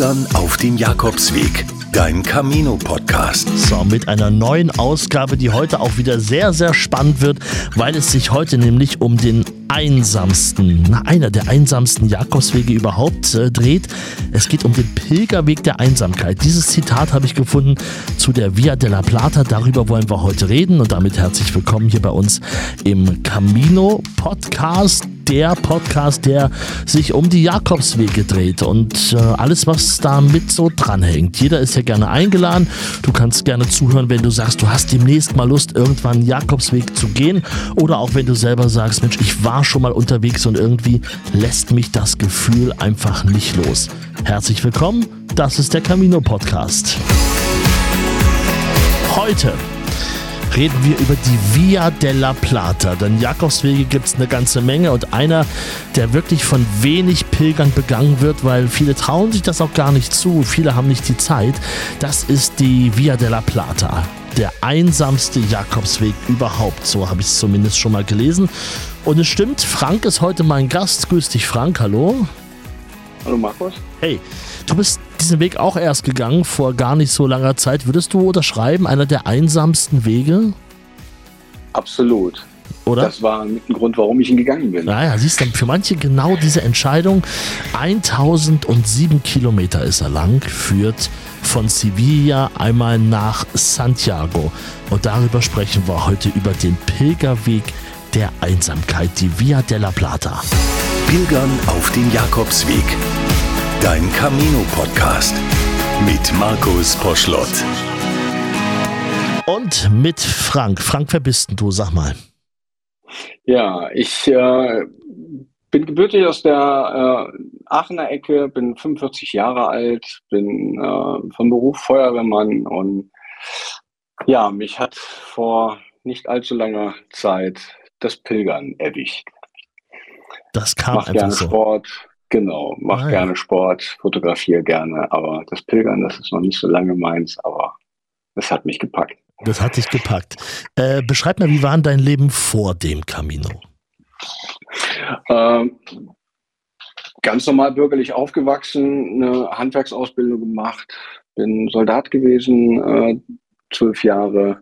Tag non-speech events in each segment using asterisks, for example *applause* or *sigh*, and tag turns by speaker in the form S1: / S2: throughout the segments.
S1: Pilgern auf dem Jakobsweg. Dein Camino-Podcast.
S2: So, mit einer neuen Ausgabe, die heute auch wieder sehr, sehr spannend wird, weil es sich heute nämlich um den einsamsten, na, einer der einsamsten Jakobswege überhaupt äh, dreht. Es geht um den Pilgerweg der Einsamkeit. Dieses Zitat habe ich gefunden zu der Via della Plata. Darüber wollen wir heute reden und damit herzlich willkommen hier bei uns im Camino Podcast der Podcast, der sich um die Jakobswege dreht und äh, alles, was damit so dranhängt. Jeder ist ja gerne eingeladen. Du kannst gerne zuhören, wenn du sagst, du hast demnächst mal Lust, irgendwann einen Jakobsweg zu gehen. Oder auch wenn du selber sagst, Mensch, ich war schon mal unterwegs und irgendwie lässt mich das Gefühl einfach nicht los. Herzlich willkommen, das ist der Camino Podcast. Heute reden wir über die Via della Plata. Denn Jakobswege gibt es eine ganze Menge und einer, der wirklich von wenig Pilgern begangen wird, weil viele trauen sich das auch gar nicht zu, viele haben nicht die Zeit, das ist die Via della Plata. Der einsamste Jakobsweg überhaupt, so habe ich es zumindest schon mal gelesen. Und es stimmt, Frank ist heute mein Gast. Grüß dich, Frank, hallo.
S3: Hallo Markus.
S2: Hey, du bist diesen Weg auch erst gegangen vor gar nicht so langer Zeit. Würdest du unterschreiben, einer der einsamsten Wege?
S3: Absolut.
S2: Oder?
S3: Das war mit ein Grund, warum ich ihn gegangen bin.
S2: Naja, siehst du, für manche genau diese Entscheidung. 1007 Kilometer ist er lang, führt von Sevilla einmal nach Santiago. Und darüber sprechen wir heute über den Pilgerweg der Einsamkeit, die Via della Plata.
S1: Pilgern auf dem Jakobsweg. Dein Camino-Podcast mit Markus Poschlott.
S2: Und mit Frank. Frank, wer bist denn du? Sag mal.
S3: Ja, ich äh, bin gebürtig aus der äh, Aachener Ecke, bin 45 Jahre alt, bin äh, von Beruf Feuerwehrmann und ja, mich hat vor nicht allzu langer Zeit das Pilgern erwischt.
S2: Das kam
S3: Mach
S2: einfach
S3: gerne
S2: so.
S3: Sport, genau, mach
S2: Ah, ja.
S3: gerne Sport, fotografiere gerne, aber das Pilgern, das ist noch nicht so lange meins, aber das hat mich gepackt.
S2: Das hat dich gepackt. Äh, beschreib mal, wie war denn dein Leben vor dem Camino?
S3: Ähm, ganz normal bürgerlich aufgewachsen, eine Handwerksausbildung gemacht, bin Soldat gewesen, äh, zwölf Jahre,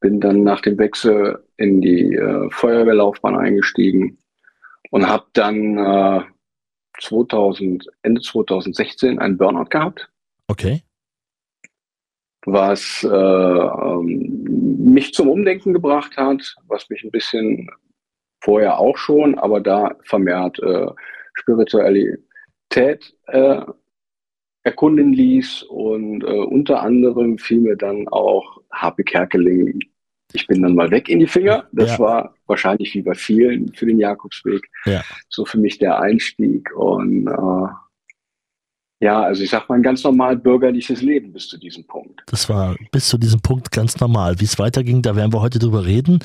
S3: bin dann nach dem Wechsel in die äh, Feuerwehrlaufbahn eingestiegen und habe dann äh, 2000, Ende 2016 einen Burnout gehabt,
S2: Okay.
S3: was äh, ähm, mich zum Umdenken gebracht hat, was mich ein bisschen vorher auch schon, aber da vermehrt äh, Spiritualität äh, erkunden ließ und äh, unter anderem fiel mir dann auch Harpe Kerkeling. Ich bin dann mal weg in die Finger. Das
S2: Ja.
S3: war wahrscheinlich wie bei vielen für den Jakobsweg
S2: Ja.
S3: so für mich der Einstieg und äh, ja, also ich sag mal ein ganz normal bürgerliches Leben bis zu diesem Punkt.
S2: Das war bis zu diesem Punkt ganz normal. Wie es weiterging, da werden wir heute drüber reden.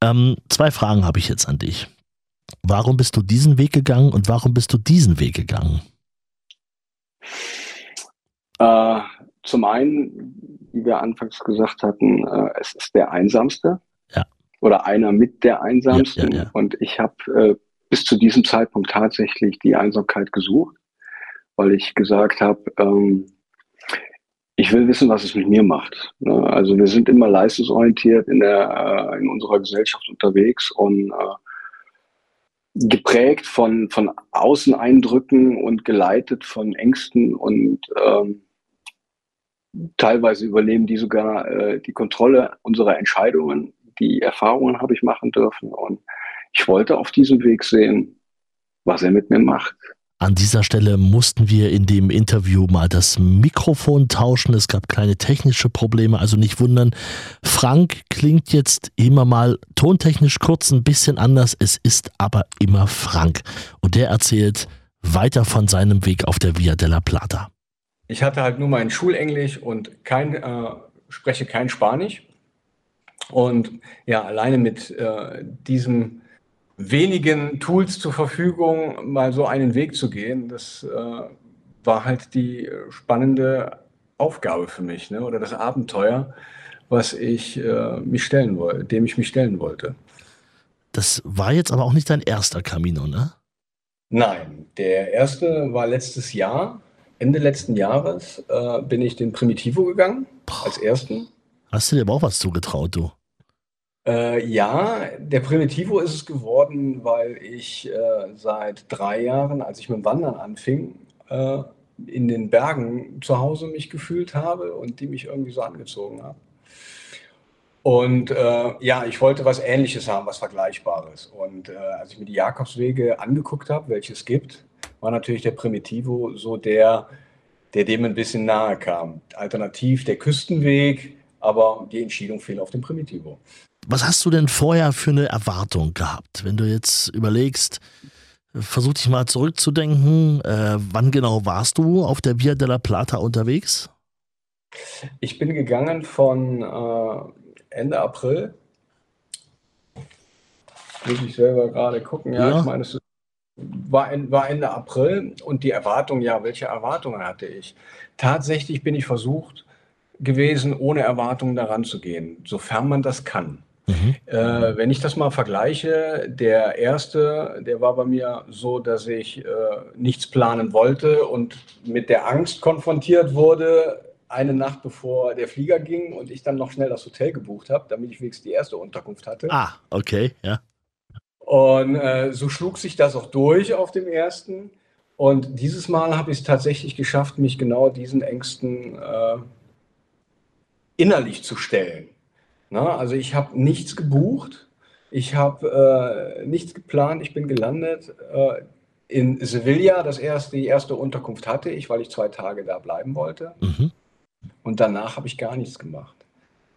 S2: Ähm, zwei Fragen habe ich jetzt an dich. Warum bist du diesen Weg gegangen und warum bist du diesen Weg gegangen?
S3: Äh, zum einen, wie wir anfangs gesagt hatten, äh, es ist der einsamste.
S2: Ja.
S3: Oder einer mit der einsamsten.
S2: Ja, ja.
S3: Und ich habe äh, bis zu diesem Zeitpunkt tatsächlich die Einsamkeit gesucht, weil ich gesagt habe, ähm, ich will wissen, was es mit mir macht. Ne? Also wir sind immer leistungsorientiert in, der, äh, in unserer Gesellschaft unterwegs und äh, geprägt von, von Außeneindrücken und geleitet von Ängsten und ähm, teilweise übernehmen die sogar äh, die Kontrolle unserer Entscheidungen. Die Erfahrungen habe ich machen dürfen und ich wollte auf diesem Weg sehen, was er mit mir macht.
S2: An dieser Stelle mussten wir in dem Interview mal das Mikrofon tauschen. Es gab kleine technische Probleme, also nicht wundern. Frank klingt jetzt immer mal tontechnisch kurz ein bisschen anders. Es ist aber immer Frank. Und der erzählt weiter von seinem Weg auf der Via della Plata.
S4: Ich hatte halt nur mein Schulenglisch und kein, äh, spreche kein Spanisch. Und ja, alleine mit äh, diesen wenigen Tools zur Verfügung, mal so einen Weg zu gehen, das äh, war halt die spannende Aufgabe für mich, ne? oder das Abenteuer, was ich äh, mich stellen wollte, dem ich mich stellen wollte.
S2: Das war jetzt aber auch nicht dein erster Camino, ne?
S4: Nein, der erste war letztes Jahr
S3: Ende letzten Jahres äh, bin ich den Primitivo gegangen, als ersten.
S2: Hast du dir aber auch was zugetraut, du?
S3: Äh, ja, der Primitivo ist es geworden, weil ich äh, seit drei Jahren, als ich mit dem Wandern anfing, äh, in den Bergen zu Hause mich gefühlt habe und die mich irgendwie so angezogen haben. Und äh, ja, ich wollte was Ähnliches haben, was Vergleichbares. Und äh, als ich mir die Jakobswege angeguckt habe, welche es gibt, war natürlich der Primitivo so der, der dem ein bisschen nahe kam. Alternativ der Küstenweg, aber die Entscheidung fiel auf den Primitivo.
S2: Was hast du denn vorher für eine Erwartung gehabt, wenn du jetzt überlegst, versuch dich mal zurückzudenken, äh, wann genau warst du auf der Via della Plata unterwegs?
S3: Ich bin gegangen von äh, Ende April. Muss ich selber gerade gucken. Ja, ja. ich meine, es war, war Ende April und die Erwartung, ja, welche Erwartungen hatte ich? Tatsächlich bin ich versucht gewesen, ohne Erwartungen daran zu gehen, sofern man das kann. Mhm. Äh, wenn ich das mal vergleiche, der erste, der war bei mir so, dass ich äh, nichts planen wollte und mit der Angst konfrontiert wurde, eine Nacht bevor der Flieger ging und ich dann noch schnell das Hotel gebucht habe, damit ich wenigstens die erste Unterkunft hatte.
S2: Ah, okay, ja.
S3: Und äh, so schlug sich das auch durch auf dem ersten. Und dieses Mal habe ich es tatsächlich geschafft, mich genau diesen Ängsten äh, innerlich zu stellen. Na, also ich habe nichts gebucht, ich habe äh, nichts geplant, ich bin gelandet äh, in Sevilla, das erste, die erste Unterkunft hatte ich, weil ich zwei Tage da bleiben wollte. Mhm. Und danach habe ich gar nichts gemacht,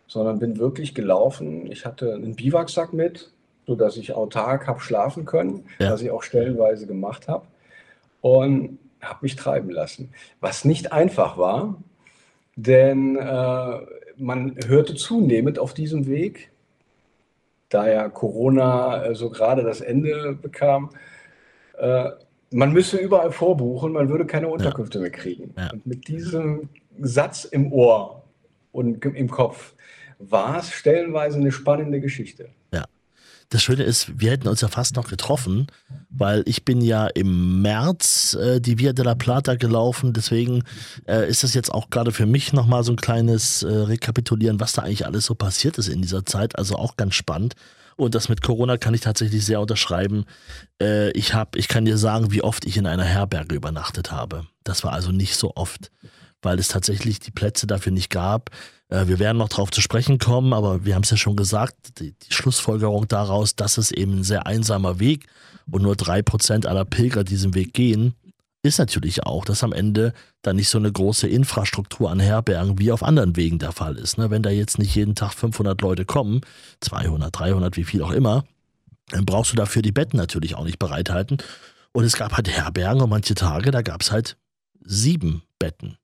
S3: sondern bin wirklich gelaufen. Ich hatte einen Biwaksack mit, sodass ich autark habe schlafen können, ja. was ich auch stellenweise gemacht habe. Und habe mich treiben lassen. Was nicht einfach war, denn äh, man hörte zunehmend auf diesem Weg, da ja Corona äh, so gerade das Ende bekam, äh, man müsse überall vorbuchen, man würde keine Unterkünfte ja. mehr kriegen. Ja. Und mit diesem Satz im Ohr und im Kopf war es stellenweise eine spannende Geschichte.
S2: Ja. Das Schöne ist, wir hätten uns ja fast noch getroffen, weil ich bin ja im März äh, die Via della Plata gelaufen. Deswegen äh, ist das jetzt auch gerade für mich nochmal so ein kleines äh, Rekapitulieren, was da eigentlich alles so passiert ist in dieser Zeit. Also auch ganz spannend. Und das mit Corona kann ich tatsächlich sehr unterschreiben. Äh, ich, hab, ich kann dir sagen, wie oft ich in einer Herberge übernachtet habe. Das war also nicht so oft weil es tatsächlich die Plätze dafür nicht gab. Äh, wir werden noch darauf zu sprechen kommen, aber wir haben es ja schon gesagt, die, die, Schlussfolgerung daraus, dass es eben ein sehr einsamer Weg und nur drei Prozent aller Pilger diesen Weg gehen, ist natürlich auch, dass am Ende dann nicht so eine große Infrastruktur an Herbergen wie auf anderen Wegen der Fall ist. Ne? Wenn da jetzt nicht jeden Tag 500 Leute kommen, 200, 300, wie viel auch immer, dann brauchst du dafür die Betten natürlich auch nicht bereithalten. Und es gab halt Herbergen und manche Tage, da gab es halt sieben Betten.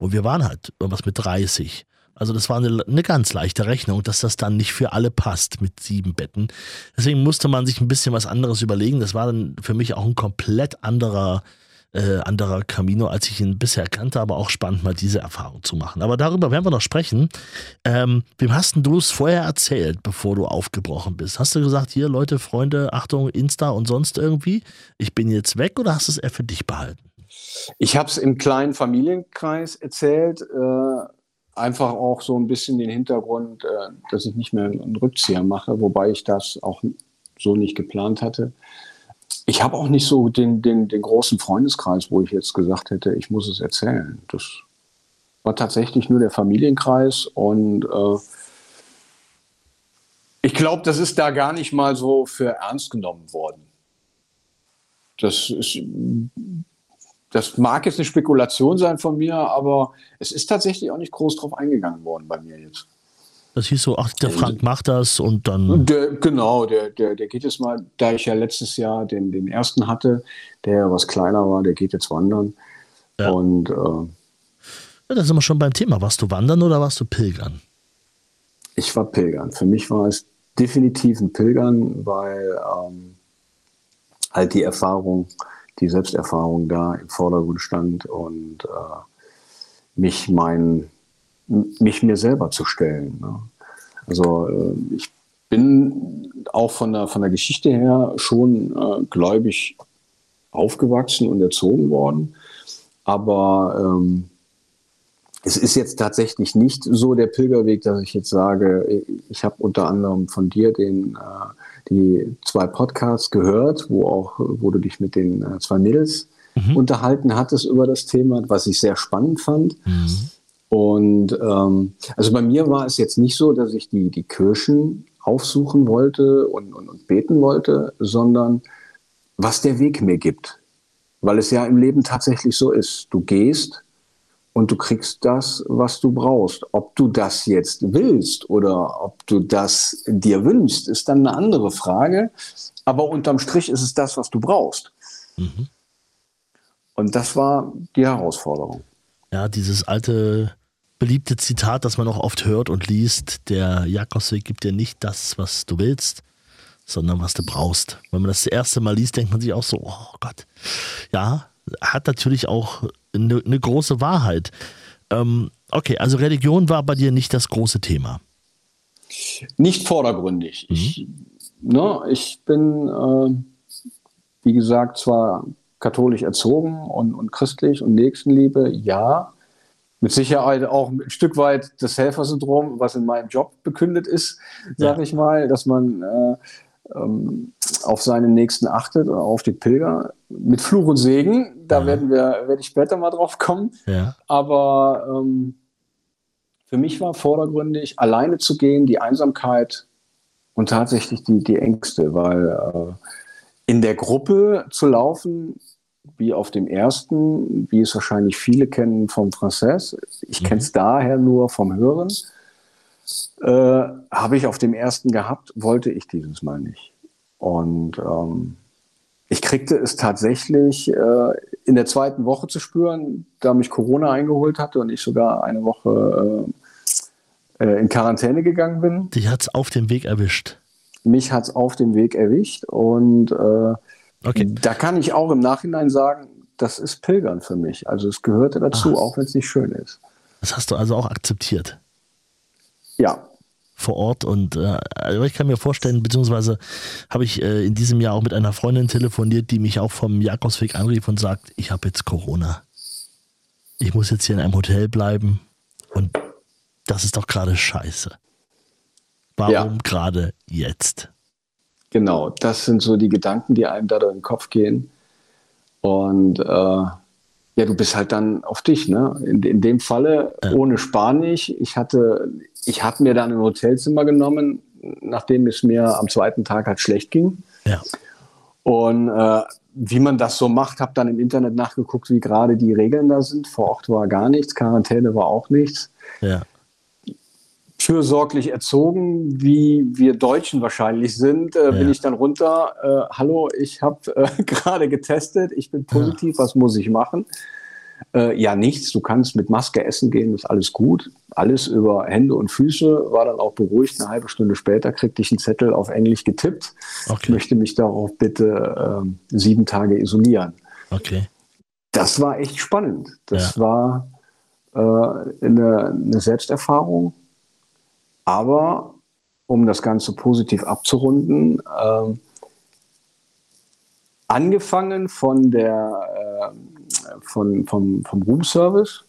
S2: Und wir waren halt irgendwas mit 30. Also das war eine, eine, ganz leichte Rechnung, dass das dann nicht für alle passt mit sieben Betten. Deswegen musste man sich ein bisschen was anderes überlegen. Das war dann für mich auch ein komplett anderer, äh, anderer Camino, als ich ihn bisher kannte, aber auch spannend, mal diese Erfahrung zu machen. Aber darüber werden wir noch sprechen. Ähm, wem hast du es vorher erzählt, bevor du aufgebrochen bist? Hast du gesagt, hier Leute, Freunde, Achtung, Insta und sonst irgendwie, ich bin jetzt weg oder hast du es eher für dich behalten?
S5: Ich habe es im kleinen Familienkreis erzählt, äh, einfach auch so ein bisschen den Hintergrund, äh, dass ich nicht mehr einen Rückzieher mache, wobei ich das auch so nicht geplant hatte. Ich habe auch nicht so den, den, den großen Freundeskreis, wo ich jetzt gesagt hätte, ich muss es erzählen. Das war tatsächlich nur der Familienkreis und äh, ich glaube, das ist da gar nicht mal so für ernst genommen worden. Das ist das mag jetzt eine Spekulation sein von mir, aber es ist tatsächlich auch nicht groß drauf eingegangen worden bei mir jetzt.
S2: Das hieß so, ach, der Frank macht das und dann.
S5: Der, genau, der, der, der geht jetzt mal, da ich ja letztes Jahr den, den ersten hatte, der was kleiner war, der geht jetzt wandern. Ja. Und äh,
S2: ja, da sind wir schon beim Thema. Warst du wandern oder warst du pilgern?
S5: Ich war pilgern. Für mich war es definitiv ein Pilgern, weil ähm, halt die Erfahrung die Selbsterfahrung da im Vordergrund stand und äh, mich mein, mich mir selber zu stellen. Ne? Also äh, ich bin auch von der, von der Geschichte her schon äh, gläubig aufgewachsen und erzogen worden.
S3: aber ähm, es ist jetzt tatsächlich nicht so der Pilgerweg, dass ich jetzt sage, ich habe unter anderem von dir den, äh, die zwei Podcasts gehört, wo auch, wo du dich mit den äh, zwei Mädels mhm. unterhalten hattest über das Thema, was ich sehr spannend fand. Mhm. Und ähm, also bei mir war es jetzt nicht so, dass ich die, die Kirchen aufsuchen wollte und, und, und beten wollte, sondern was der Weg mir gibt. Weil es ja im Leben tatsächlich so ist. Du gehst und du kriegst das, was du brauchst. Ob du das jetzt willst oder ob du das dir wünschst, ist dann eine andere Frage. Aber unterm Strich ist es das, was du brauchst. Mhm. Und das war die Herausforderung.
S2: Ja, dieses alte beliebte Zitat, das man auch oft hört und liest, der Jakobsweg gibt dir nicht das, was du willst, sondern was du brauchst. Wenn man das, das erste Mal liest, denkt man sich auch so, oh Gott. Ja, hat natürlich auch eine, eine große Wahrheit. Ähm, okay, also Religion war bei dir nicht das große Thema.
S3: Nicht vordergründig. Mhm. Ich, ne, ich bin, äh, wie gesagt, zwar katholisch erzogen und, und christlich und Nächstenliebe, ja. Mit Sicherheit auch ein Stück weit das Helfersyndrom, was in meinem Job bekündet ist, sage ja. ich mal, dass man äh, ähm, auf seinen Nächsten achtet oder auf die Pilger. Mit Fluch und Segen, da ja. werden wir, werde ich später mal drauf kommen. Ja. Aber ähm, für mich war vordergründig, alleine zu gehen, die Einsamkeit und tatsächlich die, die Ängste, weil äh, in der Gruppe zu laufen, wie auf dem ersten, wie es wahrscheinlich viele kennen vom Frances, ich mhm. kenne es daher nur vom Hören, äh, habe ich auf dem ersten gehabt, wollte ich dieses Mal nicht. Und ähm, ich kriegte es tatsächlich äh, in der zweiten Woche zu spüren, da mich Corona eingeholt hatte und ich sogar eine Woche äh, äh in Quarantäne gegangen bin.
S2: Die hat es auf dem Weg erwischt.
S3: Mich hat es auf dem Weg erwischt und äh, okay. da kann ich auch im Nachhinein sagen, das ist Pilgern für mich. Also es gehörte dazu, Ach. auch wenn es nicht schön ist.
S2: Das hast du also auch akzeptiert?
S3: Ja.
S2: Vor Ort und äh, also ich kann mir vorstellen, beziehungsweise habe ich äh, in diesem Jahr auch mit einer Freundin telefoniert, die mich auch vom Jakobsweg anrief und sagt, ich habe jetzt Corona. Ich muss jetzt hier in einem Hotel bleiben und das ist doch gerade scheiße. Warum ja. gerade jetzt?
S3: Genau, das sind so die Gedanken, die einem da durch den Kopf gehen. Und äh, ja, du bist halt dann auf dich, ne? In, in dem Falle ja. ohne Spanisch. Ich hatte ich habe mir dann ein Hotelzimmer genommen, nachdem es mir am zweiten Tag halt schlecht ging. Ja. Und äh, wie man das so macht, habe dann im Internet nachgeguckt, wie gerade die Regeln da sind. Vor Ort war gar nichts, Quarantäne war auch nichts. Ja. Fürsorglich erzogen, wie wir Deutschen wahrscheinlich sind, äh, ja. bin ich dann runter. Äh, Hallo, ich habe äh, *laughs* gerade getestet, ich bin positiv, was muss ich machen? Äh, ja, nichts. Du kannst mit Maske essen gehen, ist alles gut. Alles über Hände und Füße war dann auch beruhigt. Eine halbe Stunde später kriegte ich einen Zettel auf Englisch getippt. Okay. Ich möchte mich darauf bitte äh, sieben Tage isolieren.
S2: Okay.
S3: Das war echt spannend. Das ja. war äh, eine, eine Selbsterfahrung. Aber um das Ganze positiv abzurunden, äh, angefangen von der äh, von, vom, vom Roomservice,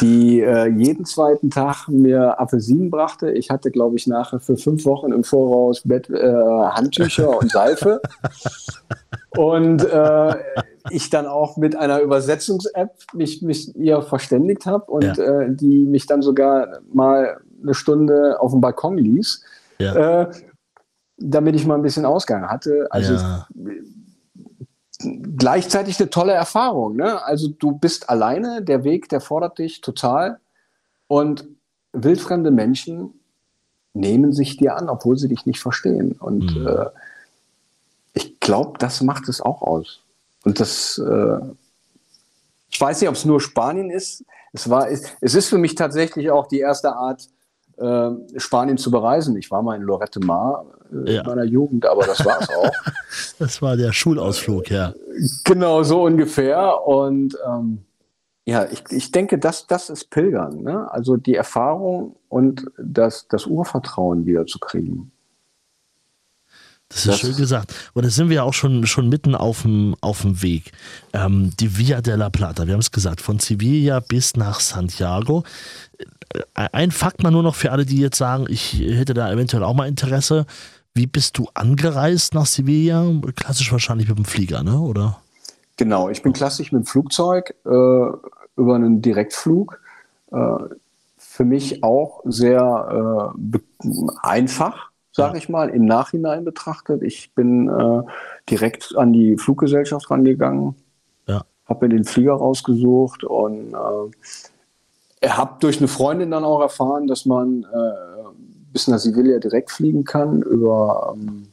S3: die äh, jeden zweiten Tag mir Apfelsinen brachte. Ich hatte, glaube ich, nachher für fünf Wochen im Voraus Bett, äh, Handtücher und Seife. *laughs* und äh, ich dann auch mit einer Übersetzungs-App mich, mich ihr verständigt habe und ja. äh, die mich dann sogar mal eine Stunde auf dem Balkon ließ, ja. äh, damit ich mal ein bisschen Ausgang hatte. Also ja gleichzeitig eine tolle Erfahrung. Ne? Also du bist alleine, der Weg, der fordert dich total. Und wildfremde Menschen nehmen sich dir an, obwohl sie dich nicht verstehen. Und mhm. äh, ich glaube, das macht es auch aus. Und das, äh, ich weiß nicht, ob es nur Spanien ist. Es, war, es ist für mich tatsächlich auch die erste Art, äh, Spanien zu bereisen. Ich war mal in Lorette Mar äh, ja. in meiner Jugend, aber das war es auch. *laughs*
S2: das war der Schulausflug, ja.
S3: Genau, so ungefähr. Und ähm, ja, ich, ich denke, das, das ist Pilgern. Ne? Also die Erfahrung und das, das Urvertrauen wieder zu kriegen.
S2: Das ist das schön gesagt. Und da sind wir auch schon, schon mitten auf dem, auf dem Weg. Ähm, die Via de la Plata, wir haben es gesagt, von Sevilla bis nach Santiago. Äh, ein Fakt mal nur noch für alle, die jetzt sagen, ich hätte da eventuell auch mal Interesse. Wie bist du angereist nach Sevilla? Klassisch wahrscheinlich mit dem Flieger, ne? Oder?
S3: Genau, ich bin klassisch mit dem Flugzeug äh, über einen Direktflug. Äh, für mich auch sehr äh, einfach, sage ich mal, im Nachhinein betrachtet. Ich bin äh, direkt an die Fluggesellschaft rangegangen, ja. habe mir den Flieger rausgesucht und äh, habe durch eine Freundin dann auch erfahren, dass man äh, bis nach Sevilla direkt fliegen kann über ähm,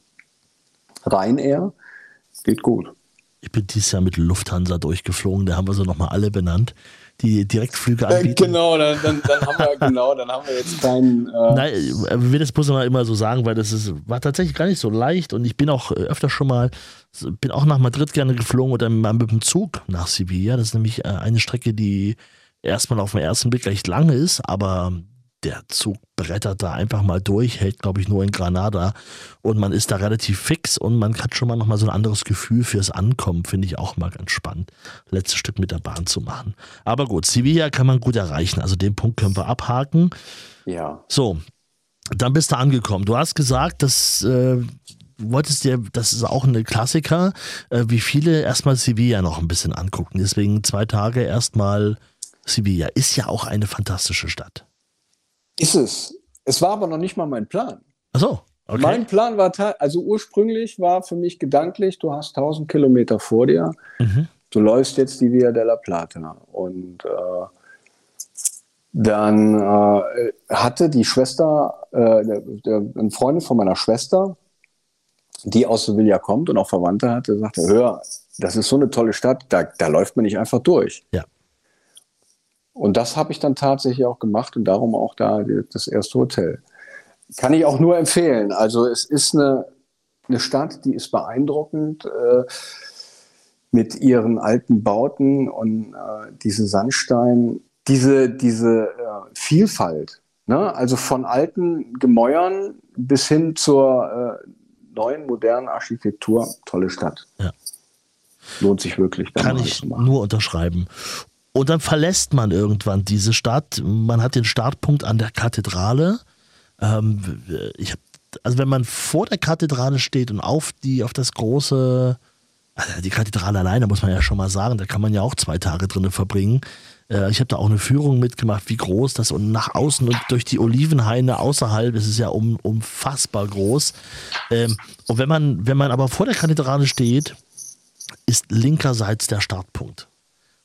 S3: Ryanair. Geht gut.
S2: Ich bin dieses Jahr mit Lufthansa durchgeflogen, da haben wir sie nochmal alle benannt, die Direktflüge *laughs* äh, anbieten.
S3: genau, dann, dann, dann, haben wir, genau, dann haben wir jetzt keinen.
S2: Äh Nein, ich will das bloß immer so sagen, weil das ist, war tatsächlich gar nicht so leicht und ich bin auch äh, öfter schon mal, bin auch nach Madrid gerne geflogen oder mit dem Zug nach Sevilla. Das ist nämlich äh, eine Strecke, die erstmal auf den ersten Blick recht lange ist, aber der Zug brettert da einfach mal durch, hält, glaube ich, nur in Granada und man ist da relativ fix und man hat schon mal nochmal so ein anderes Gefühl fürs Ankommen, finde ich auch mal ganz spannend, letztes Stück mit der Bahn zu machen. Aber gut, Sevilla kann man gut erreichen, also den Punkt können wir abhaken.
S3: Ja.
S2: So, dann bist du angekommen. Du hast gesagt, dass äh, wolltest dir, das ist auch ein Klassiker, äh, wie viele erstmal Sevilla noch ein bisschen angucken. Deswegen zwei Tage erstmal Sevilla. Ist ja auch eine fantastische Stadt.
S3: Ist es. Es war aber noch nicht mal mein Plan.
S2: Ach so. Okay.
S3: Mein Plan war, also ursprünglich war für mich gedanklich, du hast 1000 Kilometer vor dir, mhm. du läufst jetzt die Via della Plata. Und äh, dann äh, hatte die Schwester, äh, der, der, ein Freund von meiner Schwester, die aus Sevilla kommt und auch Verwandte hatte, sagte, hör, das ist so eine tolle Stadt, da, da läuft man nicht einfach durch.
S2: Ja.
S3: Und das habe ich dann tatsächlich auch gemacht und darum auch da das erste Hotel. Kann ich auch nur empfehlen. Also es ist eine, eine Stadt, die ist beeindruckend äh, mit ihren alten Bauten und äh, diesen Sandstein, diese, diese äh, Vielfalt. Ne? Also von alten Gemäuern bis hin zur äh, neuen modernen Architektur, tolle Stadt.
S2: Ja.
S3: Lohnt sich wirklich.
S2: Kann ich nur unterschreiben. Und dann verlässt man irgendwann diese Stadt. Man hat den Startpunkt an der Kathedrale. Ähm, ich also wenn man vor der Kathedrale steht und auf die, auf das große, also die Kathedrale alleine muss man ja schon mal sagen, da kann man ja auch zwei Tage drinnen verbringen. Äh, ich habe da auch eine Führung mitgemacht, wie groß das und nach außen und durch die Olivenhaine außerhalb ist es ja um, unfassbar groß. Ähm, und wenn man, wenn man aber vor der Kathedrale steht, ist linkerseits der Startpunkt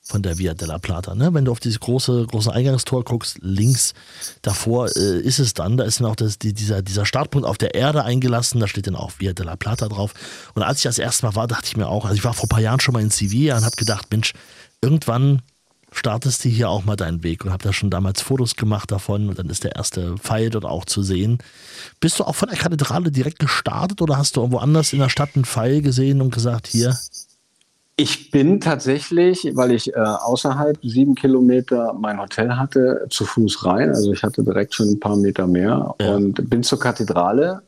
S2: von der Via della Plata. Ne? Wenn du auf dieses große, große Eingangstor guckst, links davor äh, ist es dann, da ist dann auch das, die, dieser, dieser Startpunkt auf der Erde eingelassen, da steht dann auch Via della Plata drauf. Und als ich das erste Mal war, dachte ich mir auch, also ich war vor ein paar Jahren schon mal in Sevilla und habe gedacht, Mensch, irgendwann startest du hier auch mal deinen Weg und habe da schon damals Fotos gemacht davon und dann ist der erste Pfeil dort auch zu sehen. Bist du auch von der Kathedrale direkt gestartet oder hast du irgendwo anders in der Stadt einen Pfeil gesehen und gesagt, hier,
S3: ich bin tatsächlich, weil ich äh, außerhalb sieben Kilometer mein Hotel hatte, zu Fuß rein. Also ich hatte direkt schon ein paar Meter mehr ja. und bin zur Kathedrale,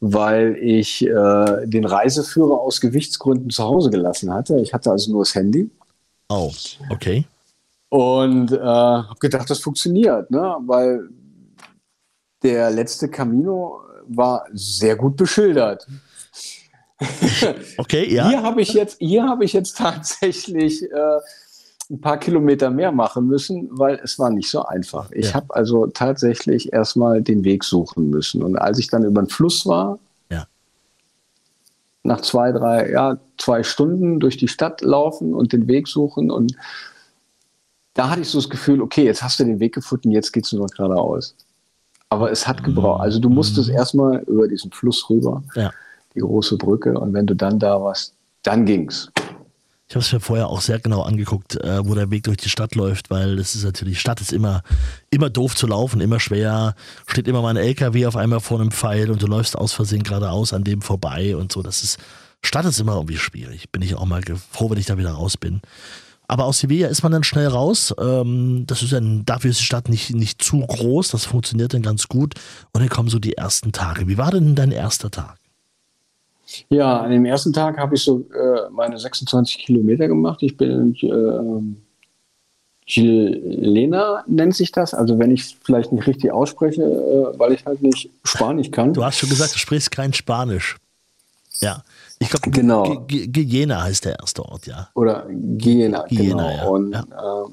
S3: weil ich äh, den Reiseführer aus Gewichtsgründen zu Hause gelassen hatte. Ich hatte also nur das Handy.
S2: Oh, okay.
S3: Und äh, habe gedacht, das funktioniert, ne? weil der letzte Camino war sehr gut beschildert. *laughs*
S2: Okay, ja.
S3: Hier habe ich jetzt, hier habe ich jetzt tatsächlich äh, ein paar Kilometer mehr machen müssen, weil es war nicht so einfach. Ich ja. habe also tatsächlich erstmal den Weg suchen müssen. Und als ich dann über den Fluss war,
S2: ja.
S3: nach zwei, drei, ja, zwei Stunden durch die Stadt laufen und den Weg suchen und da hatte ich so das Gefühl, okay, jetzt hast du den Weg gefunden, jetzt geht es nur noch geradeaus. Aber es hat gebraucht. Also du musstest mhm. erstmal über diesen Fluss rüber.
S2: Ja
S3: die große Brücke. Und wenn du dann da warst, dann ging's.
S2: Ich habe es mir vorher auch sehr genau angeguckt, äh, wo der Weg durch die Stadt läuft, weil das ist natürlich, Stadt ist immer, immer doof zu laufen, immer schwer, steht immer mal ein LKW auf einmal vor einem Pfeil und du läufst aus Versehen geradeaus an dem vorbei und so. Das ist, Stadt ist immer irgendwie schwierig. Bin ich auch mal froh, wenn ich da wieder raus bin. Aber aus Sevilla ist man dann schnell raus. Ähm, das ist dann, dafür ist die Stadt nicht, nicht zu groß, das funktioniert dann ganz gut. Und dann kommen so die ersten Tage. Wie war denn dein erster Tag?
S3: Ja, an dem ersten Tag habe ich so äh, meine 26 Kilometer gemacht. Ich bin äh, Chilena nennt sich das. Also wenn ich es vielleicht nicht richtig ausspreche, äh, weil ich halt nicht Spanisch kann.
S2: Du hast schon gesagt, du sprichst kein Spanisch. Ja. Ich glaube,
S3: genau.
S2: Guyena heißt der erste Ort, ja.
S3: Oder Guyena, genau.
S2: Ja.
S3: Und ja. Äh,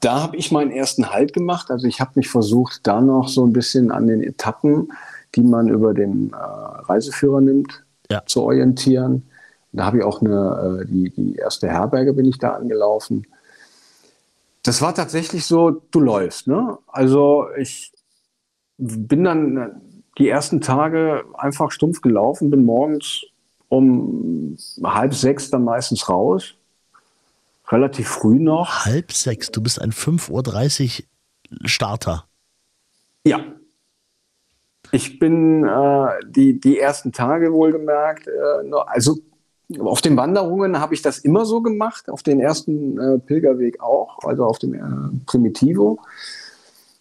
S3: da habe ich meinen ersten Halt gemacht. Also ich habe mich versucht, da noch so ein bisschen an den Etappen, die man über den äh, Reiseführer nimmt,
S2: ja.
S3: zu orientieren. Da habe ich auch eine, äh, die, die erste Herberge bin ich da angelaufen. Das war tatsächlich so, du läufst. Ne? Also ich bin dann die ersten Tage einfach stumpf gelaufen, bin morgens um halb sechs dann meistens raus. Relativ früh noch.
S2: Halb sechs, du bist ein 5.30 Uhr Starter.
S3: Ja. Ich bin äh, die, die ersten Tage wohlgemerkt, äh, also auf den Wanderungen habe ich das immer so gemacht, auf den ersten äh, Pilgerweg auch, also auf dem äh, Primitivo.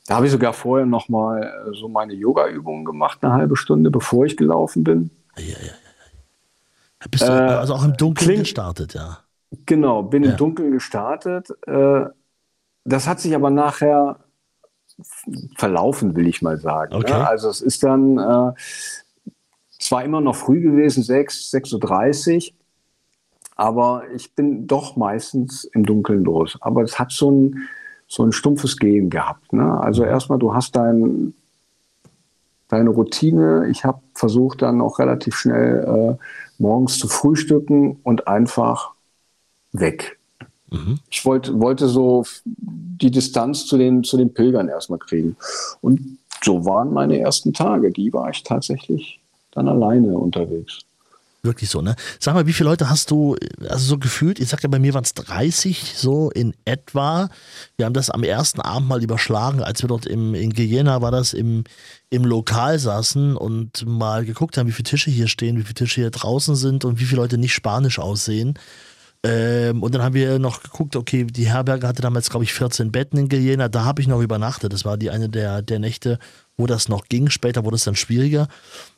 S3: Da habe ich sogar vorher noch mal äh, so meine Yoga-Übungen gemacht, eine halbe Stunde, bevor ich gelaufen bin.
S2: Ja, ja, ja. Bist du äh, also auch im Dunkeln klingt, gestartet, ja?
S3: Genau, bin ja. im Dunkeln gestartet. Äh, das hat sich aber nachher verlaufen, will ich mal sagen.
S2: Ne? Okay.
S3: Ne? Also es ist dann äh, zwar immer noch früh gewesen, 6, 6.30 Uhr, aber ich bin doch meistens im Dunkeln los. Aber es hat so ein, so ein stumpfes Gehen gehabt. Ne? Also erstmal, du hast dein, deine Routine. Ich habe versucht dann auch relativ schnell äh, morgens zu frühstücken und einfach weg.
S2: Mhm.
S3: Ich wollte, wollte so die Distanz zu den, zu den Pilgern erstmal kriegen. Und so waren meine ersten Tage. Die war ich tatsächlich dann alleine unterwegs.
S2: Wirklich so, ne? Sag mal, wie viele Leute hast du, also so gefühlt, ich sag ja, bei mir waren es 30, so in etwa. Wir haben das am ersten Abend mal überschlagen, als wir dort im, in Guyena war das, im, im Lokal saßen und mal geguckt haben, wie viele Tische hier stehen, wie viele Tische hier draußen sind und wie viele Leute nicht spanisch aussehen. Ähm, und dann haben wir noch geguckt, okay, die Herberge hatte damals, glaube ich, 14 Betten in Guyena. Da habe ich noch übernachtet. Das war die eine der, der Nächte, wo das noch ging. Später wurde es dann schwieriger.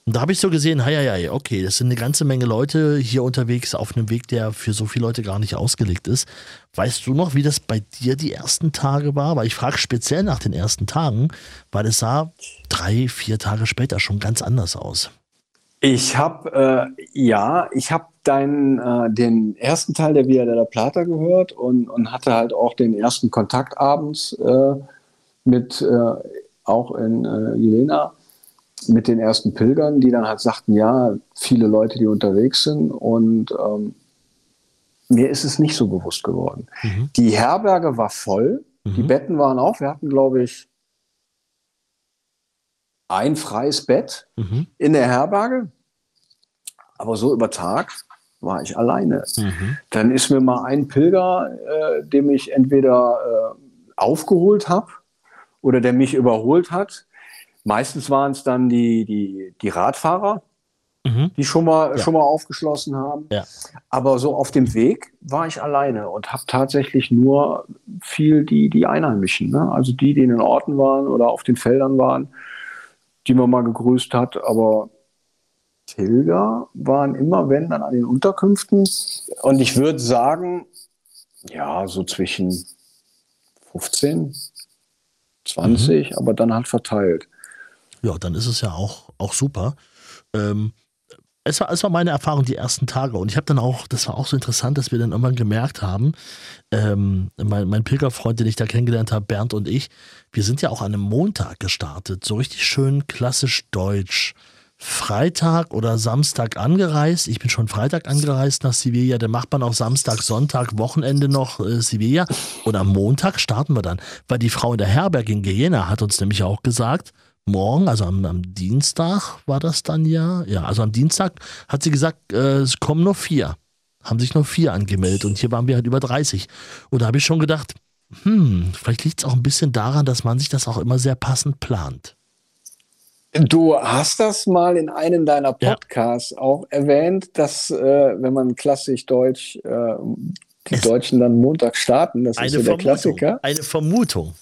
S2: Und da habe ich so gesehen, hei, hei, okay, das sind eine ganze Menge Leute hier unterwegs auf einem Weg, der für so viele Leute gar nicht ausgelegt ist. Weißt du noch, wie das bei dir die ersten Tage war? Weil ich frage speziell nach den ersten Tagen, weil es sah drei, vier Tage später schon ganz anders aus.
S3: Ich habe, äh, ja, ich habe deinen, äh, den ersten Teil der Via della Plata gehört und, und hatte halt auch den ersten Kontakt abends äh, mit, äh, auch in äh, Jelena, mit den ersten Pilgern, die dann halt sagten, ja, viele Leute, die unterwegs sind und ähm, mir ist es nicht so bewusst geworden.
S2: Mhm.
S3: Die Herberge war voll,
S2: Mhm.
S3: die Betten waren auch, wir hatten, glaube ich, ein freies Bett
S2: Mhm.
S3: in der Herberge. Aber so über Tag war ich alleine.
S2: Mhm.
S3: Dann ist mir mal ein Pilger, äh, dem ich entweder äh, aufgeholt habe oder der mich überholt hat. Meistens waren es dann die, die, die Radfahrer,
S2: Mhm.
S3: die schon mal,
S2: Ja.
S3: schon mal aufgeschlossen haben.
S2: Ja.
S3: Aber so auf dem Weg war ich alleine und habe tatsächlich nur viel die, die Einheimischen, ne? also die, die in den Orten waren oder auf den Feldern waren, die man mal gegrüßt hat. Aber Pilger waren immer, wenn, dann an den Unterkünften. Und ich würde sagen, ja, so zwischen 15, 20, aber dann halt verteilt.
S2: Ja, dann ist es ja auch, auch super. Ähm, es war, es war meine Erfahrung die ersten Tage und ich habe dann auch, das war auch so interessant, dass wir dann irgendwann gemerkt haben, ähm, mein, mein Pilgerfreund, den ich da kennengelernt habe, Bernd und ich, wir sind ja auch an einem Montag gestartet, so richtig schön klassisch deutsch. Freitag oder Samstag angereist. Ich bin schon Freitag angereist nach Sevilla. Dann macht man auch Samstag, Sonntag, Wochenende noch äh, Sevilla. Und am Montag starten wir dann. Weil die Frau in der Herberge in Guyena hat uns nämlich auch gesagt, morgen, also am, am Dienstag war das dann ja. Ja, also am Dienstag hat sie gesagt, äh, es kommen nur vier. Haben sich nur vier angemeldet und hier waren wir halt über 30. Und da habe ich schon gedacht, hm, vielleicht liegt es auch ein bisschen daran, dass man sich das auch immer sehr passend plant.
S3: Du hast das mal in einem deiner
S2: Ja.
S3: Podcasts auch erwähnt, dass, äh, wenn man klassisch Deutsch, äh, die
S2: Es-
S3: Deutschen dann Montag starten. Das ist
S2: Eine
S3: so der
S2: Vermutung.
S3: Klassiker.
S2: Eine Vermutung.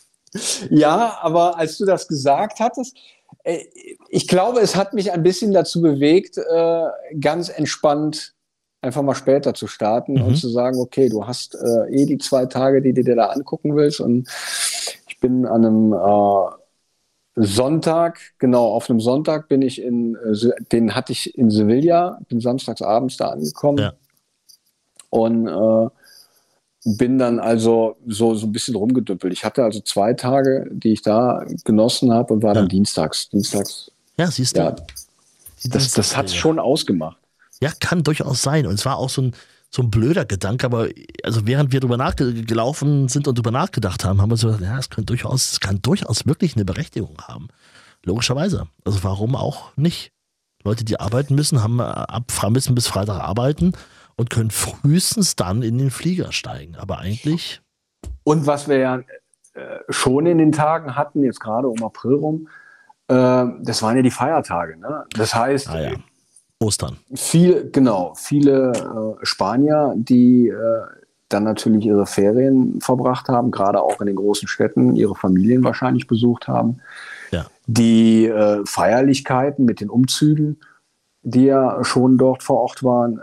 S3: Ja, aber als du das gesagt hattest, Äh, ich glaube, es hat mich ein bisschen dazu bewegt, äh, ganz entspannt einfach mal später zu starten mhm. und zu sagen, okay, du hast äh, eh die zwei Tage, die du dir da angucken willst. Und ich bin an einem Sonntag, genau, auf einem Sonntag bin ich in, äh, den hatte ich in Sevilla, bin samstags abends da angekommen. Ja. Und äh, bin dann also so, so ein bisschen rumgedüppelt. Ich hatte also zwei Tage, die ich da genossen habe und war dann dienstags. Dienstags.
S2: Ja, siehst du. Ja,
S3: das das hat es schon ausgemacht.
S2: Ja, kann durchaus sein. Und es war auch so ein, so ein blöder Gedanke, aber also während wir drüber nachgelaufen sind und drüber nachgedacht haben, haben wir so gesagt, ja, es kann durchaus, es kann durchaus wirklich eine Berechtigung haben. Logischerweise. Also warum auch nicht? Leute, die arbeiten müssen, haben ab müssen bis Freitag arbeiten und können frühestens dann in den Flieger steigen. Aber eigentlich.
S3: Und was wir ja äh, schon in den Tagen hatten, jetzt gerade um April rum, äh, das waren ja die Feiertage. Ne? Das heißt,
S2: ah, ja. Ostern.
S3: Viel, genau, viele äh, Spanier, die äh, dann natürlich ihre Ferien verbracht haben, gerade auch in den großen Städten, ihre Familien wahrscheinlich besucht haben. Ja. Die äh, Feierlichkeiten mit den Umzügen, die ja schon dort vor Ort waren, äh,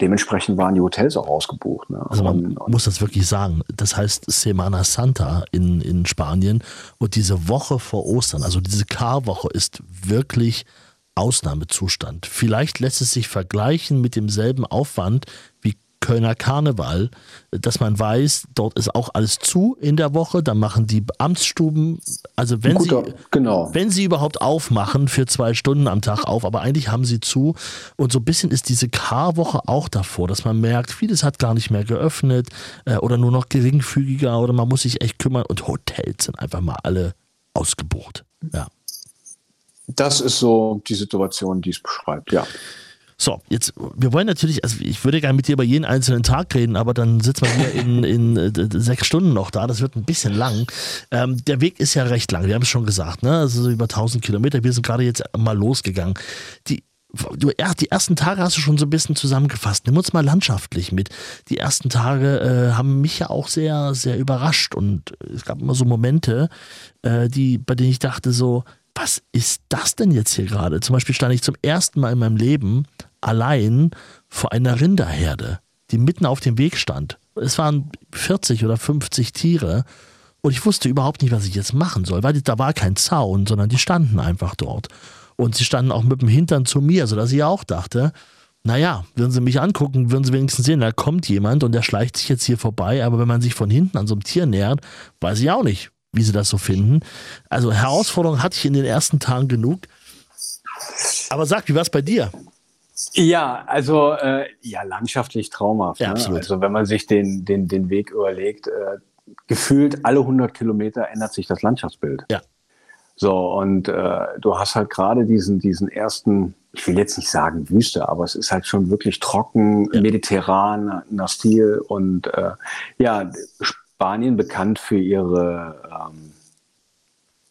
S3: dementsprechend waren die Hotels auch ausgebucht. Ne?
S2: Also man und, muss das wirklich sagen. Das heißt Semana Santa in, in Spanien und diese Woche vor Ostern, also diese Karwoche ist wirklich Ausnahmezustand. Vielleicht lässt es sich vergleichen mit demselben Aufwand wie Kölner Karneval, dass man weiß, dort ist auch alles zu in der Woche, dann machen die Amtsstuben, also wenn Guter, sie genau. wenn sie überhaupt aufmachen für zwei Stunden am Tag auf, aber eigentlich haben sie zu und so ein bisschen ist diese Karwoche auch davor, dass man merkt, vieles hat gar nicht mehr geöffnet äh, oder nur noch geringfügiger oder man muss sich echt kümmern und Hotels sind einfach mal alle ausgebucht. Ja.
S3: Das ist so die Situation, die es beschreibt, ja.
S2: So, jetzt, wir wollen natürlich, also ich würde gerne mit dir über jeden einzelnen Tag reden, aber dann sitzen wir hier in, in äh, sechs Stunden noch da. Das wird ein bisschen lang. Ähm, der Weg ist ja recht lang, wir haben es schon gesagt, ne? Also so über 1000 Kilometer. Wir sind gerade jetzt mal losgegangen. Die, du, die ersten Tage hast du schon so ein bisschen zusammengefasst. Nimm uns mal landschaftlich mit. Die ersten Tage äh, haben mich ja auch sehr, sehr überrascht und es gab immer so Momente, äh, die, bei denen ich dachte so, was ist das denn jetzt hier gerade? Zum Beispiel stand ich zum ersten Mal in meinem Leben allein vor einer Rinderherde, die mitten auf dem Weg stand. Es waren 40 oder 50 Tiere und ich wusste überhaupt nicht, was ich jetzt machen soll, weil da war kein Zaun, sondern die standen einfach dort. Und sie standen auch mit dem Hintern zu mir, sodass ich auch dachte, naja, würden sie mich angucken, würden sie wenigstens sehen, da kommt jemand und der schleicht sich jetzt hier vorbei, aber wenn man sich von hinten an so einem Tier nähert, weiß ich auch nicht, wie sie das so finden. Also Herausforderungen hatte ich in den ersten Tagen genug. Aber sag, wie war es bei dir?
S3: Ja, also äh, ja, landschaftlich traumhaft. Ja, ne? Also wenn man sich den, den, den Weg überlegt, äh, gefühlt alle 100 Kilometer ändert sich das Landschaftsbild.
S2: Ja.
S3: So, und äh, du hast halt gerade diesen, diesen ersten, ich will jetzt nicht sagen Wüste, aber es ist halt schon wirklich trocken, ja. mediterraner Stil und äh, ja, Spanien bekannt für ihre ähm,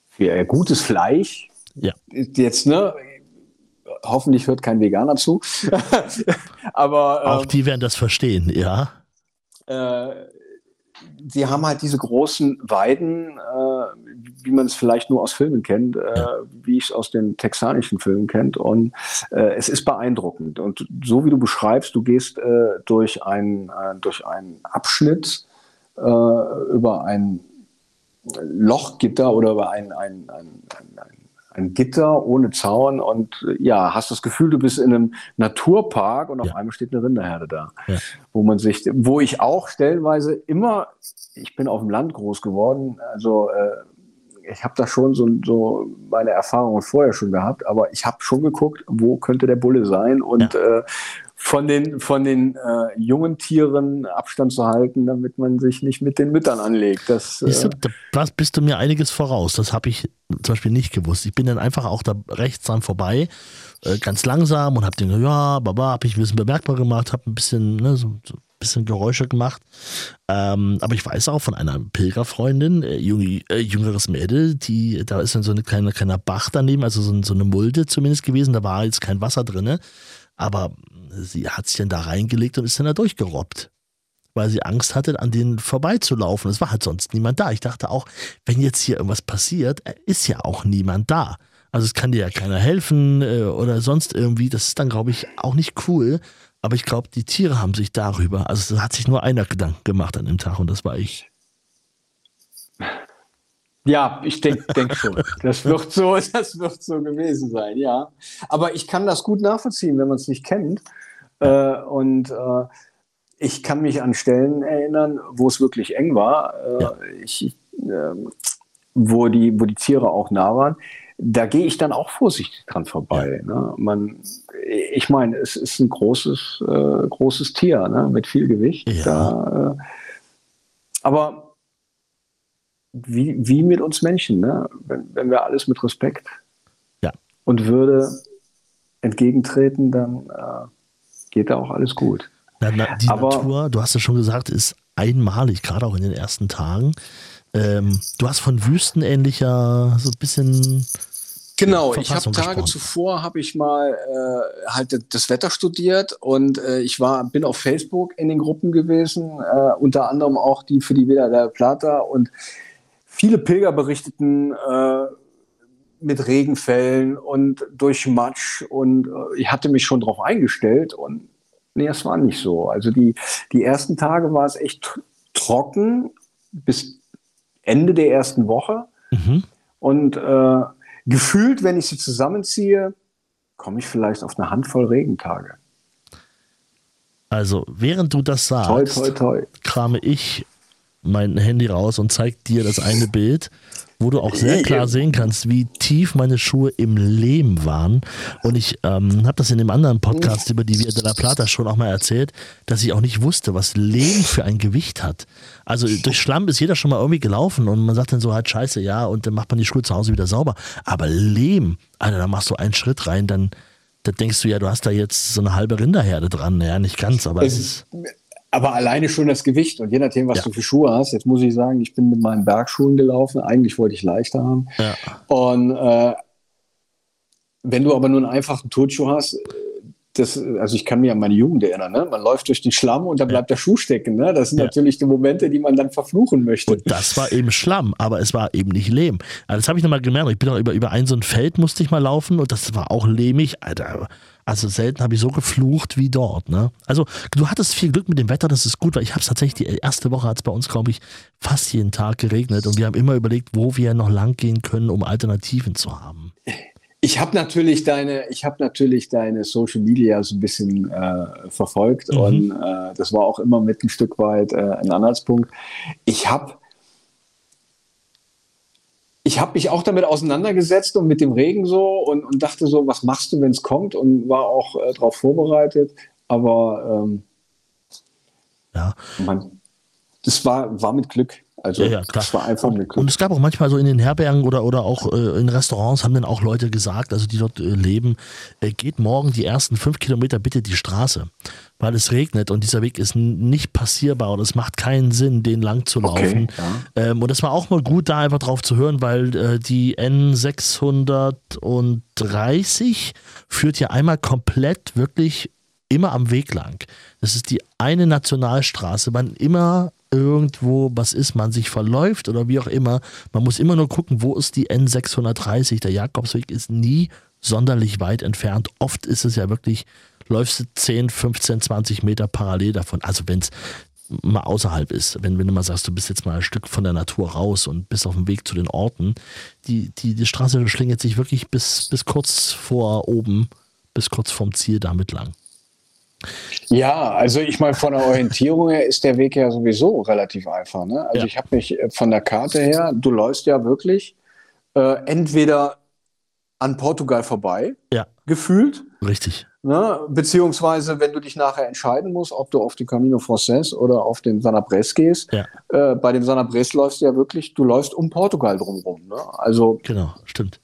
S3: für ihr gutes Fleisch.
S2: Ja.
S3: Jetzt, ne? Hoffentlich hört kein Veganer zu. *laughs* Aber
S2: ähm, auch die werden das verstehen, ja.
S3: Äh, sie haben halt diese großen Weiden, äh, wie man es vielleicht nur aus Filmen kennt, äh, wie ich es aus den texanischen Filmen kennt. Und äh, es ist beeindruckend. Und so wie du beschreibst, du gehst äh, durch, ein, äh, durch einen Abschnitt äh, über ein Lochgitter oder über ein, ein, ein, ein, ein Gitter ohne Zaun und ja, hast das Gefühl, du bist in einem Naturpark und auf ja. einmal steht eine Rinderherde da, ja. wo man sich, wo ich auch stellenweise immer, ich bin auf dem Land groß geworden, also äh, ich habe da schon so, so meine Erfahrungen vorher schon gehabt, aber ich habe schon geguckt, wo könnte der Bulle sein und ja. äh, von den, von den äh, jungen Tieren Abstand zu halten, damit man sich nicht mit den Müttern anlegt. Das,
S2: äh da bist du mir einiges voraus. Das habe ich zum Beispiel nicht gewusst. Ich bin dann einfach auch da rechts dran vorbei, äh, ganz langsam und habe den, ja, baba, habe ich ein bisschen bemerkbar gemacht, habe ein bisschen, ne, so, so ein bisschen Geräusche gemacht. Ähm, aber ich weiß auch von einer Pilgerfreundin, äh, jung, äh, jüngeres Mädel, die, da ist dann so ein kleiner, kleiner Bach daneben, also so, so eine Mulde zumindest gewesen, da war jetzt kein Wasser drin. Aber sie hat sich dann da reingelegt und ist dann da durchgerobbt. Weil sie Angst hatte, an denen vorbeizulaufen. Es war halt sonst niemand da. Ich dachte auch, wenn jetzt hier irgendwas passiert, ist ja auch niemand da. Also es kann dir ja keiner helfen äh, oder sonst irgendwie. Das ist dann, glaube ich, auch nicht cool. Aber ich glaube, die Tiere haben sich darüber, also es hat sich nur einer Gedanken gemacht an dem Tag und das war ich.
S3: Ja, ich denke denk schon. Das wird, so, *laughs* das wird so gewesen sein, ja. Aber ich kann das gut nachvollziehen, wenn man es nicht kennt. Äh, und äh, ich kann mich an Stellen erinnern, wo es wirklich eng war, äh, ja. ich, ähm, wo, die, wo die Tiere auch nah waren da gehe ich dann auch vorsichtig dran vorbei. Ja. Ne? Man, ich meine, es ist ein großes, äh, großes Tier ne? mit viel Gewicht. Ja. Da, äh, aber wie, wie mit uns Menschen, ne? wenn, wenn wir alles mit Respekt
S2: ja.
S3: und Würde entgegentreten, dann äh, geht da auch alles gut.
S2: Na, na, die aber, Natur, du hast es schon gesagt, ist einmalig, gerade auch in den ersten Tagen. Ähm, du hast von wüstenähnlicher, so ein bisschen
S3: Genau, ich habe Tage zuvor habe ich mal äh, halt das Wetter studiert und äh, ich war bin auf Facebook in den Gruppen gewesen, äh, unter anderem auch die für die Villa del Plata und viele Pilger berichteten äh, mit Regenfällen und durch Matsch und äh, ich hatte mich schon darauf eingestellt und nee, es war nicht so. Also die die ersten Tage war es echt trocken bis Ende der ersten Woche mhm. und äh, gefühlt, wenn ich sie zusammenziehe, komme ich vielleicht auf eine Handvoll Regentage.
S2: Also, während du das sagst, toi, toi, toi. krame ich mein Handy raus und zeige dir das eine Bild wo du auch sehr klar sehen kannst, wie tief meine Schuhe im Lehm waren. Und ich ähm, habe das in dem anderen Podcast über die Via de la Plata schon auch mal erzählt, dass ich auch nicht wusste, was Lehm für ein Gewicht hat. Also durch Schlamm ist jeder schon mal irgendwie gelaufen und man sagt dann so halt scheiße, ja, und dann macht man die Schuhe zu Hause wieder sauber. Aber Lehm, Alter, da machst du einen Schritt rein, dann da denkst du ja, du hast da jetzt so eine halbe Rinderherde dran. Ja, nicht ganz, aber es ist
S3: aber alleine schon das Gewicht und je nachdem, was ja. du für Schuhe hast. Jetzt muss ich sagen, ich bin mit meinen Bergschuhen gelaufen. Eigentlich wollte ich leichter haben. Ja. Und äh, wenn du aber nur einen einfachen Turnschuh hast, das, also ich kann mich an meine Jugend erinnern, ne? man läuft durch den Schlamm und dann bleibt der Schuh stecken. Ne? Das sind ja. natürlich die Momente, die man dann verfluchen möchte.
S2: Und das war eben Schlamm, aber es war eben nicht Lehm. Also das habe ich nochmal gemerkt. Ich bin auch über, über ein so ein Feld musste ich mal laufen und das war auch lehmig. Alter, also selten habe ich so geflucht wie dort. Ne? Also du hattest viel Glück mit dem Wetter, das ist gut, weil ich habe es tatsächlich, die erste Woche hat es bei uns, glaube ich, fast jeden Tag geregnet und wir haben immer überlegt, wo wir noch lang gehen können, um Alternativen zu haben.
S3: Ich habe natürlich deine, ich habe natürlich deine Social Media so ein bisschen äh, verfolgt mhm. und äh, das war auch immer mit ein Stück weit äh, ein Anhaltspunkt. Ich habe ich habe mich auch damit auseinandergesetzt und mit dem Regen so und, und dachte so, was machst du, wenn es kommt und war auch äh, darauf vorbereitet. Aber ähm, ja. Man, das war, war mit Glück. Also ja, ja, das war einfach eine
S2: Und es gab auch manchmal so in den Herbergen oder, oder auch äh, in Restaurants haben dann auch Leute gesagt, also die dort äh, leben, äh, geht morgen die ersten fünf Kilometer bitte die Straße, weil es regnet und dieser Weg ist nicht passierbar und es macht keinen Sinn, den lang zu laufen. Okay, ja. ähm, und es war auch mal gut, da einfach drauf zu hören, weil äh, die N630 führt ja einmal komplett wirklich immer am Weg lang. Das ist die eine Nationalstraße, wann immer irgendwo was ist, man sich verläuft oder wie auch immer. Man muss immer nur gucken, wo ist die N630. Der Jakobsweg ist nie sonderlich weit entfernt. Oft ist es ja wirklich, läufst du 10, 15, 20 Meter parallel davon. Also wenn es mal außerhalb ist, wenn, wenn du mal sagst, du bist jetzt mal ein Stück von der Natur raus und bist auf dem Weg zu den Orten, die, die, die Straße schlingelt sich wirklich bis, bis kurz vor oben, bis kurz vorm Ziel damit lang.
S3: Ja, also ich meine, von der Orientierung her ist der Weg ja sowieso relativ einfach. Ne? Also ja. ich habe mich äh, von der Karte her, du läufst ja wirklich äh, entweder an Portugal vorbei,
S2: ja.
S3: gefühlt.
S2: Richtig.
S3: Ne? Beziehungsweise, wenn du dich nachher entscheiden musst, ob du auf den Camino Frances oder auf den Sanabres gehst. Ja. Äh, bei dem Sanabres läufst du ja wirklich, du läufst um Portugal drumherum. Ne? Also,
S2: genau, stimmt.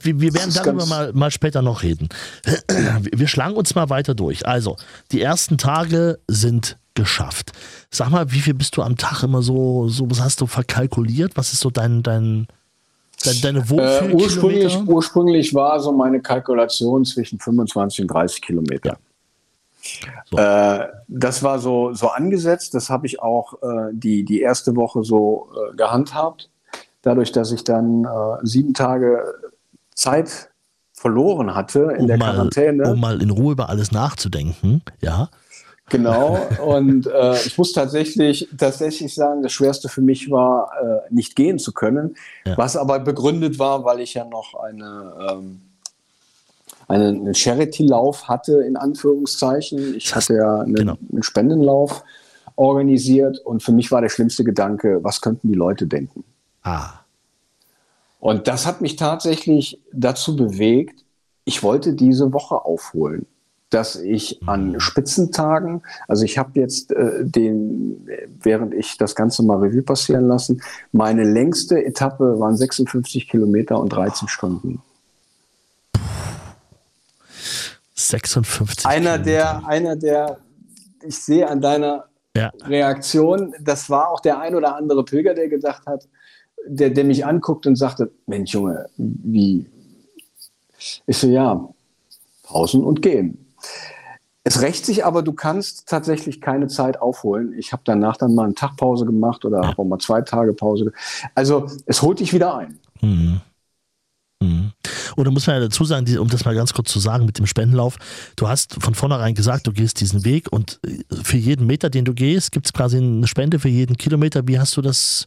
S2: Wir, wir werden darüber mal, mal später noch reden. *clears throat* Wir schlagen uns mal weiter durch. Also, die ersten Tage sind geschafft. Sag mal, wie viel bist du am Tag immer so, so was hast du verkalkuliert? Was ist so dein, dein, dein deine
S3: Wohlfühl äh, ursprünglich, ursprünglich war so meine Kalkulation zwischen 25 und 30 Kilometer. Ja. So. Äh, das war so, so angesetzt. Das habe ich auch äh, die, die erste Woche so äh, gehandhabt. Dadurch, dass ich dann äh, sieben Tage Zeit verloren hatte in
S2: um
S3: der
S2: mal,
S3: Quarantäne.
S2: Um mal in Ruhe über alles nachzudenken, ja.
S3: Genau, *laughs* und äh, ich muss tatsächlich, tatsächlich sagen, das Schwerste für mich war, äh, nicht gehen zu können,
S2: Ja.
S3: was aber begründet war, weil ich ja noch eine, ähm, einen Charity-Lauf hatte, in Anführungszeichen. Ich hatte ja einen,
S2: Genau.
S3: einen Spendenlauf organisiert und für mich war der schlimmste Gedanke, was könnten die Leute denken?
S2: Ah,
S3: Und das hat mich tatsächlich dazu bewegt, ich wollte diese Woche aufholen, dass ich an Spitzentagen, also ich habe jetzt äh, den, während ich das Ganze mal Revue passieren lassen, meine längste Etappe waren 56 Kilometer und 13 Stunden.
S2: 56.
S3: Einer
S2: Kilometer.
S3: der, einer der, ich sehe an deiner
S2: Ja,
S3: Reaktion, das war auch der ein oder andere Pilger, der gedacht hat, der, der mich anguckt und sagte, Mensch Junge, wie? Ich so, ja, pausen und gehen. Es rächt sich aber, du kannst tatsächlich keine Zeit aufholen. Ich habe danach dann mal eine Tagpause gemacht oder habe auch mal zwei Tage Pause. Also es holt dich wieder ein.
S2: Mhm. Mhm. Und da muss man ja dazu sagen, um das mal ganz kurz zu sagen mit dem Spendenlauf, du hast von vornherein gesagt, du gehst diesen Weg und äh, für jeden Meter, den du gehst, gibt es quasi eine Spende für jeden Kilometer. Wie hast du das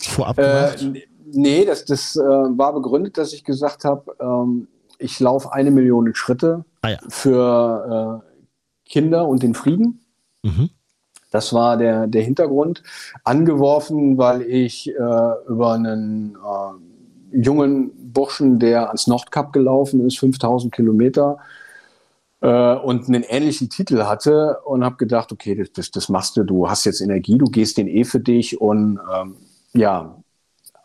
S2: vorab gemacht?
S3: Äh, nee, das, das äh, war begründet, dass ich gesagt habe, ähm, ich laufe eine Million Schritte
S2: ah ja.
S3: für äh, Kinder und den Frieden.
S2: Mhm.
S3: Das war der, der Hintergrund. Angeworfen, weil ich äh, über einen äh, jungen Burschen, der ans Nordkap gelaufen ist, 5000 Kilometer äh, und einen ähnlichen Titel hatte und habe gedacht, okay, das, das, das machst du, du hast jetzt Energie, du gehst den eh für dich und ähm, ja,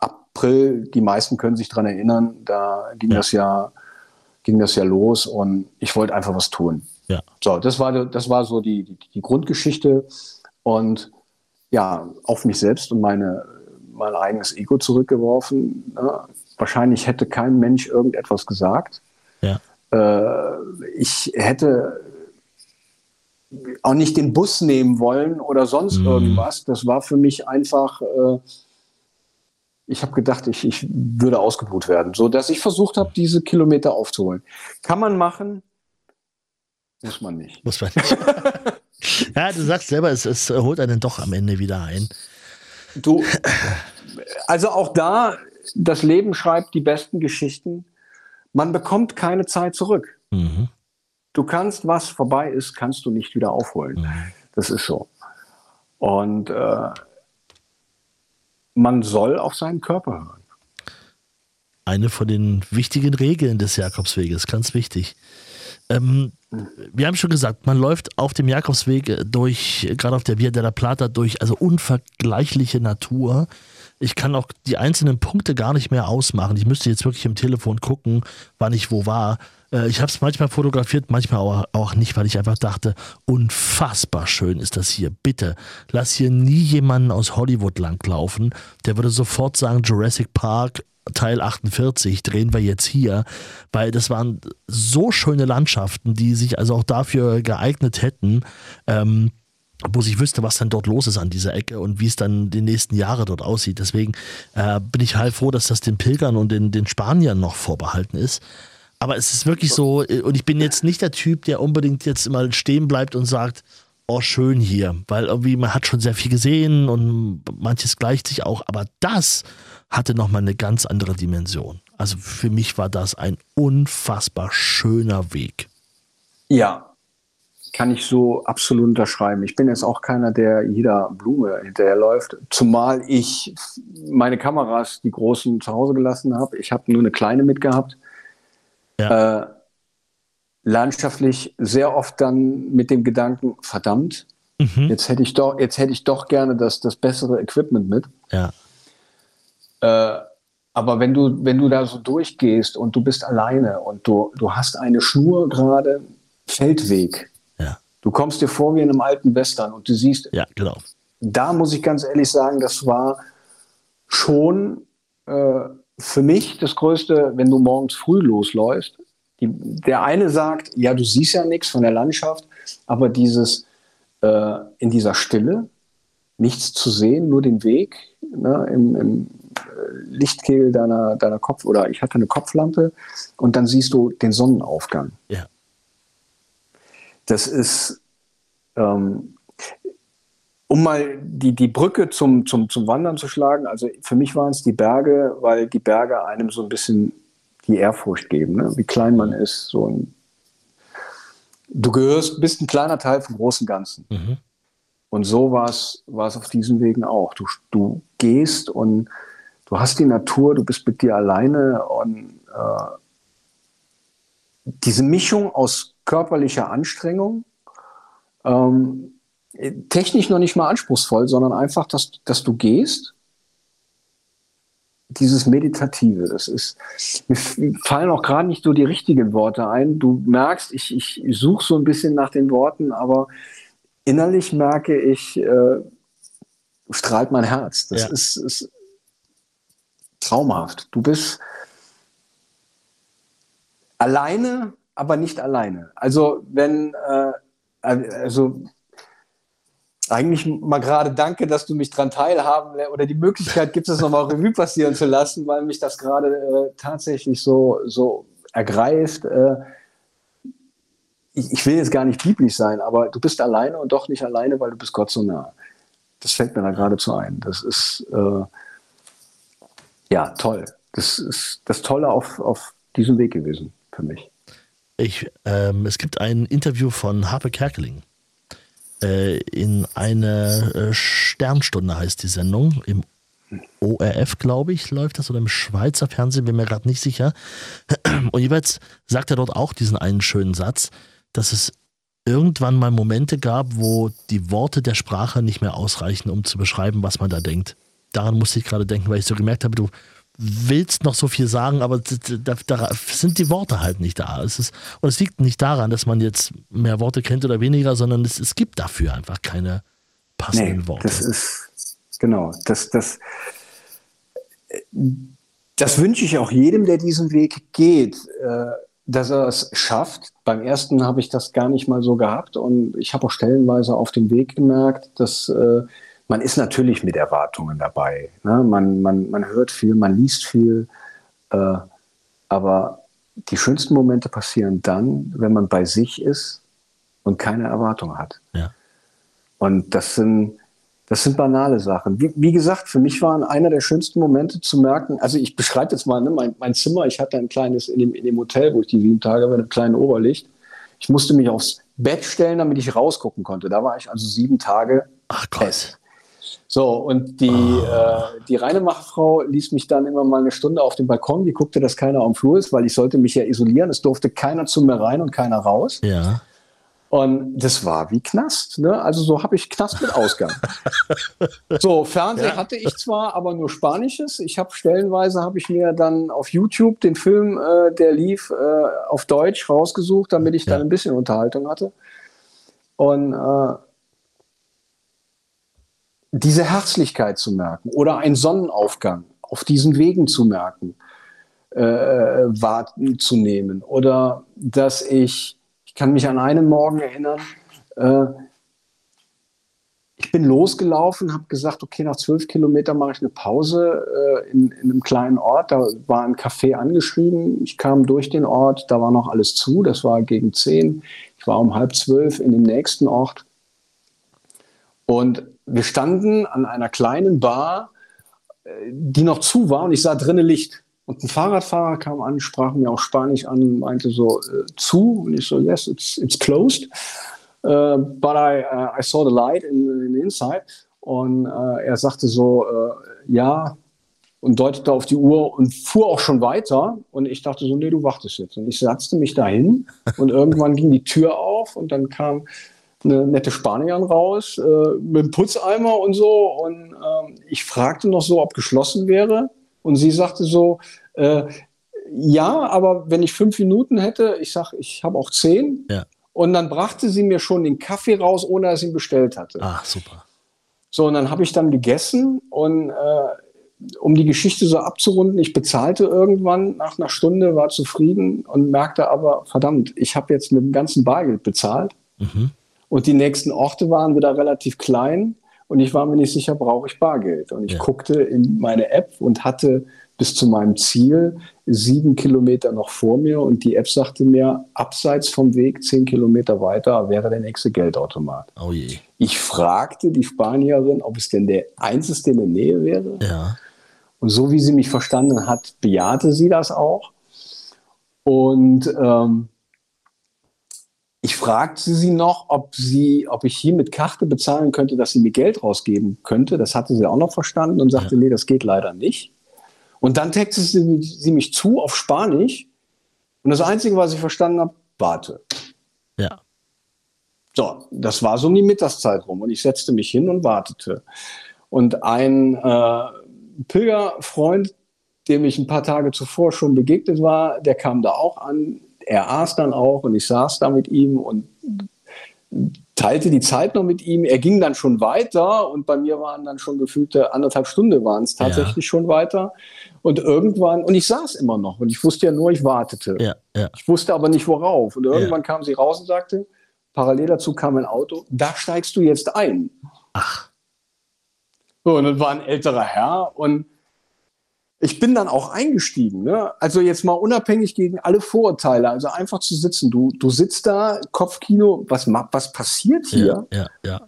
S3: April, die meisten können sich dran erinnern, da ging
S2: Ja.
S3: das ja ging das ja los und ich wollte einfach was tun.
S2: Ja.
S3: So, das war, das war so die, die, die Grundgeschichte und ja, auf mich selbst und meine, mein eigenes Ego zurückgeworfen. Ne? Wahrscheinlich hätte kein Mensch irgendetwas gesagt.
S2: Ja.
S3: Äh, ich hätte auch nicht den Bus nehmen wollen oder sonst
S2: Mhm.
S3: irgendwas. Das war für mich einfach, äh, ich habe gedacht, ich, ich würde ausgebucht werden, so dass ich versucht habe, diese Kilometer aufzuholen. Kann man machen, muss man nicht.
S2: Muss man nicht. *laughs* ja, du sagst selber, es, es holt einen doch am Ende wieder ein.
S3: Du, also auch da, das Leben schreibt die besten Geschichten. Man bekommt keine Zeit zurück.
S2: Mhm.
S3: Du kannst, was vorbei ist, kannst du nicht wieder aufholen.
S2: Mhm.
S3: Das ist so. Und äh, man soll auf seinen Körper hören.
S2: Eine von den wichtigen Regeln des Jakobsweges, ganz wichtig. Ähm, wir haben schon gesagt, man läuft auf dem Jakobsweg durch, gerade auf der Via della Plata, durch also unvergleichliche Natur. Ich kann auch die einzelnen Punkte gar nicht mehr ausmachen. Ich müsste jetzt wirklich im Telefon gucken, wann ich wo war. Äh, Ich habe es manchmal fotografiert, manchmal auch, auch nicht, weil ich einfach dachte, unfassbar schön ist das hier. Bitte, lass hier nie jemanden aus Hollywood langlaufen. Der würde sofort sagen, Jurassic Park, Teil 48 drehen wir jetzt hier, weil das waren so schöne Landschaften, die sich also auch dafür geeignet hätten, ähm, wo ich wüsste, was dann dort los ist an dieser Ecke und wie es dann die nächsten Jahre dort aussieht. Deswegen äh, bin ich halt froh, dass das den Pilgern und den, den Spaniern noch vorbehalten ist. Aber es ist wirklich so, äh, und ich bin jetzt nicht der Typ, der unbedingt jetzt mal stehen bleibt und sagt, oh, schön hier, weil irgendwie man hat schon sehr viel gesehen und manches gleicht sich auch, aber das hatte nochmal eine ganz andere Dimension. Also für mich war das ein unfassbar schöner Weg.
S3: Ja, kann ich so absolut unterschreiben. Ich bin jetzt auch keiner, der jeder Blume hinterherläuft, zumal ich meine Kameras, die großen, zu Hause gelassen habe. Ich habe nur eine kleine mitgehabt.
S2: Ja.
S3: Äh, landschaftlich sehr oft dann mit dem Gedanken, verdammt,
S2: Mhm.
S3: jetzt hätte ich doch, jetzt hätte ich doch gerne das, das bessere Equipment mit.
S2: Ja,
S3: Äh, aber wenn du, wenn du da so durchgehst und du bist alleine und du, du hast eine Schnur gerade, Feldweg,
S2: ja,
S3: du kommst dir vor wie in einem alten Western und du siehst,
S2: ja, genau.
S3: da muss ich ganz ehrlich sagen, das war schon äh, für mich das Größte, wenn du morgens früh losläufst. Die, der eine sagt, ja, du siehst ja nichts von der Landschaft, aber dieses äh, in dieser Stille, nichts zu sehen, nur den Weg ne, im, im, Lichtkegel deiner, deiner Kopf oder ich hatte eine Kopflampe und dann siehst du den Sonnenaufgang.
S2: Ja.
S3: Das ist, ähm, um mal die, die Brücke zum, zum, zum Wandern zu schlagen, also für mich waren es die Berge, weil die Berge einem so ein bisschen die Ehrfurcht geben, ne? wie klein man ist. So ein, du gehörst, bist ein kleiner Teil vom großen Ganzen.
S2: Mhm.
S3: Und so war es auf diesen Wegen auch. Du, du gehst und du hast die Natur, du bist mit dir alleine und äh, diese Mischung aus körperlicher Anstrengung, ähm, technisch noch nicht mal anspruchsvoll, sondern einfach, dass, dass du gehst. Dieses Meditative, das ist, mir fallen auch gerade nicht so die richtigen Worte ein. Du merkst, ich, ich suche so ein bisschen nach den Worten, aber innerlich merke ich, äh, strahlt mein Herz. Das ja. ist, ist traumhaft. Du bist alleine, aber nicht alleine. Also wenn, äh, also eigentlich mal gerade danke, dass du mich daran teilhaben oder die Möglichkeit gibt es nochmal Revue passieren zu lassen, weil mich das gerade äh, tatsächlich so, so ergreift. Äh, ich, ich, will jetzt gar nicht biblisch sein, aber du bist alleine und doch nicht alleine, weil du bist Gott so nah. Das fällt mir da geradezu ein. Das ist äh, ja toll. Das ist das Tolle auf, auf diesem Weg gewesen für mich.
S2: Ich, ähm, es gibt ein Interview von Harpe Kerkeling äh, in eine äh, Sternstunde heißt die Sendung im ORF, glaube ich, läuft das oder im Schweizer Fernsehen, bin mir gerade nicht sicher. Und jeweils sagt er dort auch diesen einen schönen Satz, dass es irgendwann mal Momente gab, wo die Worte der Sprache nicht mehr ausreichen, um zu beschreiben, was man da denkt. Daran musste ich gerade denken, weil ich so gemerkt habe, du willst noch so viel sagen, aber da, da, sind die Worte halt nicht da. Es ist, und es liegt nicht daran, dass man jetzt mehr Worte kennt oder weniger, sondern es, es gibt dafür einfach keine passenden nee, Worte.
S3: Das ist, genau, das, das, das wünsche ich auch jedem, der diesen Weg geht, äh, dass er es schafft. Beim ersten habe ich das gar nicht mal so gehabt und ich habe auch stellenweise auf dem Weg gemerkt, dass äh, man ist natürlich mit Erwartungen dabei. Ne? Man, man, man hört viel, man liest viel, äh, aber die schönsten Momente passieren dann, wenn man bei sich ist und keine Erwartung hat.
S2: Ja.
S3: Und das sind, das sind banale Sachen. Wie, wie, gesagt, für mich waren einer der schönsten Momente zu merken, also ich beschreibe jetzt mal ne, mein, mein, Zimmer, ich hatte ein kleines, in dem, in dem Hotel, wo ich die sieben Tage war, ein kleines Oberlicht. Ich musste mich aufs Bett stellen, damit ich rausgucken konnte. Da war ich also sieben Tage
S2: Ach, Gott.
S3: So, und die, oh. äh, die Reinemacherfrau ließ mich dann immer mal eine Stunde auf dem Balkon, die guckte, dass keiner am Flur ist, weil ich sollte mich ja isolieren. Es durfte keiner zu mir rein und keiner raus.
S2: Ja.
S3: Und das war wie Knast. Ne? Also so habe ich Knast mit Ausgang. *laughs* so, Fernsehen ja. hatte ich zwar, aber nur Spanisches. Ich habe stellenweise, habe ich mir dann auf YouTube den Film, äh, der lief, äh, auf Deutsch rausgesucht, damit ich ja. dann ein bisschen Unterhaltung hatte. Und äh, diese Herzlichkeit zu merken oder einen Sonnenaufgang auf diesen Wegen zu merken, äh, wahrzunehmen. Oder dass ich, ich kann mich an einen Morgen erinnern, äh, ich bin losgelaufen, habe gesagt, okay, nach zwölf Kilometern mache ich eine Pause äh, in, in, einem kleinen Ort. Da war ein Café angeschrieben. Ich kam durch den Ort, da war noch alles zu. Das war gegen zehn. Ich war um halb zwölf in dem nächsten Ort. Und wir standen an einer kleinen Bar, äh, die noch zu war und ich sah drinnen Licht. Und ein Fahrradfahrer kam an, sprach mir auch Spanisch an, meinte so äh, zu. Und ich so yes, it's it's closed, uh, but I uh, I saw the light in, in the inside. Und uh, er sagte so ja und deutete auf die Uhr und fuhr auch schon weiter. Und ich dachte so nee du wartest jetzt. Und ich setzte mich dahin. Und irgendwann ging die Tür auf und dann kam eine nette Spanierin raus äh, mit einem Putzeimer und so. Und ähm, ich fragte noch so, ob geschlossen wäre. Und sie sagte so, äh, ja, aber wenn ich fünf Minuten hätte, ich sage, ich habe auch zehn.
S2: Ja.
S3: Und dann brachte sie mir schon den Kaffee raus, ohne dass ich ihn bestellt hatte.
S2: Ach, super.
S3: So, und dann habe ich dann gegessen und äh, um die Geschichte so abzurunden, ich bezahlte irgendwann nach einer Stunde, war zufrieden und merkte aber, verdammt, ich habe jetzt mit dem ganzen Bargeld bezahlt.
S2: Mhm.
S3: Und die nächsten Orte waren wieder relativ klein. und ich war mir nicht sicher, brauche ich Bargeld. Und ich ja. guckte in meine App und hatte bis zu meinem Ziel sieben Kilometer noch vor mir und die App sagte mir, abseits vom Weg zehn Kilometer weiter wäre der nächste Geldautomat.
S2: Oh je.
S3: Ich fragte die Spanierin, ob es denn der einzige in der Nähe wäre.
S2: Ja.
S3: Und so wie sie mich verstanden hat, bejahte sie das auch. Und ähm, ich fragte sie noch, ob, sie, ob ich hier mit Karte bezahlen könnte, dass sie mir Geld rausgeben könnte. Das hatte sie auch noch verstanden und sagte, ja. nee, das geht leider nicht. Und dann textete sie, mich zu auf Spanisch. Und das Einzige, was ich verstanden habe, warte.
S2: Ja.
S3: So, das war so um die Mittagszeit rum. Und ich setzte mich hin und wartete. Und ein äh, Pilgerfreund, dem ich ein paar Tage zuvor schon begegnet war, der kam da auch an, er aß dann auch und ich saß da mit ihm und teilte die Zeit noch mit ihm. Er ging dann schon weiter und bei mir waren dann schon gefühlte anderthalb Stunden waren es tatsächlich ja. schon weiter. Und irgendwann, und ich saß immer noch und ich wusste ja nur, ich wartete.
S2: Ja, ja.
S3: Ich wusste aber nicht worauf. Und irgendwann kam sie raus und sagte, parallel dazu kam ein Auto, da steigst du jetzt ein.
S2: Ach.
S3: So, und dann war ein älterer Herr und ich bin dann auch eingestiegen. Ne? Also jetzt mal unabhängig gegen alle Vorurteile. Also einfach zu sitzen. Du, du sitzt da, Kopfkino, was, was passiert hier?
S2: Ja, ja, ja.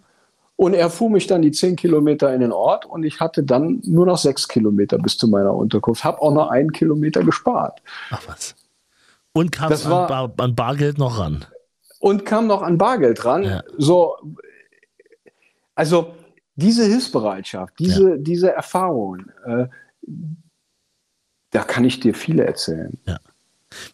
S3: Und er fuhr mich dann die zehn Kilometer in den Ort und ich hatte dann nur noch sechs Kilometer bis zu meiner Unterkunft. Habe auch noch einen Kilometer gespart.
S2: Ach was. Und kam an, Bar, an, Bargeld noch ran.
S3: Und kam noch an Bargeld ran. Ja. So, also diese Hilfsbereitschaft, diese, ja. diese Erfahrungen, äh, da kann ich dir viele erzählen.
S2: Ja.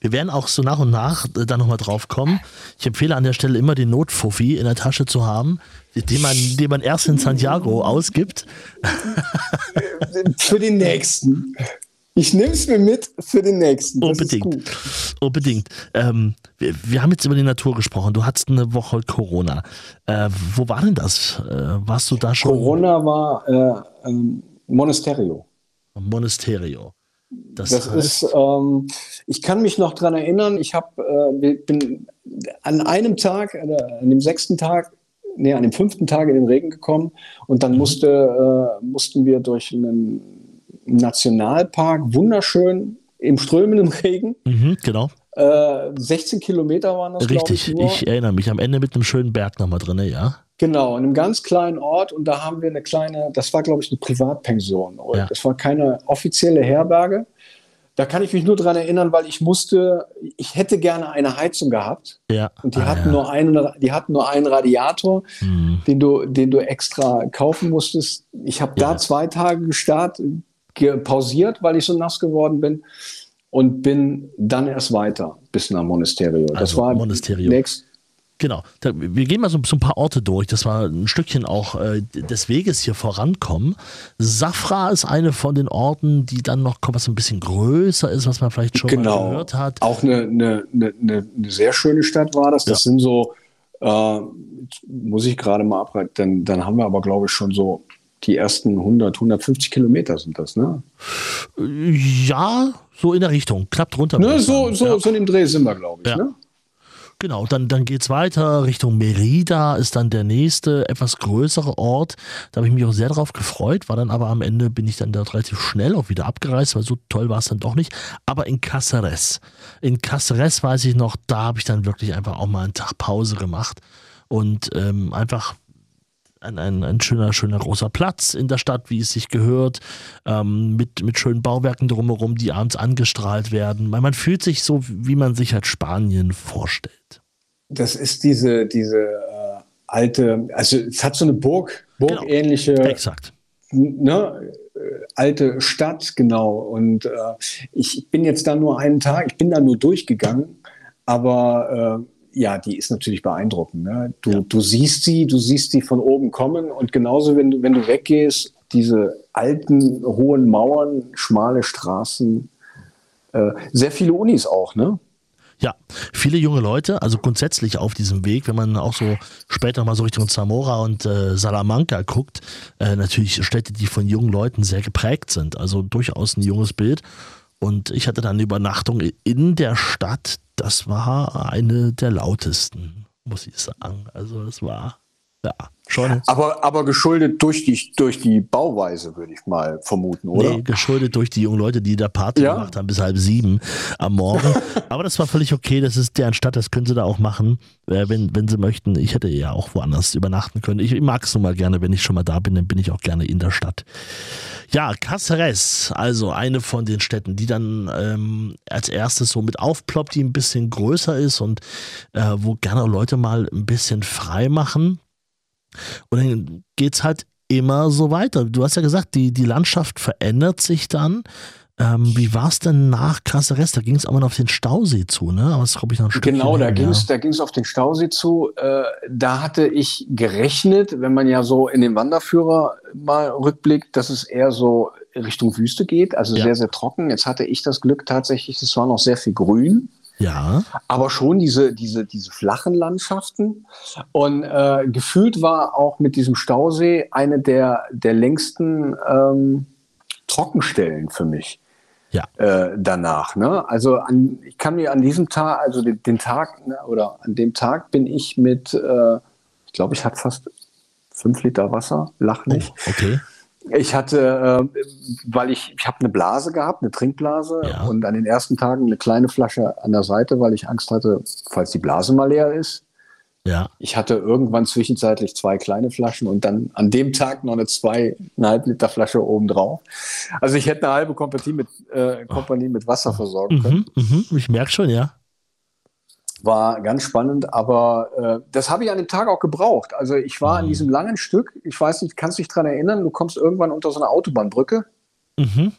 S2: Wir werden auch so nach und nach äh, da nochmal drauf kommen. Ich empfehle an der Stelle immer den Notfuffi in der Tasche zu haben, den man, den man erst in Santiago ausgibt.
S3: Für den nächsten. Ich nehme es mir mit für den nächsten.
S2: Das Unbedingt. Unbedingt. Ähm, wir, wir, haben jetzt über die Natur gesprochen. Du hattest eine Woche Corona. Äh, wo war denn das? Äh, warst du da schon?
S3: Corona war äh, ähm, Monasterio.
S2: Monasterio.
S3: Das, das heißt, ist, ähm, ich kann mich noch daran erinnern, ich habe, äh, bin an einem Tag, äh, an dem sechsten Tag, nee, an dem fünften Tag in den Regen gekommen und dann mhm. musste, äh, mussten wir durch einen Nationalpark, wunderschön im strömenden Regen.
S2: Mhm, genau.
S3: Äh, 16 Kilometer waren das,
S2: Richtig, ich, ich, erinnere mich. Am Ende mit einem schönen Berg nochmal drin, ja.
S3: Genau, in einem ganz kleinen Ort und da haben wir eine kleine, das war glaube ich eine Privatpension. Ja. Das war keine offizielle Herberge. Da kann ich mich nur daran erinnern, weil ich musste, ich hätte gerne eine Heizung gehabt.
S2: Ja.
S3: Und die ah, hatten ja. nur einen, die hatten nur einen Radiator, mhm. den du, den du extra kaufen musstest. Ich habe da zwei Tage gestartet, pausiert, weil ich so nass geworden bin und bin dann erst weiter bis nach Monasterio.
S2: Also das war Monasterio. Nächst, Genau. Wir gehen mal so, so, ein paar Orte durch, dass wir ein Stückchen auch äh, des Weges hier vorankommen. Safra ist eine von den Orten, die dann noch was ein bisschen größer ist, was man vielleicht schon genau. mal gehört hat.
S3: Auch eine, eine, eine, eine, sehr schöne Stadt war das. Das ja. sind so, äh, muss ich gerade mal abreiten, dann, dann haben wir aber, glaube ich, schon so die ersten 100, 150 Kilometer sind das, ne?
S2: Ja, so in der Richtung, knapp drunter.
S3: Ne, so, so, ja. so in dem Dreh sind wir, glaube ich. Ja. Ne?
S2: Genau, dann, dann geht es weiter Richtung Merida, ist dann der nächste, etwas größere Ort. Da habe ich mich auch sehr darauf gefreut, war dann aber am Ende bin ich dann da relativ schnell auch wieder abgereist, weil so toll war es dann doch nicht. Aber in Caceres. In Caceres weiß ich noch, da habe ich dann wirklich einfach auch mal einen Tag Pause gemacht und ähm, einfach ein, ein, ein, schöner, schöner großer Platz in der Stadt, wie es sich gehört, ähm, mit, mit schönen Bauwerken drumherum, die abends angestrahlt werden. Man fühlt sich so, wie man sich halt Spanien vorstellt.
S3: Das ist diese, diese äh, alte, also es hat so eine Burg, burgähnliche.
S2: Genau. Exakt.
S3: Ne, äh, alte Stadt, genau. Und äh, ich bin jetzt da nur einen Tag, ich bin da nur durchgegangen, aber äh, ja, die ist natürlich beeindruckend. Ne? Du, ja. du siehst sie, du siehst sie von oben kommen und genauso, wenn du, wenn du weggehst, diese alten, hohen Mauern, schmale Straßen, äh, sehr viele Unis auch, ne?
S2: Ja, viele junge Leute, also grundsätzlich auf diesem Weg, wenn man auch so später mal so Richtung Zamora und äh, Salamanca guckt, äh, natürlich Städte, die von jungen Leuten sehr geprägt sind, also durchaus ein junges Bild. Und ich hatte dann eine Übernachtung in der Stadt, das war eine der lautesten, muss ich sagen. Also es war Ja, schon.
S3: Aber, aber geschuldet durch die, durch die Bauweise, würde ich mal vermuten, oder? Nee,
S2: geschuldet durch die jungen Leute, die da Party ja? gemacht haben bis halb sieben am Morgen. *laughs* aber das war völlig okay, das ist deren Stadt, das können sie da auch machen, äh, wenn, wenn sie möchten. Ich hätte ja auch woanders übernachten können. Ich, ich mag es nun mal gerne, wenn ich schon mal da bin, dann bin ich auch gerne in der Stadt. Ja, Caceres, also eine von den Städten, die dann ähm, als erstes so mit aufploppt, die ein bisschen größer ist und äh, wo gerne Leute mal ein bisschen frei machen. Und dann geht es halt immer so weiter. Du hast ja gesagt, die, die Landschaft verändert sich dann. Ähm, wie war es denn nach Caceres? Da ging es aber noch auf den Stausee zu, ne? Aber das glaube ich noch ein Stückchen
S3: Genau, da ging es da ging's auf den Stausee zu. Äh, da hatte ich gerechnet, wenn man ja so in den Wanderführer mal rückblickt, dass es eher so Richtung Wüste geht, also ja. sehr, sehr trocken. Jetzt hatte ich das Glück tatsächlich, es war noch sehr viel Grün.
S2: Ja.
S3: Aber schon diese, diese, diese flachen Landschaften. Und äh, gefühlt war auch mit diesem Stausee eine der, der längsten ähm, Trockenstellen für mich.
S2: Ja.
S3: Äh, danach. Ne? Also an, ich kann mir an diesem Tag, also den, den Tag ne, oder an dem Tag bin ich mit, äh, ich glaube, ich hatte fast fünf Liter Wasser, lach nicht.
S2: Oh, okay.
S3: Ich hatte, äh, weil ich, ich habe eine Blase gehabt, eine Trinkblase ja. und an den ersten Tagen eine kleine Flasche an der Seite, weil ich Angst hatte, falls die Blase mal leer ist.
S2: Ja.
S3: Ich hatte irgendwann zwischenzeitlich zwei kleine Flaschen und dann an dem Tag noch eine zweieinhalb Liter Flasche obendrauf. Also ich hätte eine halbe Kompanie mit, äh, Kompanie mit Wasser versorgen können.
S2: Mhm, mh, ich merke schon, ja.
S3: War ganz spannend, aber äh, das habe ich an dem Tag auch gebraucht. Also ich war mhm. an diesem langen Stück, ich weiß nicht, kannst du dich daran erinnern, du kommst irgendwann unter so eine Autobahnbrücke
S2: mhm.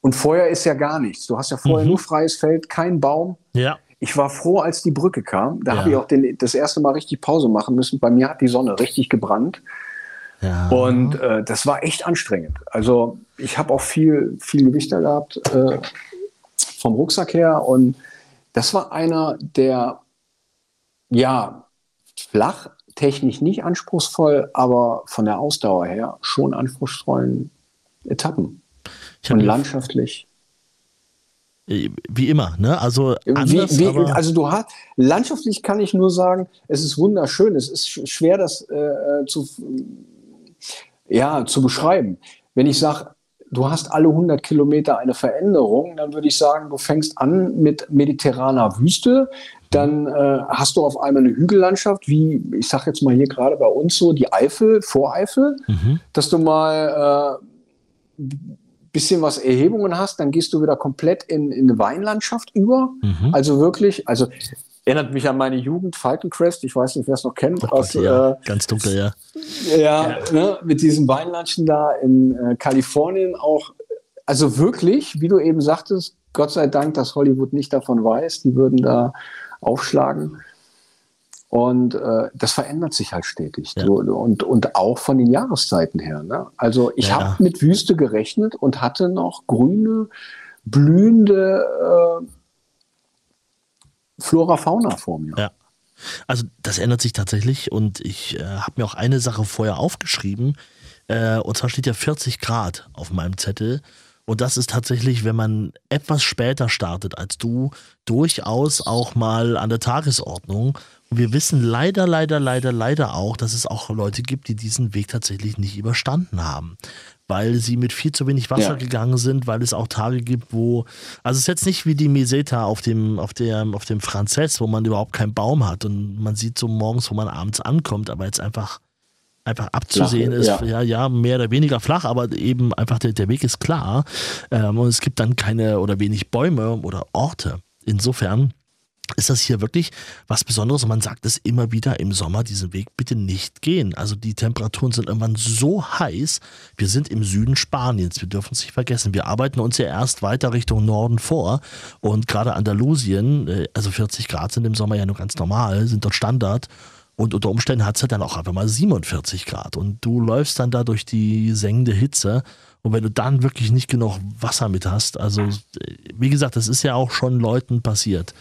S3: und vorher ist ja gar nichts. Du hast ja vorher mhm. nur freies Feld, kein Baum.
S2: Ja.
S3: Ich war froh, als die Brücke kam. Da ja. habe ich auch den, das erste Mal richtig Pause machen müssen. Bei mir hat die Sonne richtig gebrannt.
S2: Ja.
S3: Und äh, das war echt anstrengend. Also ich habe auch viel, viel Gewicht da gehabt äh, vom Rucksack her und das war einer der, ja, flach, technisch nicht anspruchsvoll, aber von der Ausdauer her schon anspruchsvollen Etappen. Und landschaftlich.
S2: Wie immer, ne? Also, anders,
S3: wie, wie, also du hast landschaftlich kann ich nur sagen, es ist wunderschön. Es ist schwer, das äh, zu, ja, zu beschreiben. Wenn ich sage, du hast alle 100 Kilometer eine Veränderung, dann würde ich sagen, du fängst an mit mediterraner Wüste, dann äh, hast du auf einmal eine Hügellandschaft, wie ich sage jetzt mal hier gerade bei uns so, die Eifel, Voreifel, mhm. dass du mal äh, bisschen was Erhebungen hast, dann gehst du wieder komplett in, in eine Weinlandschaft über. Mhm. Also wirklich, also erinnert mich an meine Jugend, Falkencrest, ich weiß nicht, wer es noch kennt.
S2: Oh aus, ja. äh, Ganz dunkel, ja.
S3: Ja, ja. Ne, mit diesen Weinlandschen da in äh, Kalifornien auch. Also wirklich, wie du eben sagtest, Gott sei Dank, dass Hollywood nicht davon weiß, die würden da aufschlagen. Und äh, das verändert sich halt stetig. Ja. und, und auch von den Jahreszeiten her. Ne? Also ich ja. habe mit Wüste gerechnet und hatte noch grüne, blühende äh, Flora Fauna vor mir.
S2: Ja. Also das ändert sich tatsächlich und ich äh, habe mir auch eine Sache vorher aufgeschrieben. Äh, und zwar steht ja 40 Grad auf meinem Zettel. Und das ist tatsächlich, wenn man etwas später startet als du, durchaus auch mal an der Tagesordnung. Und wir wissen leider, leider, leider, leider auch, dass es auch Leute gibt, die diesen Weg tatsächlich nicht überstanden haben weil sie mit viel zu wenig Wasser ja. gegangen sind, weil es auch Tage gibt, wo, also es ist jetzt nicht wie die Meseta auf dem, auf dem, auf dem Franzess, wo man überhaupt keinen Baum hat und man sieht so morgens, wo man abends ankommt, aber jetzt einfach, einfach abzusehen flach, ist, ja. ja. ja, mehr oder weniger flach, aber eben einfach der, der Weg ist klar ähm, und es gibt dann keine oder wenig Bäume oder Orte. Insofern ist das hier wirklich was Besonderes man sagt es immer wieder im Sommer, diesen Weg bitte nicht gehen. Also die Temperaturen sind irgendwann so heiß. Wir sind im Süden Spaniens, wir dürfen es nicht vergessen. Wir arbeiten uns ja erst weiter Richtung Norden vor und gerade Andalusien, äh, also 40 Grad sind im Sommer ja nur ganz normal, sind dort Standard. Und unter Umständen hat es halt dann auch einfach mal 47 Grad. Und du läufst dann da durch die sengende Hitze. Und wenn du dann wirklich nicht genug Wasser mit hast, also äh, wie gesagt, das ist ja auch schon Leuten passiert.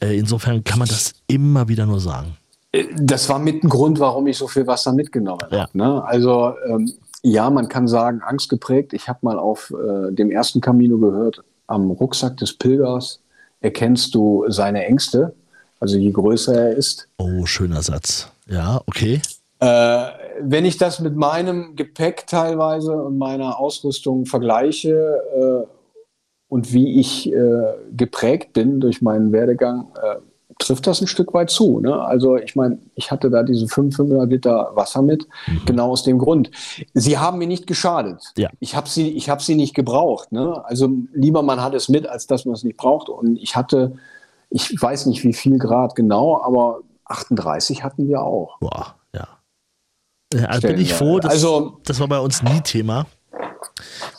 S2: Äh, insofern kann man das immer wieder nur sagen.
S3: Äh, das war mit ein Grund, warum ich so viel Wasser mitgenommen habe. Ja. Ne? Also ähm, ja, man kann sagen, angstgeprägt. Ich habe mal auf äh, dem ersten Camino gehört, am Rucksack des Pilgers erkennst du seine Ängste, also je größer er ist.
S2: Oh, schöner Satz. Ja, okay.
S3: Äh, wenn ich das mit meinem Gepäck teilweise und meiner Ausrüstung vergleiche äh, und wie ich äh, geprägt bin durch meinen Werdegang, äh, trifft das ein Stück weit zu. Ne? Also ich meine, ich hatte da diese 500 Liter Wasser mit, mhm. genau aus dem Grund. Sie haben mir nicht geschadet.
S2: Ja.
S3: Ich habe sie, ich hab sie nicht gebraucht. Ne? Also lieber man hat es mit, als dass man es nicht braucht. Und ich hatte, ich weiß nicht wie viel Grad genau, aber 38 hatten wir auch.
S2: Boah, ja. ja bin ich froh, dass, also, das war bei uns nie Thema.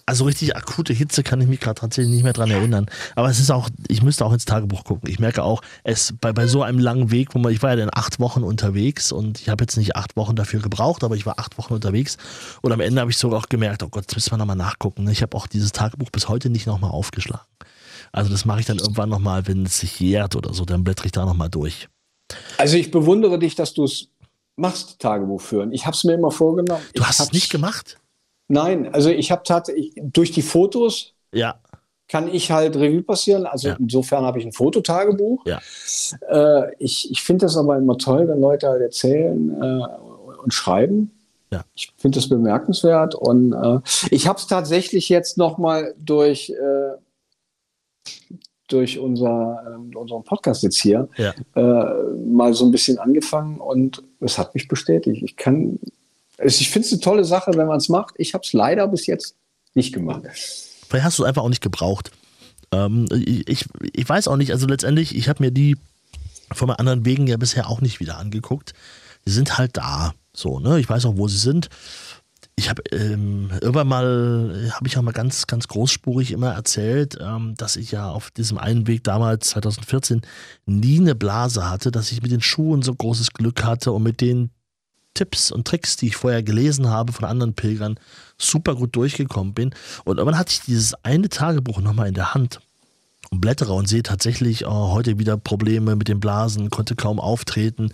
S2: Also richtig akute Hitze kann ich mich gerade tatsächlich nicht mehr dran erinnern. Aber es ist auch, ich müsste auch ins Tagebuch gucken. Ich merke auch, es bei, bei so einem langen Weg, wo man, ich war ja dann acht Wochen unterwegs und ich habe jetzt nicht acht Wochen dafür gebraucht, aber ich war acht Wochen unterwegs und am Ende habe ich sogar auch gemerkt, oh Gott, jetzt müssen wir nochmal nachgucken. Ich habe auch dieses Tagebuch bis heute nicht nochmal aufgeschlagen. Also das mache ich dann irgendwann nochmal, wenn es sich jährt oder so, dann blättere ich da nochmal durch.
S3: Also ich bewundere dich, dass du es machst, Tagebuch führen. Ich habe es mir immer vorgenommen.
S2: Du hast es nicht gemacht?
S3: Nein, also ich habe tatsächlich durch die Fotos
S2: ja.
S3: kann ich halt Revue passieren. Also ja. insofern habe ich ein Fototagebuch.
S2: Ja.
S3: Äh, ich ich finde das aber immer toll, wenn Leute halt erzählen äh, und schreiben.
S2: Ja.
S3: Ich finde das bemerkenswert und äh, ich habe es tatsächlich jetzt noch mal durch äh, durch unser, äh, unseren Podcast jetzt hier
S2: ja.
S3: äh, mal so ein bisschen angefangen und es hat mich bestätigt. Ich kann ich finde es eine tolle Sache, wenn man es macht. Ich habe es leider bis jetzt nicht gemacht.
S2: Vielleicht hast du es einfach auch nicht gebraucht. Ähm, ich, ich weiß auch nicht, also letztendlich, ich habe mir die von meinen anderen Wegen ja bisher auch nicht wieder angeguckt. Die sind halt da. So, ne? Ich weiß auch, wo sie sind. Ich habe ähm, irgendwann mal, habe ich auch mal ganz, ganz großspurig immer erzählt, ähm, dass ich ja auf diesem einen Weg damals, 2014, nie eine Blase hatte, dass ich mit den Schuhen so großes Glück hatte und mit den Tipps und Tricks, die ich vorher gelesen habe von anderen Pilgern, super gut durchgekommen bin. Und irgendwann hatte ich dieses eine Tagebuch nochmal in der Hand und blättere und sehe tatsächlich oh, heute wieder Probleme mit den Blasen, konnte kaum auftreten.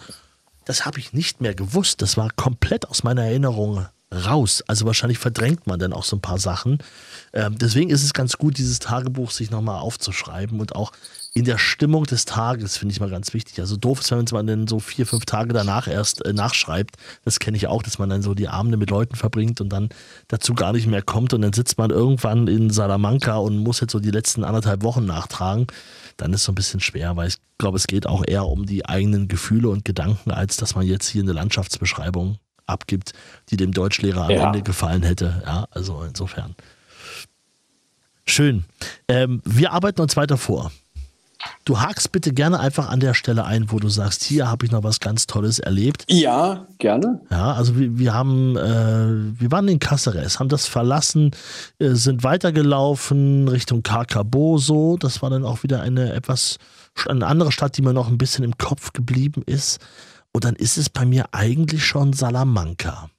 S2: Das habe ich nicht mehr gewusst. Das war komplett aus meiner Erinnerung raus. Also wahrscheinlich verdrängt man dann auch so ein paar Sachen. Ähm, deswegen ist es ganz gut, dieses Tagebuch sich nochmal aufzuschreiben und auch in der Stimmung des Tages, finde ich mal ganz wichtig. Also doof ist, wenn man dann so vier, fünf Tage danach erst äh, nachschreibt. Das kenne ich auch, dass man dann so die Abende mit Leuten verbringt und dann dazu gar nicht mehr kommt und dann sitzt man irgendwann in Salamanca und muss jetzt so die letzten anderthalb Wochen nachtragen. Dann ist es so ein bisschen schwer, weil ich glaube, es geht auch eher um die eigenen Gefühle und Gedanken, als dass man jetzt hier eine Landschaftsbeschreibung abgibt, die dem Deutschlehrer am ja. Ende gefallen hätte. Ja, also insofern. Schön. Ähm, wir arbeiten uns weiter vor. Du hakst bitte gerne einfach an der Stelle ein, wo du sagst, hier habe ich noch was ganz Tolles erlebt.
S3: Ja, gerne.
S2: Ja, also wir, wir haben, äh, wir waren in Caceres, haben das verlassen, äh, sind weitergelaufen Richtung Carcaboso. Das war dann auch wieder eine etwas, eine andere Stadt, die mir noch ein bisschen im Kopf geblieben ist. Und dann ist es bei mir eigentlich schon Salamanca.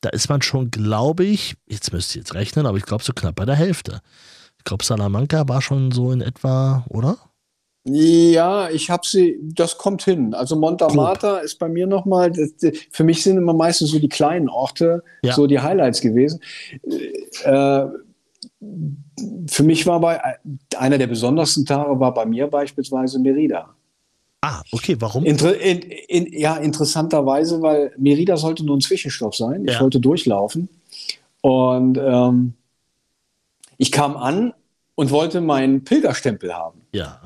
S2: Da ist man schon, glaube ich, jetzt müsst ihr jetzt rechnen, aber ich glaube so knapp bei der Hälfte. Ich glaube, Salamanca war schon so in etwa, oder?
S3: Ja, ich habe sie, das kommt hin. Also Montamata ist bei mir nochmal, für mich sind immer meistens so die kleinen Orte ja. so die Highlights gewesen. Äh, für mich war bei, einer der besondersten Tage war bei mir beispielsweise Merida.
S2: Ah, okay, warum?
S3: Inter, in, in, ja, interessanterweise, weil Merida sollte nur ein Zwischenstopp sein. Ich ja. wollte durchlaufen. Und ähm, ich kam an und wollte meinen Pilgerstempel haben.
S2: Ja.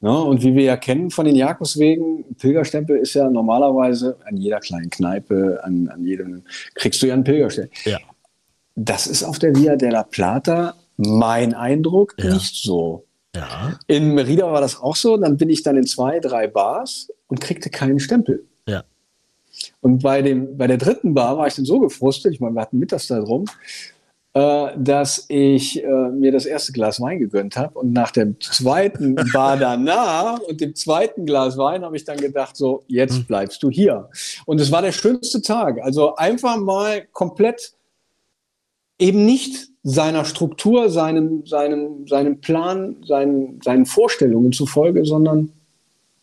S3: ja. Und wie wir ja kennen von den Jakobswegen, Pilgerstempel ist ja normalerweise an jeder kleinen Kneipe, an, an jedem, kriegst du ja einen Pilgerstempel.
S2: Ja.
S3: Das ist auf der Via della Plata mein Eindruck
S2: ja.
S3: nicht so.
S2: Ja.
S3: In Merida war das auch so. Dann bin ich dann in zwei, drei Bars und kriegte keinen Stempel.
S2: Ja.
S3: Und bei, dem, bei der dritten Bar war ich dann so gefrustet, ich meine, wir hatten mittags da drum, äh, dass ich äh, mir das erste Glas Wein gegönnt habe und nach dem zweiten *laughs* Bar danach und dem zweiten Glas Wein habe ich dann gedacht, so, jetzt hm. bleibst du hier. Und es war der schönste Tag. Also einfach mal komplett eben nicht seiner Struktur, seinem, seinem, seinem Plan, seinen, seinen Vorstellungen zufolge, sondern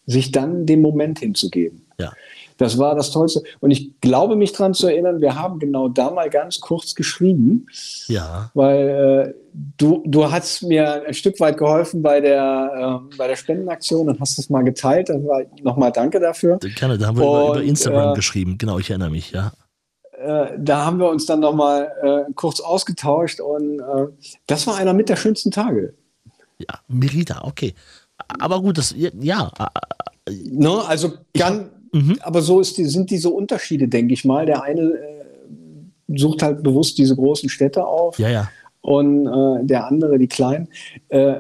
S3: sich dann dem Moment hinzugeben.
S2: Ja.
S3: Das war das Tollste. Und ich glaube mich daran zu erinnern, wir haben genau da mal ganz kurz geschrieben.
S2: Ja.
S3: Weil äh, du, du hast mir ein Stück weit geholfen bei der, äh, bei der Spendenaktion und hast es mal geteilt. Nochmal danke dafür.
S2: Gerne, da haben wir und, über, Instagram äh, geschrieben. Genau, ich erinnere mich, ja.
S3: Äh, da haben wir uns dann nochmal äh, kurz ausgetauscht und äh, das war einer mit der schönsten Tage.
S2: Ja, Merida, okay. Aber gut, das, ja.
S3: Ne, also ganz, Mhm. Aber so die, sind diese Unterschiede, denke ich mal. Der eine äh, sucht halt bewusst diese großen Städte auf
S2: ja, ja.
S3: und äh, der andere die kleinen. Äh,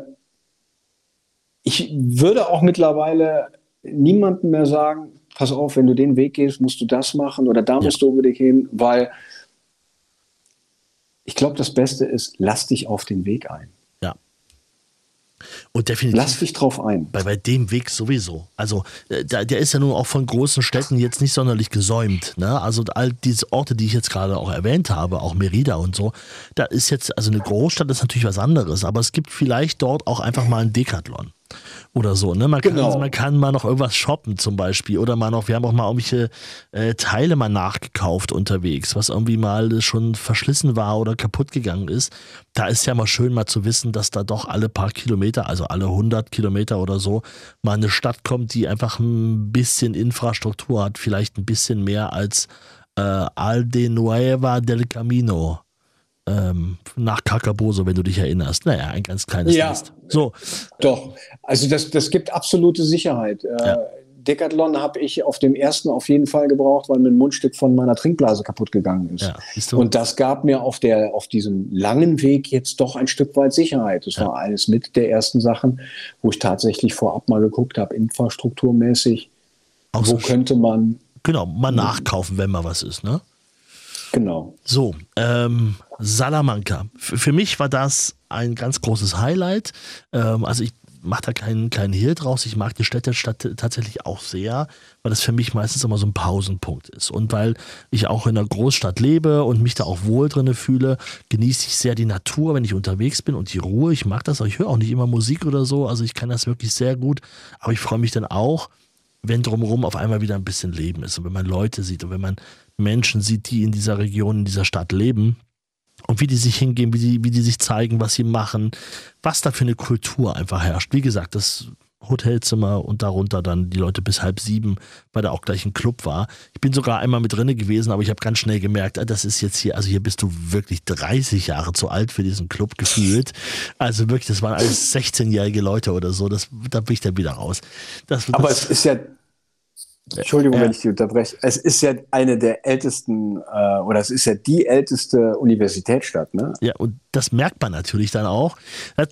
S3: ich würde auch mittlerweile niemandem mehr sagen, pass auf, wenn du den Weg gehst, musst du das machen oder da musst du unbedingt hin, weil ich glaube, das Beste ist, lass dich auf den Weg ein.
S2: Und definitiv.
S3: Lass dich drauf ein.
S2: Bei, bei dem Weg sowieso. Also, äh, der, der ist ja nun auch von großen Städten jetzt nicht sonderlich gesäumt. Ne? Also, all diese Orte, die ich jetzt gerade auch erwähnt habe, auch Merida und so, da ist jetzt, also eine Großstadt ist natürlich was anderes, aber es gibt vielleicht dort auch einfach mal ein Decathlon oder so. Ne? Man, kann, genau. man kann mal noch irgendwas shoppen zum Beispiel oder mal noch, wir haben auch mal irgendwelche äh, Teile mal nachgekauft unterwegs, was irgendwie mal schon verschlissen war oder kaputt gegangen ist. Da ist ja mal schön mal zu wissen, dass da doch alle paar Kilometer, also alle 100 Kilometer oder so, mal eine Stadt kommt, die einfach ein bisschen Infrastruktur hat, vielleicht ein bisschen mehr als äh, Alde Nueva del Camino ähm, nach Kakaboso, wenn du dich erinnerst. Naja, ein ganz kleines
S3: ja,
S2: Nest. So.
S3: Doch, also das, das gibt absolute Sicherheit. Äh, ja. Decathlon habe ich auf dem ersten auf jeden Fall gebraucht, weil mir ein Mundstück von meiner Trinkblase kaputt gegangen ist. Ja, und das gab mir auf, der, auf diesem langen Weg jetzt doch ein Stück weit Sicherheit. Das ja. war eines mit der ersten Sachen, wo ich tatsächlich vorab mal geguckt habe, infrastrukturmäßig, Auch wo so könnte man.
S2: Genau, mal nachkaufen, wenn mal was ist, ne?
S3: Genau.
S2: So, ähm, Salamanca. F für mich war das ein ganz großes Highlight. Ähm, also ich mache da keinen, keinen Hehl draus. Ich mag die Städtestadt tatsächlich auch sehr, weil das für mich meistens immer so ein Pausenpunkt ist. Und weil ich auch in einer Großstadt lebe und mich da auch wohl drinne fühle, genieße ich sehr die Natur, wenn ich unterwegs bin und die Ruhe. Ich mag das, aber ich höre auch nicht immer Musik oder so. Also ich kann das wirklich sehr gut. Aber ich freue mich dann auch, wenn drumherum auf einmal wieder ein bisschen Leben ist und wenn man Leute sieht und wenn man Menschen sieht, die in dieser Region, in dieser Stadt leben und wie die sich hingehen, wie die, wie die sich zeigen, was sie machen, was da für eine Kultur einfach herrscht. Wie gesagt, das Hotelzimmer und darunter dann die Leute bis halb sieben, weil da auch gleich ein Club war. Ich bin sogar einmal mit drinne gewesen, aber ich habe ganz schnell gemerkt, ah, das ist jetzt hier, also hier bist du wirklich 30 Jahre zu alt für diesen Club gefühlt. Also wirklich, das waren alles 16-jährige Leute oder so, das, da bin ich dann wieder raus. Das,
S3: aber das, es ist ja Entschuldigung, ja. wenn ich dich unterbreche. Es ist ja eine der ältesten, äh, oder es ist ja die älteste Universitätsstadt, ne?
S2: Ja, und das merkt man natürlich dann auch,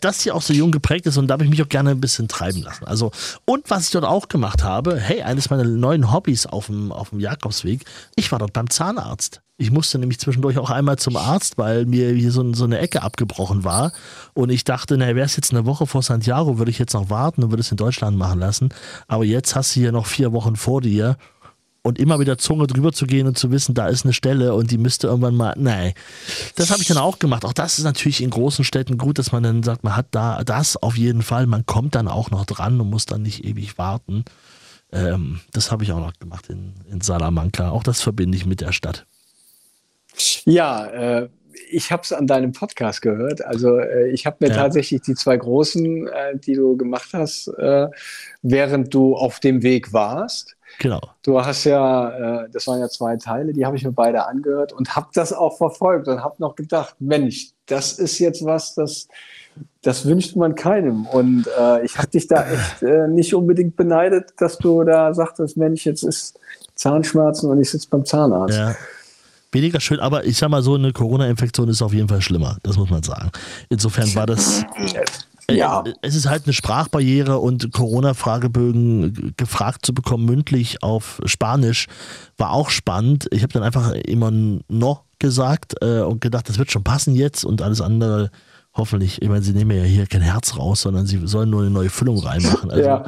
S2: dass sie auch so jung geprägt ist und da habe ich mich auch gerne ein bisschen treiben lassen. Also, und was ich dort auch gemacht habe, hey, eines meiner neuen Hobbys auf dem, auf dem Jakobsweg, ich war dort beim Zahnarzt. Ich musste nämlich zwischendurch auch einmal zum Arzt, weil mir hier so, so eine Ecke abgebrochen war. Und ich dachte, na, wäre es jetzt eine Woche vor Santiago, würde ich jetzt noch warten und würde es in Deutschland machen lassen. Aber jetzt hast du hier noch vier Wochen vor dir und immer wieder Zunge drüber zu gehen und zu wissen, da ist eine Stelle und die müsste irgendwann mal, nein. Das habe ich dann auch gemacht. Auch das ist natürlich in großen Städten gut, dass man dann sagt, man hat da das auf jeden Fall. Man kommt dann auch noch dran und muss dann nicht ewig warten. Ähm, das habe ich auch noch gemacht in, in Salamanca. Auch das verbinde ich mit der Stadt.
S3: Ja, äh, ich habe es an deinem Podcast gehört. Also äh, ich habe mir ja. tatsächlich die zwei großen, äh, die du gemacht hast, äh, während du auf dem Weg warst.
S2: Genau.
S3: Du hast ja, äh, das waren ja zwei Teile, die habe ich mir beide angehört und habe das auch verfolgt und habe noch gedacht, Mensch, das ist jetzt was, das, das wünscht man keinem. Und äh, ich habe dich da echt nicht unbedingt beneidet, dass du da sagtest, Mensch, jetzt ist Zahnschmerzen und ich sitze beim Zahnarzt.
S2: Ja weniger schön, aber ich sag mal so, eine Corona-Infektion ist auf jeden Fall schlimmer, das muss man sagen. Insofern war das. Äh, ja. Es ist halt eine Sprachbarriere und Corona-Fragebögen gefragt zu bekommen, mündlich auf Spanisch, war auch spannend. Ich habe dann einfach immer noch gesagt äh, und gedacht, das wird schon passen jetzt und alles andere hoffentlich, ich meine, sie nehmen ja hier kein Herz raus, sondern sie sollen nur eine neue Füllung reinmachen. Also ja.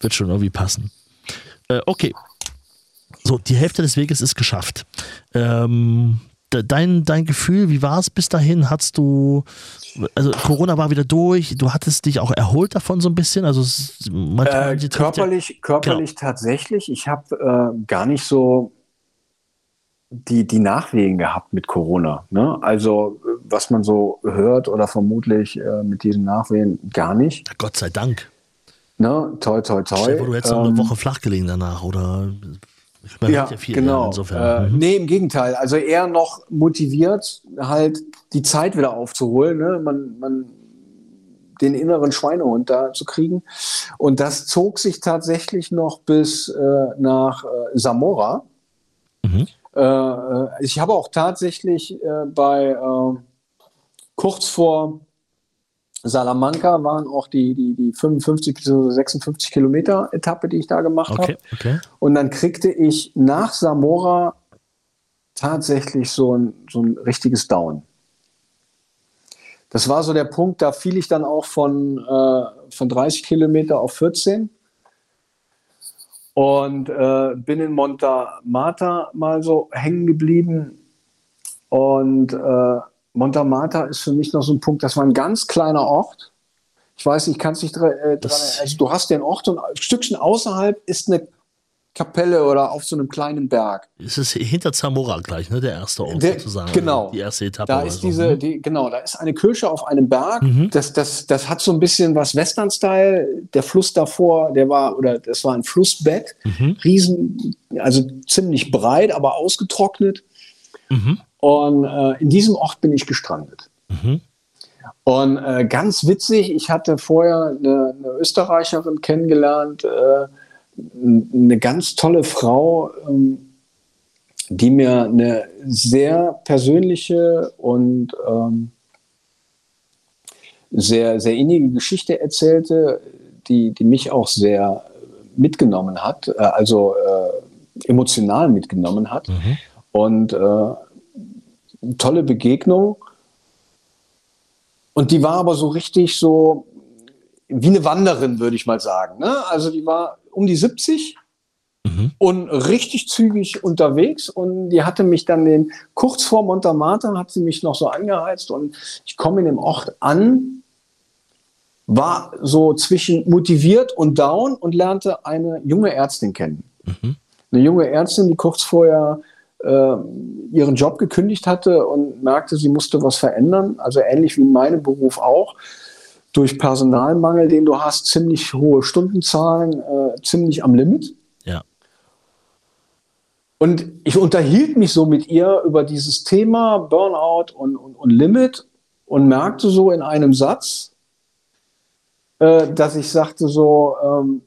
S2: wird schon irgendwie passen. Äh, okay, so, die Hälfte des Weges ist geschafft. Ähm, dein, dein Gefühl, wie war es bis dahin? Hattest du, also Corona war wieder durch, du hattest dich auch erholt davon so ein bisschen? Also
S3: manchmal, äh, körperlich, ja, körperlich genau. tatsächlich. Ich habe äh, gar nicht so die, die Nachwehen gehabt mit Corona. Ne? Also was man so hört oder vermutlich äh, mit diesen Nachwehen gar nicht.
S2: Gott sei Dank.
S3: Ne? Toi, toi, toi.
S2: Stell, du hättest ähm, noch eine Woche flach gelegen danach oder
S3: ja, ja genau. Insofern. Äh, mhm. Nee, im Gegenteil. Also eher noch motiviert, halt die Zeit wieder aufzuholen. Ne? Man, man, den inneren Schweinehund da zu kriegen. Und das zog sich tatsächlich noch bis äh, nach äh, Zamora. Mhm. Äh, äh, ich habe auch tatsächlich äh, bei kurz vor Salamanca waren auch die, die, die 55 bis 56 Kilometer Etappe, die ich da gemacht okay, habe. Okay. Und dann kriegte ich nach Zamora tatsächlich so ein, so ein richtiges Down. Das war so der Punkt, da fiel ich dann auch von, äh, von 30 Kilometer auf 14 und äh, bin in Monta Mata mal so hängen geblieben und äh, Montamata ist für mich noch so ein Punkt, das war ein ganz kleiner Ort. Ich weiß nicht, kannst dich dran, äh, also du hast den Ort und ein Stückchen außerhalb ist eine Kapelle oder auf so einem kleinen Berg.
S2: Es ist hinter Zamora gleich, ne? Der erste Ort
S3: der,
S2: sozusagen.
S3: Genau.
S2: Die erste Etappe.
S3: Da ist diese, ne? die, genau, da ist eine Kirche auf einem Berg. Mhm. Das, das, das hat so ein bisschen was Western-Style. Der Fluss davor, der war, oder das war ein Flussbett. Mhm. Riesen, also ziemlich breit, aber ausgetrocknet. Mhm. Und äh, in diesem Ort bin ich gestrandet. Mhm. Und äh, ganz witzig, ich hatte vorher eine, eine Österreicherin kennengelernt, äh, eine ganz tolle Frau, ähm, die mir eine sehr persönliche und ähm, sehr, sehr innige Geschichte erzählte, die, die mich auch sehr mitgenommen hat, äh, also äh, emotional mitgenommen hat. Mhm. Und äh, tolle Begegnung. Und die war aber so richtig so wie eine Wanderin, würde ich mal sagen. Ne? Also die war um die 70 mhm. und richtig zügig unterwegs. Und die hatte mich dann den, kurz vor Montamata hat sie mich noch so angeheizt und ich komme in dem Ort an, war so zwischen motiviert und down und lernte eine junge Ärztin kennen. Mhm. Eine junge Ärztin, die kurz vorher ihren Job gekündigt hatte und merkte, sie musste was verändern. Also ähnlich wie in meinem Beruf auch. Durch Personalmangel, den du hast, ziemlich hohe Stundenzahlen, äh, ziemlich am Limit.
S2: Ja.
S3: Und ich unterhielt mich so mit ihr über dieses Thema Burnout und, und, und Limit und merkte so in einem Satz, äh, dass ich sagte so, ähm,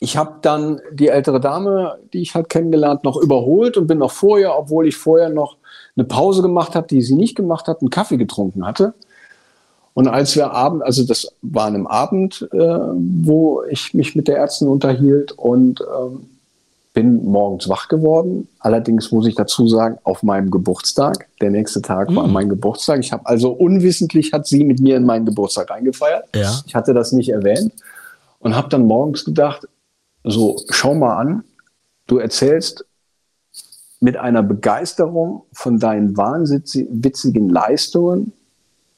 S3: ich habe dann die ältere Dame, die ich halt kennengelernt, noch überholt und bin noch vorher, obwohl ich vorher noch eine Pause gemacht habe, die sie nicht gemacht hat, einen Kaffee getrunken hatte. Und als wir Abend, also das war an einem Abend, äh, wo ich mich mit der Ärztin unterhielt und ähm, bin morgens wach geworden. Allerdings muss ich dazu sagen, auf meinem Geburtstag. Der nächste Tag mhm. war mein Geburtstag. Ich habe also unwissentlich hat sie mit mir in meinen Geburtstag eingefeiert.
S2: Ja.
S3: Ich hatte das nicht erwähnt und habe dann morgens gedacht, so, schau mal an, du erzählst mit einer Begeisterung von deinen wahnwitzigen Leistungen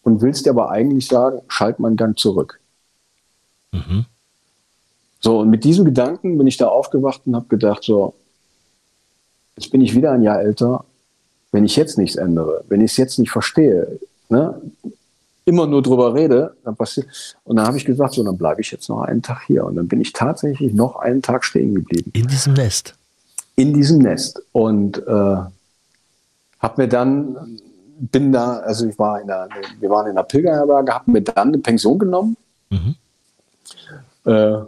S3: und willst dir aber eigentlich sagen, schalt mal einen Gang zurück. Mhm. So, und mit diesem Gedanken bin ich da aufgewacht und habe gedacht, so, jetzt bin ich wieder ein Jahr älter, wenn ich jetzt nichts ändere, wenn ich es jetzt nicht verstehe, ne, immer nur drüber rede, dann passiert. Und dann habe ich gesagt, so, dann bleibe ich jetzt noch einen Tag hier. Und dann bin ich tatsächlich noch einen Tag stehen geblieben.
S2: In diesem Nest.
S3: In diesem Nest. Und äh, habe mir dann, bin da, also ich war in der, wir waren in der Pilgerherberge, habe mir dann eine Pension genommen. Mhm. Äh,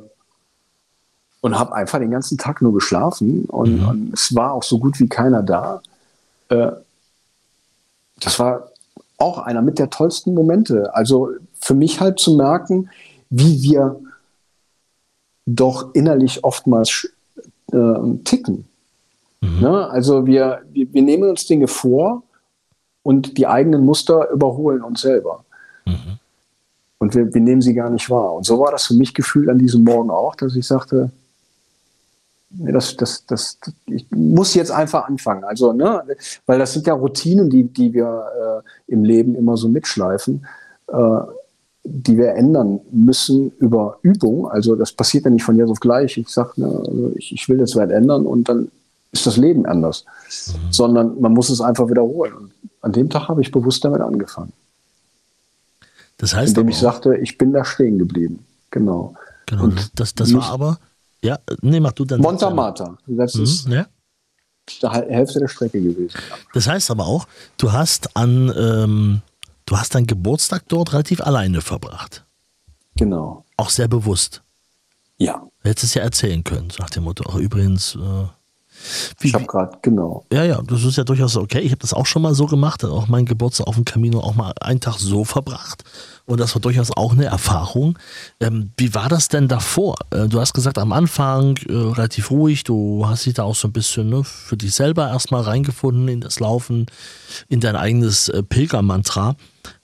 S3: und habe einfach den ganzen Tag nur geschlafen und, mhm. und, es war auch so gut wie keiner da. Äh, das war auch einer mit der tollsten Momente. Also für mich halt zu merken, wie wir doch innerlich oftmals äh, ticken. Mhm. Ne? Also wir, wir, wir, nehmen uns Dinge vor und die eigenen Muster überholen uns selber. Mhm. Und wir, wir nehmen sie gar nicht wahr. Und so war das für mich gefühlt an diesem Morgen auch, dass ich sagte, das, das, das, ich muss jetzt einfach anfangen. Also, ne, weil das sind ja Routinen, die, die wir äh, im Leben immer so mitschleifen, äh, die wir ändern müssen über Übung. Also das passiert ja nicht von jetzt auf gleich. Ich sage, ne, also ich, ich will das Wert ändern und dann ist das Leben anders. Mhm. Sondern man muss es einfach wiederholen. Und an dem Tag habe ich bewusst damit angefangen.
S2: Das heißt
S3: Indem ich sagte, ich bin da stehen geblieben. Genau.
S2: Genau. Und das, das war aber ja, nee, mach du dann.
S3: Montamata. Das mhm, ist ja. die Hälfte der Strecke gewesen.
S2: Das heißt aber auch, du hast an, ähm, du hast deinen Geburtstag dort relativ alleine verbracht.
S3: Genau.
S2: Auch sehr bewusst.
S3: Ja.
S2: Du hättest es ja erzählen können, sagt der Mutter. Auch übrigens, äh,
S3: wie, ich habe gerade, genau.
S2: Ja, ja, das ist ja durchaus okay. Ich habe das auch schon mal so gemacht, auch meinen Geburtstag auf dem Camino auch mal einen Tag so verbracht. Und das war durchaus auch eine Erfahrung. Ähm, wie war das denn davor? Äh, du hast gesagt, am Anfang äh, relativ ruhig, du hast dich da auch so ein bisschen ne, für dich selber erstmal reingefunden in das Laufen, in dein eigenes äh, Pilgermantra.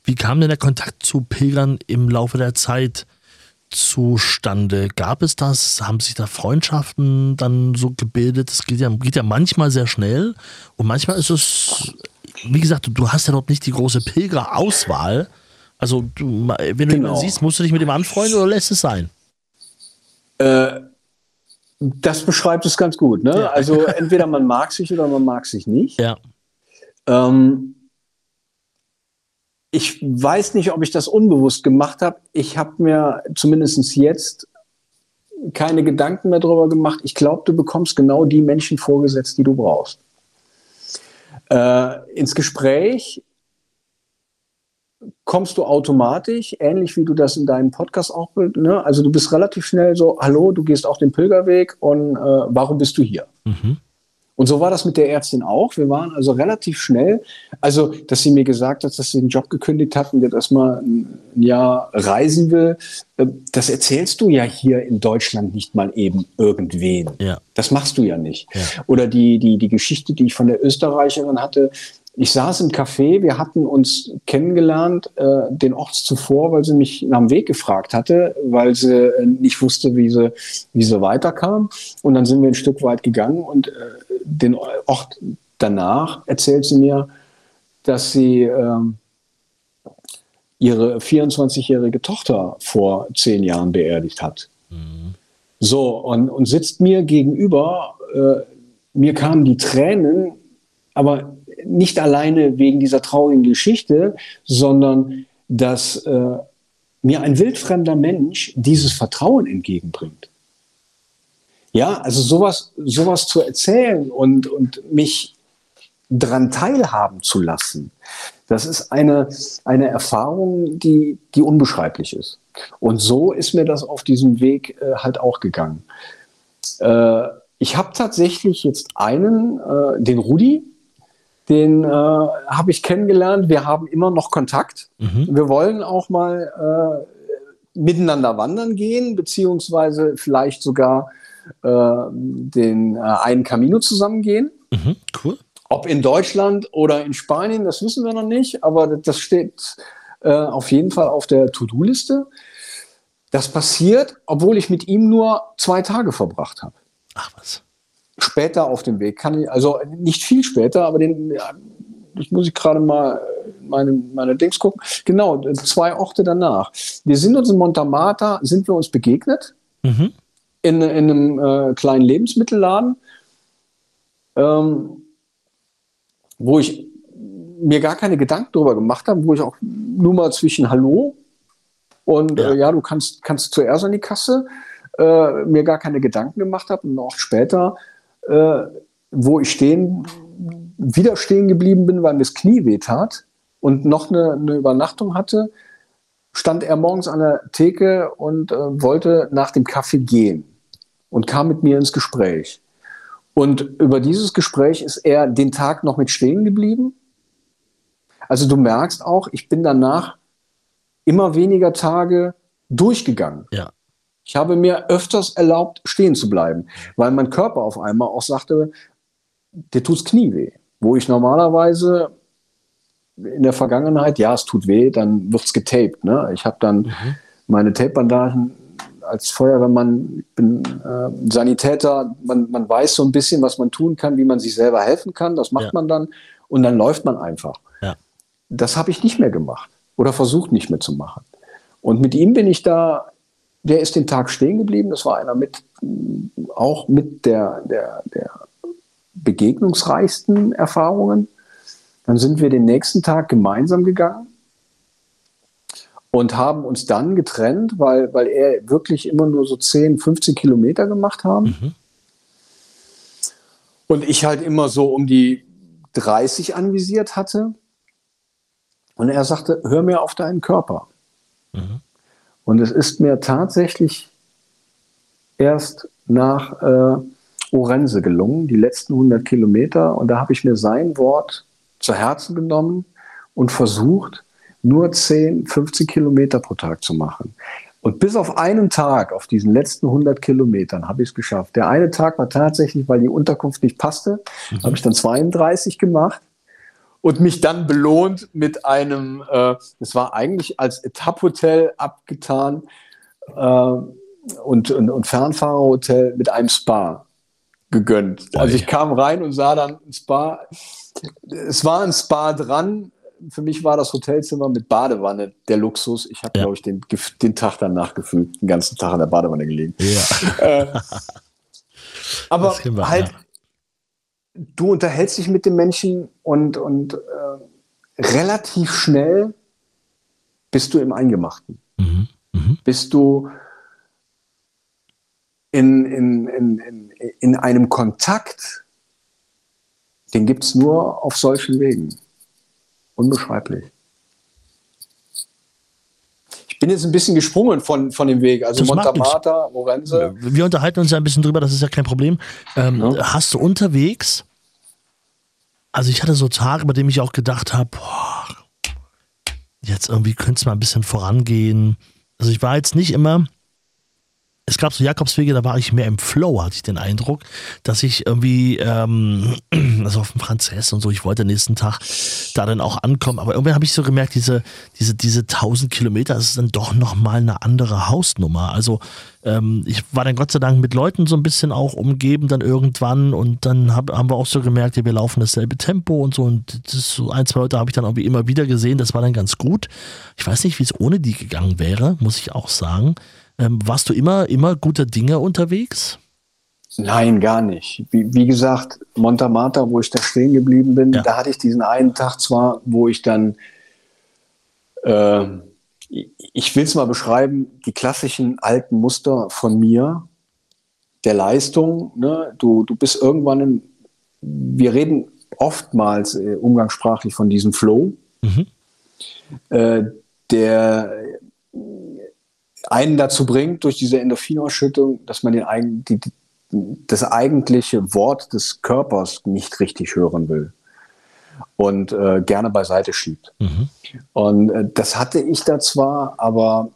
S2: Wie kam denn der Kontakt zu Pilgern im Laufe der Zeit? Zustande? Gab es das? Haben sich da Freundschaften dann so gebildet? Das geht ja, geht ja manchmal sehr schnell und manchmal ist es, wie gesagt, du hast ja dort nicht die große Pilgerauswahl. Also, du, wenn du genau. jemanden siehst, musst du dich mit ihm anfreunden oder lässt es sein?
S3: Äh, das beschreibt es ganz gut. Ne? Ja. Also, entweder man mag sich oder man mag sich nicht.
S2: Ja.
S3: Ähm, ich weiß nicht, ob ich das unbewusst gemacht habe. Ich habe mir zumindest jetzt keine Gedanken mehr darüber gemacht. Ich glaube, du bekommst genau die Menschen vorgesetzt, die du brauchst. Äh, ins Gespräch kommst du automatisch, ähnlich wie du das in deinem Podcast auch, ne? also du bist relativ schnell so, hallo, du gehst auf den Pilgerweg und äh, warum bist du hier? Mhm. Und so war das mit der Ärztin auch. Wir waren also relativ schnell, also dass sie mir gesagt hat, dass sie den Job gekündigt hat und jetzt erstmal ein Jahr reisen will. Äh, das erzählst du ja hier in Deutschland nicht mal eben irgendwen.
S2: Ja.
S3: Das machst du ja nicht. Ja. Oder die, die, die Geschichte, die ich von der Österreicherin hatte, ich saß im Café, wir hatten uns kennengelernt, äh, den Ort zuvor, weil sie mich nach dem Weg gefragt hatte, weil sie äh, nicht wusste, wie sie, wie sie weiterkam. Und dann sind wir ein Stück weit gegangen und äh, den Ort danach erzählt sie mir, dass sie äh, ihre 24-jährige Tochter vor zehn Jahren beerdigt hat. Mhm. So, und, und sitzt mir gegenüber, äh, mir kamen die Tränen, aber nicht alleine wegen dieser traurigen Geschichte, sondern dass äh, mir ein wildfremder Mensch dieses Vertrauen entgegenbringt. Ja, also sowas, sowas zu erzählen und, und mich dran teilhaben zu lassen, das ist eine, eine Erfahrung, die, die unbeschreiblich ist. Und so ist mir das auf diesem Weg äh, halt auch gegangen. Äh, ich habe tatsächlich jetzt einen, äh, den Rudi, den äh, habe ich kennengelernt. Wir haben immer noch Kontakt. Mhm. Wir wollen auch mal äh, miteinander wandern gehen, beziehungsweise vielleicht sogar äh, den äh, einen Camino zusammen gehen.
S2: Mhm, cool.
S3: Ob in Deutschland oder in Spanien, das wissen wir noch nicht, aber das steht äh, auf jeden Fall auf der To-Do-Liste. Das passiert, obwohl ich mit ihm nur zwei Tage verbracht habe.
S2: Ach was
S3: später auf dem Weg. Kann ich, also nicht viel später, aber den, ja, das muss ich gerade mal meine, meine Dings gucken. Genau, zwei Orte danach. Wir sind uns in Montamata, sind wir uns begegnet. Mhm. In, in einem äh, kleinen Lebensmittelladen, ähm, wo ich mir gar keine Gedanken darüber gemacht habe, wo ich auch nur mal zwischen Hallo und ja, äh, ja du kannst, kannst zuerst an die Kasse, äh, mir gar keine Gedanken gemacht habe. Und noch später äh, wo ich stehen, wieder stehen geblieben bin, weil mir das Knie weh tat und noch eine, eine Übernachtung hatte, stand er morgens an der Theke und äh, wollte nach dem Kaffee gehen und kam mit mir ins Gespräch. Und über dieses Gespräch ist er den Tag noch mit stehen geblieben. Also du merkst auch, ich bin danach immer weniger Tage durchgegangen.
S2: Ja.
S3: Ich habe mir öfters erlaubt, stehen zu bleiben, weil mein Körper auf einmal auch sagte, dir tut's Knie weh. Wo ich normalerweise in der Vergangenheit, ja, es tut weh, dann wird's getaped. Ne? Ich habe dann mhm. meine Tape-Bandagen als Feuerwehrmann, ich bin äh, Sanitäter, man, man weiß so ein bisschen, was man tun kann, wie man sich selber helfen kann. Das macht
S2: Ja.
S3: man dann und dann läuft man einfach.
S2: Ja.
S3: Das habe ich nicht mehr gemacht oder versucht nicht mehr zu machen. Und mit ihm bin ich da, der ist den Tag stehen geblieben. Das war einer mit, auch mit der, der, der begegnungsreichsten Erfahrungen. Dann sind wir den nächsten Tag gemeinsam gegangen und haben uns dann getrennt, weil, weil er wirklich immer nur so 10, 15 Kilometer gemacht haben.
S2: Mhm.
S3: Und ich halt immer so um die 30 anvisiert hatte. Und er sagte, hör mir auf deinen Körper.
S2: Mhm.
S3: Und es ist mir tatsächlich erst nach äh, Orense gelungen, die letzten 100 Kilometer. Und da habe ich mir sein Wort zu Herzen genommen und versucht, nur 10, 15 Kilometer pro Tag zu machen. Und bis auf einen Tag, auf diesen letzten 100 Kilometern, habe ich es geschafft. Der eine Tag war tatsächlich, weil die Unterkunft nicht passte, habe ich dann 32 gemacht und mich dann belohnt mit einem, äh, es war eigentlich als Etapphotel abgetan äh, und, und, und Fernfahrerhotel mit einem Spa gegönnt. Also ich kam rein und sah dann ein Spa. Es war ein Spa dran. Für mich war das Hotelzimmer mit Badewanne der Luxus. Ich habe,
S2: Ja.
S3: glaube ich, den, den Tag danach gefühlt, den ganzen Tag in der Badewanne gelegen.
S2: Ja.
S3: Äh, *laughs* aber
S2: Das
S3: halt,
S2: ja.
S3: Du unterhältst dich mit dem Menschen und, und äh, relativ schnell bist du im Eingemachten.
S2: Mhm. Mhm.
S3: Bist du in, in, in, in, in einem Kontakt, den gibt es nur auf solchen Wegen. Unbeschreiblich. Ich bin jetzt ein bisschen gesprungen von, von dem Weg. Also
S2: Das.
S3: Montamata, Morense.
S2: Wir unterhalten uns ja ein bisschen drüber, das ist ja kein Problem. Ähm,
S3: Ja.
S2: Hast du unterwegs, also ich hatte so Tage, bei denen ich auch gedacht habe, jetzt irgendwie könnte es mal ein bisschen vorangehen. Also ich war jetzt nicht immer, es gab so Jakobswege, da war ich mehr im Flow, hatte ich den Eindruck, dass ich irgendwie, ähm, *clears throat* also auf dem Franzess und so, ich wollte nächsten Tag da dann auch ankommen, aber irgendwie habe ich so gemerkt, diese, diese, diese 1000 Kilometer, das ist dann doch nochmal eine andere Hausnummer. Also ähm, ich war dann Gott sei Dank mit Leuten so ein bisschen auch umgeben dann irgendwann und dann hab, haben wir auch so gemerkt, ja, wir laufen dasselbe Tempo und so und das so ein, zwei Leute habe ich dann irgendwie immer wieder gesehen, das war dann ganz gut. Ich weiß nicht, wie es ohne die gegangen wäre, muss ich auch sagen. Ähm, warst du immer, immer guter Dinge unterwegs?
S3: Nein, gar nicht. Wie, wie gesagt, Montamata, wo ich da stehen geblieben bin,
S2: Ja.
S3: da hatte ich diesen einen Tag zwar, wo ich dann, äh, ich will es mal beschreiben, die klassischen alten Muster von mir, der Leistung. Ne? Du, du bist irgendwann, in, wir reden oftmals äh, umgangssprachlich von diesem Flow,
S2: Mhm.
S3: äh, der einen dazu bringt, durch diese Endorphinausschüttung, dass man den, eigen- die, die, das eigentliche Wort des Körpers nicht richtig hören will und äh, gerne beiseite schiebt.
S2: Mhm.
S3: Und äh, das hatte ich da zwar, aber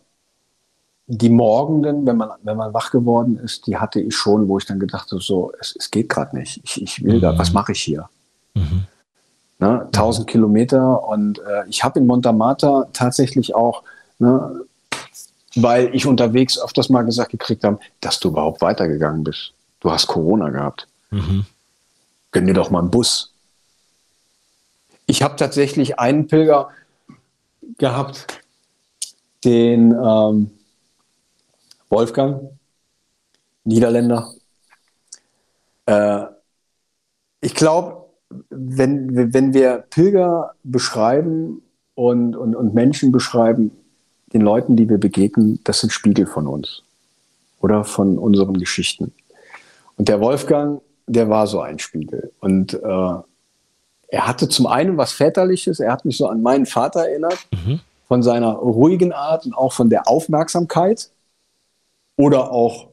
S3: die Morgenden, wenn man, wenn man wach geworden ist, die hatte ich schon, wo ich dann gedacht habe, so, es, es geht gerade nicht. Ich, ich will da, was mache ich hier?
S2: Mhm.
S3: Ne, 1000 Kilometer und äh, ich habe in Montamata tatsächlich auch, ne, weil ich unterwegs öfters mal gesagt gekriegt habe, dass du überhaupt weitergegangen bist. Du hast Corona gehabt.
S2: Mhm.
S3: Gönn dir doch mal einen Bus. Ich habe tatsächlich einen Pilger gehabt, den ähm, Wolfgang, Niederländer. Äh, ich glaube, wenn, wenn wir Pilger beschreiben und, und, und Menschen beschreiben, den Leuten, die wir begegnen, das sind Spiegel von uns oder von unseren Geschichten. Und der Wolfgang, der war so ein Spiegel. Und äh, er hatte zum einen was Väterliches, er hat mich so an meinen Vater erinnert,
S2: Mhm.
S3: von seiner ruhigen Art und auch von der Aufmerksamkeit oder auch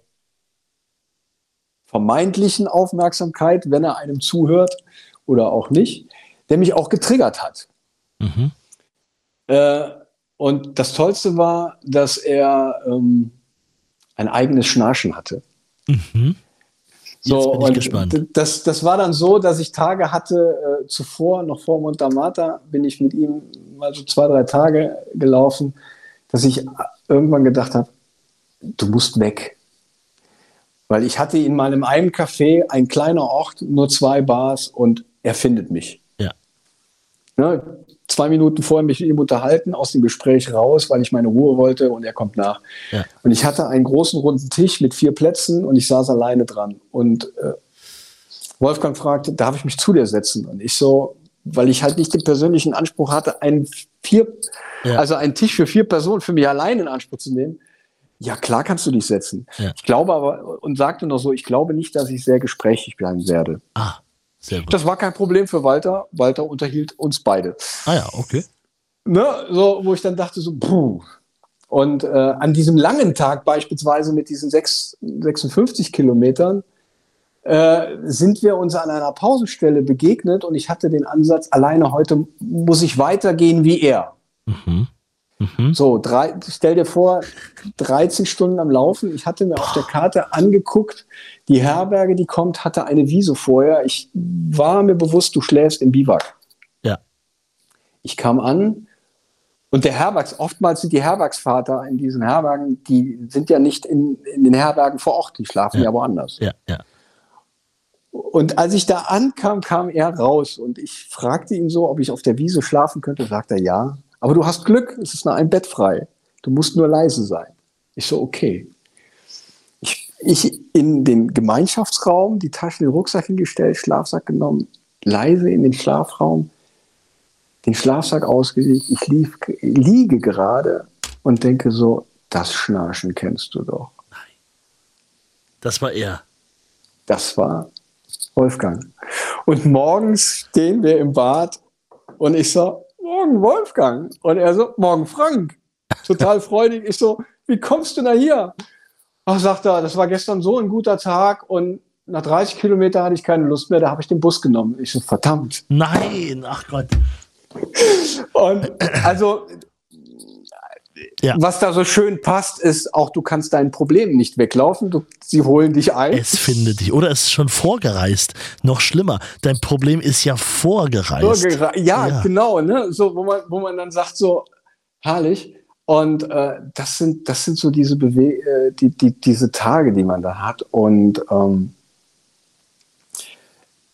S3: vermeintlichen Aufmerksamkeit, wenn er einem zuhört oder auch nicht, der mich auch getriggert hat.
S2: Mhm.
S3: Äh, und das Tollste war, dass er ähm, ein eigenes Schnarchen hatte.
S2: Mhm.
S3: So, und
S2: gespannt.
S3: Das, das war dann so, dass ich Tage hatte, äh, zuvor, noch vor Montamata, bin ich mit ihm mal so zwei, drei Tage gelaufen, dass ich irgendwann gedacht habe, du musst weg. Weil ich hatte in meinem einen Café ein kleiner Ort, nur zwei Bars und er findet mich. Ne, zwei Minuten vorher mich mit ihm unterhalten, aus dem Gespräch raus, weil ich meine Ruhe wollte und er kommt nach.
S2: Ja.
S3: Und ich hatte einen großen runden Tisch mit vier Plätzen und ich saß alleine dran. Und äh, Wolfgang fragte, darf ich mich zu dir setzen? Und ich so, weil ich halt nicht den persönlichen Anspruch hatte, einen vier,
S2: Ja.
S3: also einen Tisch für vier Personen für mich allein in Anspruch zu nehmen. Ja, klar kannst du dich setzen.
S2: Ja.
S3: Ich glaube aber, und sagte noch so, ich glaube nicht, dass ich sehr gesprächig bleiben werde.
S2: Ah, sehr gut.
S3: Das war kein Problem für Walter. Walter unterhielt uns beide.
S2: Ah ja, okay.
S3: Ne? So, wo ich dann dachte, so, puh. Und äh, an diesem langen Tag beispielsweise mit diesen sechs, 56 Kilometern äh, sind wir uns an einer Pausenstelle begegnet und ich hatte den Ansatz, alleine heute muss ich weitergehen wie er.
S2: Mhm. Mhm.
S3: So, drei, stell dir vor, 13 Stunden am Laufen. Ich hatte mir auf der Karte angeguckt, die Herberge, die kommt, hatte eine Wiese vorher. Ich war mir bewusst, du schläfst im Biwak.
S2: Ja.
S3: Ich kam an und der Herbergs, oftmals sind die Herbergsvater in diesen Herbergen, die sind ja nicht in, in den Herbergen vor Ort, die schlafen ja,
S2: Ja.
S3: woanders.
S2: Ja, ja.
S3: Und als ich da ankam, kam er raus und ich fragte ihn so, ob ich auf der Wiese schlafen könnte. Sagt er ja. Aber du hast Glück, es ist nur ein Bett frei. Du musst nur leise sein. Ich so, okay. Ich, in den Gemeinschaftsraum, die Tasche, den Rucksack hingestellt, Schlafsack genommen, leise in den Schlafraum, den Schlafsack ausgelegt. Ich lief, liege gerade und denke so, das Schnarchen kennst du doch.
S2: Das war er.
S3: Das war Wolfgang. Und morgens stehen wir im Bad und ich so, morgen Wolfgang. Und er so, morgen Frank. Total freudig. Ich so, wie kommst du da hier? Ach, sagt er, das war gestern so ein guter Tag und nach 30 Kilometern hatte ich keine Lust mehr, da habe ich den Bus genommen. Ich so, verdammt.
S2: Nein, ach Gott.
S3: Und also,
S2: Ja.
S3: was da so schön passt, ist auch, du kannst deinen Problemen nicht weglaufen. Du, sie holen dich ein.
S2: Es findet dich. Oder es ist schon vorgereist. Noch schlimmer. Dein Problem ist ja vorgereist.
S3: Vorgera- Ja,
S2: Ja.
S3: genau, ne? So, wo man, wo man dann sagt, so herrlich. Und äh, das sind, das sind so diese Bewe äh, die, die, diese Tage, die man da hat. Und ähm,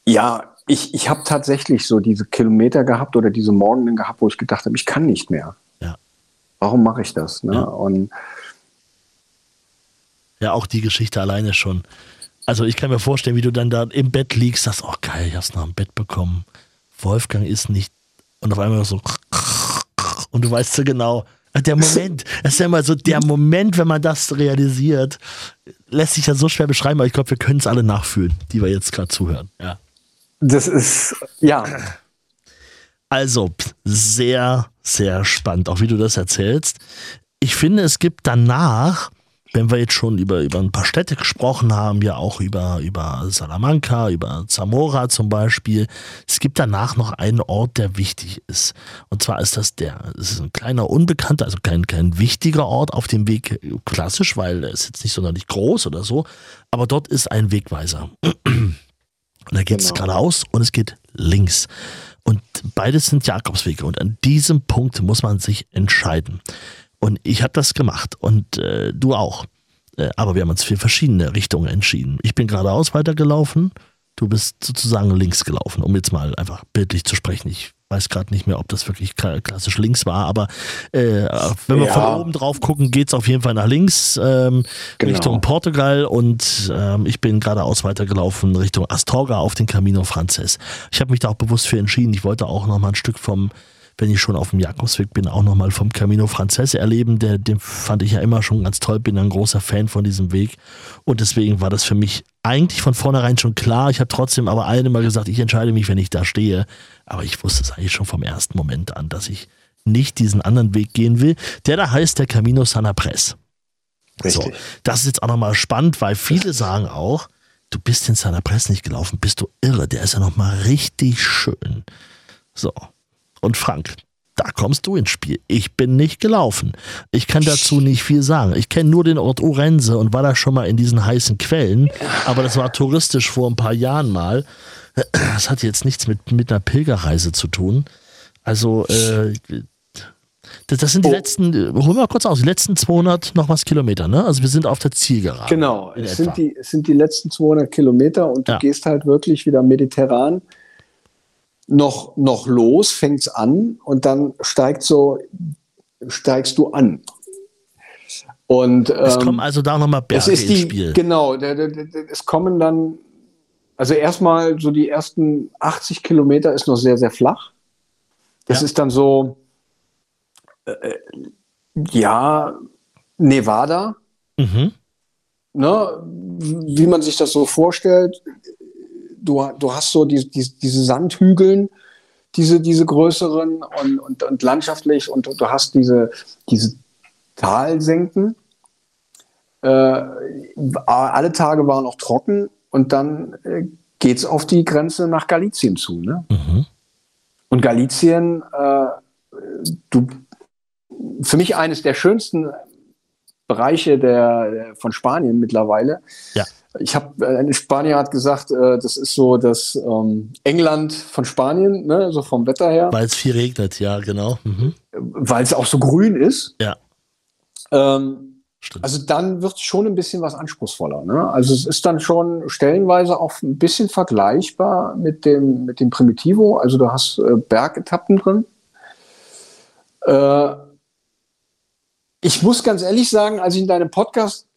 S3: ja, ich, ich habe tatsächlich so diese Kilometer gehabt oder diese Morgenen gehabt, wo ich gedacht habe, ich kann nicht mehr.
S2: Ja.
S3: Warum mache ich das? Ne?
S2: Ja.
S3: Und
S2: Ja, auch die Geschichte alleine schon. Also ich kann mir vorstellen, wie du dann da im Bett liegst, sagst, oh geil, ich hab's noch im Bett bekommen. Wolfgang ist nicht. Und auf einmal so. Und du weißt so genau. Der Moment, das ist ja immer so der Moment, wenn man das realisiert, lässt sich ja so schwer beschreiben, aber ich glaube, wir können es alle nachfühlen, die wir jetzt gerade zuhören. Ja.
S3: das ist, ja,
S2: Also, sehr, sehr spannend, auch wie du das erzählst. Ich finde, es gibt danach, wenn wir jetzt schon über, über ein paar Städte gesprochen haben, ja auch über, über Salamanca, über Zamora zum Beispiel, es gibt danach noch einen Ort, der wichtig ist. Und zwar ist das der, es ist ein kleiner Unbekannter, also kein, kein wichtiger Ort auf dem Weg, klassisch, weil er ist jetzt nicht sonderlich groß oder so, aber dort ist ein Wegweiser. Und da geht es
S3: Genau.
S2: geradeaus und es geht links. Und beides sind Jakobswege. Und an diesem Punkt muss man sich entscheiden. Und ich habe das gemacht und äh, du auch. Äh, aber wir haben uns für verschiedene Richtungen entschieden. Ich bin geradeaus weitergelaufen. Du bist sozusagen links gelaufen, um jetzt mal einfach bildlich zu sprechen. Ich weiß gerade nicht mehr, ob das wirklich kla- klassisch links war, aber äh, wenn wir
S3: Ja.
S2: von oben drauf gucken, geht es auf jeden Fall nach links ähm,
S3: Genau.
S2: Richtung Portugal und ähm, ich bin geradeaus weitergelaufen Richtung Astorga auf den Camino Frances. Ich habe mich da auch bewusst für entschieden. Ich wollte auch noch mal ein Stück vom, wenn ich schon auf dem Jakobsweg bin, auch noch mal vom Camino Frances erleben. Der, den fand ich ja immer schon ganz toll, bin ein großer Fan von diesem Weg und deswegen war das für mich eigentlich von vornherein schon klar. Ich habe trotzdem aber allen immer gesagt, ich entscheide mich, wenn ich da stehe. Aber ich wusste es eigentlich schon vom ersten Moment an, dass ich nicht diesen anderen Weg gehen will, der da heißt der Camino Sanapres. So,
S3: Richtig.
S2: das ist jetzt auch nochmal spannend, weil viele sagen auch, du bist in seiner Presse nicht gelaufen, bist du irre, der ist ja nochmal richtig schön. So, und Frank, da kommst du ins Spiel. Ich bin nicht gelaufen. Ich kann dazu nicht viel sagen. Ich kenne nur den Ort Orense und war da schon mal in diesen heißen Quellen, aber das war touristisch vor ein paar Jahren mal. Das hat jetzt nichts mit, mit einer Pilgerreise zu tun. Also, äh, Das, das sind die
S3: Oh.
S2: letzten, holen wir mal kurz aus, die letzten 200 noch was Kilometer, ne? Also wir sind auf der Zielgerade.
S3: Genau, es
S2: etwa.
S3: sind, die, es sind die letzten 200 Kilometer und
S2: Ja.
S3: du gehst halt wirklich wieder mediterran noch, noch los, fängt's an und dann steigt so, steigst du an. Und
S2: Es
S3: ähm,
S2: kommen also da nochmal
S3: es
S2: Berge ins
S3: die,
S2: Spiel.
S3: genau, es kommen dann, also erstmal so die ersten 80 Kilometer ist noch sehr, sehr flach. Das
S2: Ja.
S3: ist dann so, äh, ja, Nevada,
S2: Mhm.
S3: ne, wie man sich das so vorstellt. Du, du hast so die, die, diese Sandhügeln, diese, diese größeren und, und, und landschaftlich und du hast diese, diese Talsenken. Äh, alle Tage waren auch trocken und dann äh, geht es auf die Grenze nach Galizien zu. Ne?
S2: Mhm.
S3: Und Galizien, äh, du, für mich eines der schönsten Bereiche der, von Spanien mittlerweile.
S2: Ja.
S3: Ich habe, ein Spanier hat gesagt, äh, das ist so das ähm, England von Spanien, ne, so vom Wetter her,
S2: Weil es viel regnet, ja, genau. Mhm.
S3: weil es auch so grün ist.
S2: Ja,
S3: Ähm, also dann wird es schon ein bisschen was anspruchsvoller. Ne? Also es ist dann schon stellenweise auch ein bisschen vergleichbar mit dem, mit dem Primitivo. Also du hast äh, Bergetappen drin. Äh, ich muss ganz ehrlich sagen, als ich in deinem Podcast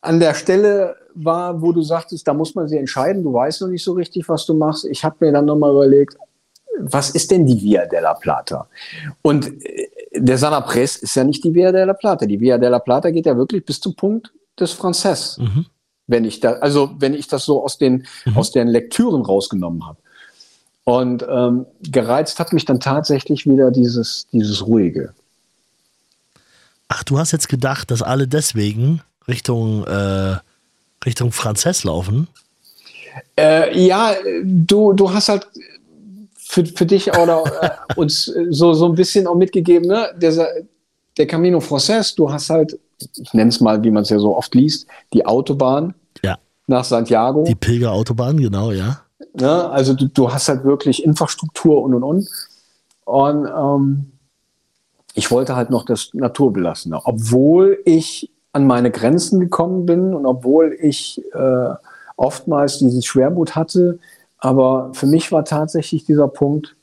S3: an der Stelle war, wo du sagtest, da muss man sich entscheiden, du weißt noch nicht so richtig, was du machst. Ich habe mir dann nochmal überlegt, was ist denn die Via della Plata? Und äh, der Sanapres ist ja nicht die Via della Plata. Die Via della Plata geht ja wirklich bis zum Punkt des Franzess.
S2: Mhm.
S3: Wenn ich da, also wenn ich das so aus den, aus den Lektüren rausgenommen habe. Und ähm, gereizt hat mich dann tatsächlich wieder dieses, dieses Ruhige.
S2: Ach, du hast jetzt gedacht, dass alle deswegen Richtung, äh, Richtung Franzess laufen?
S3: Äh, ja, du, du hast halt für, für dich oder äh, *laughs* uns äh, so, so ein bisschen auch mitgegeben, ne? Der, der Camino Frances, du hast halt, ich nenne es mal, wie man es ja so oft liest, die Autobahn
S2: Ja,
S3: nach Santiago.
S2: die Pilgerautobahn, genau, ja.
S3: Ne? Also du, du hast halt wirklich Infrastruktur und und und. Und ähm, ich wollte halt noch das Naturbelassene, obwohl ich an meine Grenzen gekommen bin und obwohl ich äh, oftmals dieses Schwermut hatte. Aber für mich war tatsächlich dieser Punkt,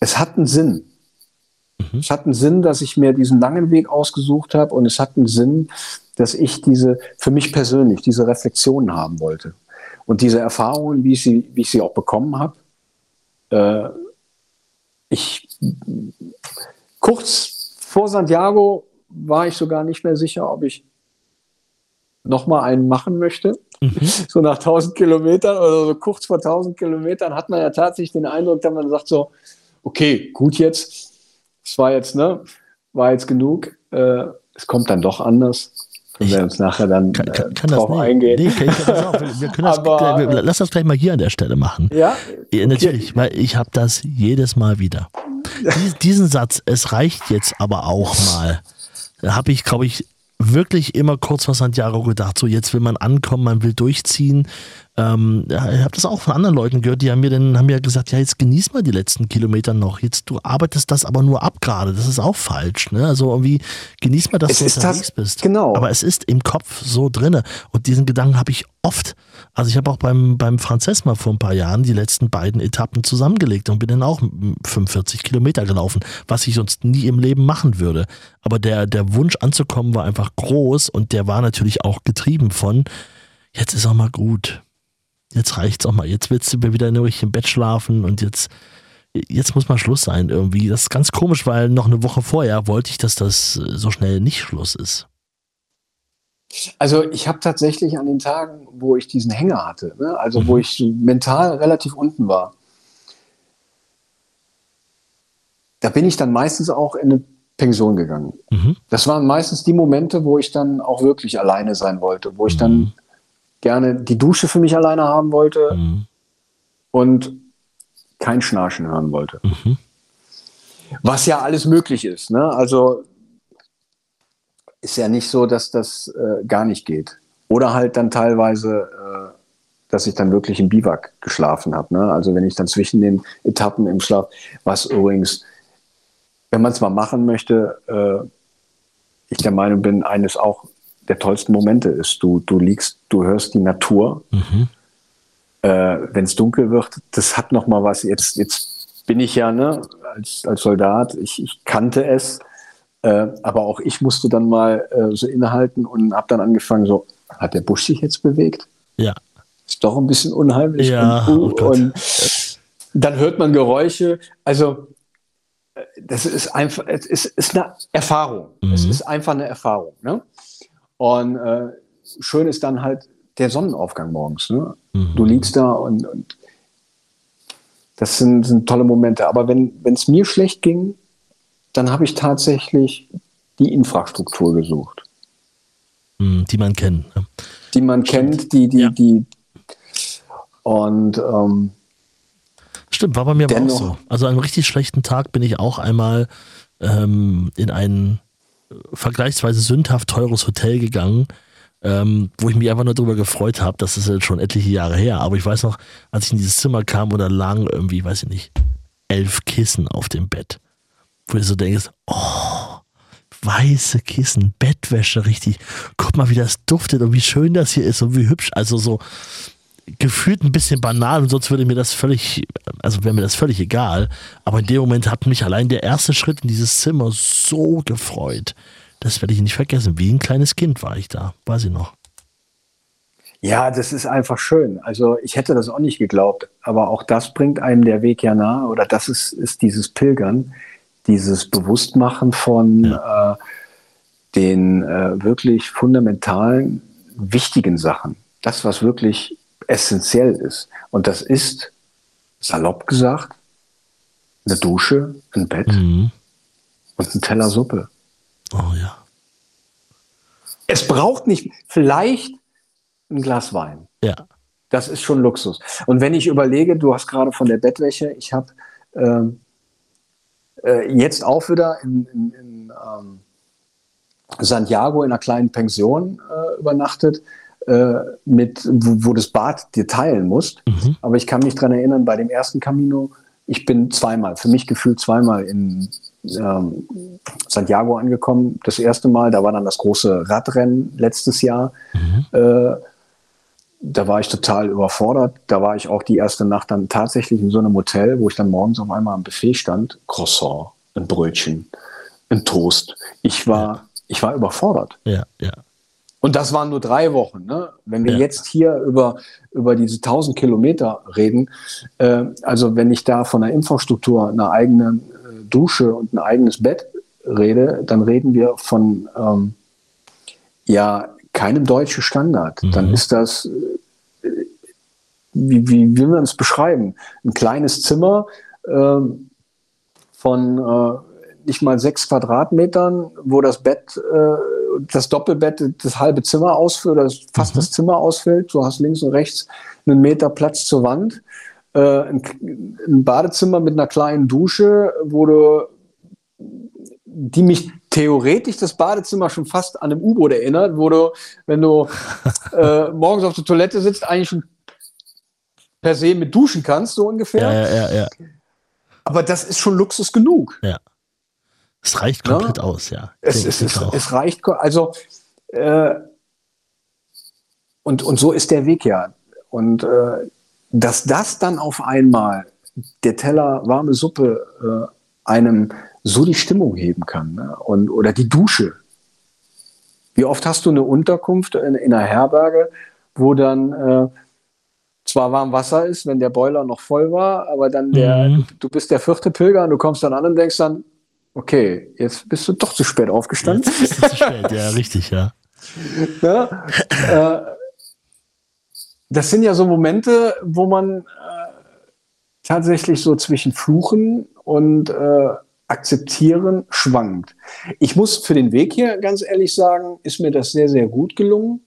S3: es hat einen Sinn. Es hat einen Sinn, dass ich mir diesen langen Weg ausgesucht habe und es hat einen Sinn, dass ich diese, für mich persönlich, diese Reflexionen haben wollte. Und diese Erfahrungen, wie ich sie, wie ich sie auch bekommen habe, äh, ich kurz vor Santiago war ich sogar nicht mehr sicher, ob ich noch mal einen machen möchte. *laughs* So nach 1000 Kilometern oder so kurz vor 1000 Kilometern hat man ja tatsächlich den Eindruck, dass man sagt so, okay, gut jetzt, es war jetzt, ne, war jetzt genug. Äh, es kommt dann doch anders. Können wir uns nachher dann
S2: Kann,
S3: äh,
S2: kann, kann
S3: drauf
S2: das
S3: eingehen.
S2: Nee, kann ich, auf, wir, können das, *laughs*
S3: Aber,
S2: wir, lass das gleich mal hier an der Stelle machen.
S3: Ja,
S2: Ja, natürlich, weil ich habe das jedes Mal wieder. *laughs* Dies, diesen Satz, es reicht jetzt aber auch mal, habe ich, glaube ich, wirklich immer kurz vor Santiago gedacht, so jetzt will man ankommen, man will durchziehen. Ähm, ja, ich habe das auch von anderen Leuten gehört, die haben mir dann haben mir gesagt, ja jetzt genieß mal die letzten Kilometer noch. Jetzt du arbeitest das aber nur ab gerade. Das ist auch falsch. Ne? Also irgendwie genieß mal, dass
S3: Es
S2: du unterwegs
S3: das-
S2: bist.
S3: genau.
S2: Aber es ist im Kopf so drinne und diesen Gedanken habe ich oft. Also ich habe auch beim beim Franzess mal vor ein paar Jahren die letzten beiden Etappen zusammengelegt und bin dann auch 45 Kilometer gelaufen, was ich sonst nie im Leben machen würde. Aber der der Wunsch anzukommen war einfach groß und der war natürlich auch getrieben von jetzt ist auch mal gut. Jetzt reicht's auch mal. Jetzt willst du wieder in im Bett schlafen und jetzt jetzt muss mal Schluss sein irgendwie. Das ist ganz komisch, weil noch eine Woche vorher wollte ich, dass das so schnell nicht Schluss ist.
S3: Also ich habe tatsächlich an den Tagen, wo ich diesen Hänger hatte, ne, also wo
S2: Mhm.
S3: ich so mental relativ unten war, da bin ich dann meistens auch in eine Pension gegangen.
S2: Mhm.
S3: Das waren meistens die Momente, wo ich dann auch wirklich alleine sein wollte, wo ich
S2: Mhm.
S3: dann gerne die Dusche für mich alleine haben wollte
S2: Mhm.
S3: und kein Schnarchen hören wollte.
S2: Mhm.
S3: Was ja alles möglich ist. Ne? Also ist ja nicht so, dass das äh, gar nicht geht. Oder halt dann teilweise, äh, dass ich dann wirklich im Biwak geschlafen habe. Ne? Also wenn ich dann zwischen den Etappen im Schlaf, was übrigens wenn man es mal machen möchte, äh, ich der Meinung bin, eines auch der tollsten Momente ist. Du, du liegst, du hörst die Natur.
S2: Mhm.
S3: Äh, wenn es dunkel wird, das hat noch mal was. Jetzt, jetzt bin ich ja ne, als, als Soldat, ich, ich kannte es, äh, aber auch ich musste dann mal äh, so innehalten und habe dann angefangen, so, hat der Busch sich jetzt bewegt?
S2: Ja.
S3: Ist doch ein bisschen unheimlich.
S2: Ja,
S3: und,
S2: oh
S3: und dann hört man Geräusche. Also äh, das ist einfach, es ist, ist eine Erfahrung. Es
S2: Mhm.
S3: ist einfach eine Erfahrung. Ne? Und äh, schön ist dann halt der Sonnenaufgang morgens. Ne?
S2: Mhm.
S3: Du liegst da und, und das sind, sind tolle Momente. Aber wenn es mir schlecht ging, dann habe ich tatsächlich die Infrastruktur gesucht,
S2: Mhm, die man kennt. Ne?
S3: die man kennt, die, die,
S2: Ja.
S3: die und ähm,
S2: Stimmt, war bei mir aber auch so. Also an einem richtig schlechten Tag bin ich auch einmal ähm, in ein äh, vergleichsweise sündhaft teures Hotel gegangen, ähm, wo ich mich einfach nur darüber gefreut habe. Das ist jetzt schon etliche Jahre her. Aber ich weiß noch, als ich in dieses Zimmer kam und da lagen irgendwie, weiß ich nicht, elf Kissen auf dem Bett. Wo du so denkst, oh, weiße Kissen, Bettwäsche, richtig. Guck mal, wie das duftet und wie schön das hier ist und wie hübsch. Also so gefühlt ein bisschen banal und sonst würde mir das völlig, also wäre mir das völlig egal. Aber in dem Moment hat mich allein der erste Schritt in dieses Zimmer so gefreut. Das werde ich nicht vergessen. Wie ein kleines Kind war ich da, weiß ich noch.
S3: Ja, das ist einfach schön. Also ich hätte das auch nicht geglaubt, aber auch das bringt einem der Weg ja nahe oder das ist, ist dieses Pilgern, dieses Bewusstmachen von äh, den äh, wirklich fundamentalen, wichtigen Sachen. Das, was wirklich essentiell ist. Und das ist, salopp gesagt, eine Dusche, ein Bett
S2: Mhm.
S3: und ein Teller Suppe.
S2: Oh ja.
S3: Es braucht nicht, vielleicht ein Glas Wein.
S2: Ja.
S3: Das ist schon Luxus. Und wenn ich überlege, du hast gerade von der Bettwäsche, ich habe ähm, äh, jetzt auch wieder in, in, in ähm, Santiago in einer kleinen Pension äh, übernachtet, äh, mit, wo, wo das Bad dir teilen musst.
S2: Mhm.
S3: Aber ich kann mich daran erinnern, bei dem ersten Camino, ich bin zweimal, für mich gefühlt zweimal in ähm, Santiago angekommen. Das erste Mal, da war dann das große Radrennen letztes Jahr. Äh, da war ich total überfordert. Da war ich auch die erste Nacht dann tatsächlich in so einem Hotel, wo ich dann morgens auf einmal am Buffet stand. Croissant, ein Brötchen, ein Toast. Ich war, ich war überfordert.
S2: Ja, ja.
S3: Und das waren nur drei Wochen. Ne? Wenn wir
S2: Ja.
S3: jetzt hier über, über diese 1000 Kilometer reden, äh, also wenn ich da von einer Infrastruktur, einer eigenen äh, Dusche und ein eigenes Bett rede, dann reden wir von ähm, ja keinem deutschen Standard. Dann ist das, äh, wie, wie will man es beschreiben? Ein kleines Zimmer ähm, von äh, nicht mal sechs Quadratmetern, wo das Bett, äh, das Doppelbett das halbe Zimmer ausfüllt, oder fast das Zimmer ausfüllt. Du hast links und rechts einen Meter Platz zur Wand. Äh, ein, ein Badezimmer mit einer kleinen Dusche, wo du, die mich theoretisch das Badezimmer schon fast an einem U-Boot erinnert, wo du, wenn du *laughs* äh, morgens auf der Toilette sitzt, eigentlich schon per se mit duschen kannst, so ungefähr.
S2: Ja, ja, ja, ja.
S3: Aber das ist schon Luxus genug.
S2: Es reicht
S3: Ja.
S2: komplett aus, ja.
S3: Es, es, es, es reicht, also äh, und, und so ist der Weg ja. Und äh, dass das dann auf einmal der Teller warme Suppe äh, einem so die Stimmung heben kann ne? und, oder die Dusche. Wie oft hast du eine Unterkunft in, in einer Herberge, wo dann äh, zwar warm Wasser ist, wenn der Boiler noch voll war, aber dann der,
S2: Mhm.
S3: du bist der vierte Pilger und du kommst dann an und denkst dann, okay, jetzt bist du doch zu spät aufgestanden.
S2: Jetzt ist es zu spät, ja, *laughs* richtig, ja.
S3: Ja? äh, das sind ja so Momente, wo man äh, tatsächlich so zwischen Fluchen und äh, Akzeptieren schwankt. Ich muss für den Weg hier ganz ehrlich sagen, ist mir das sehr, sehr gut gelungen.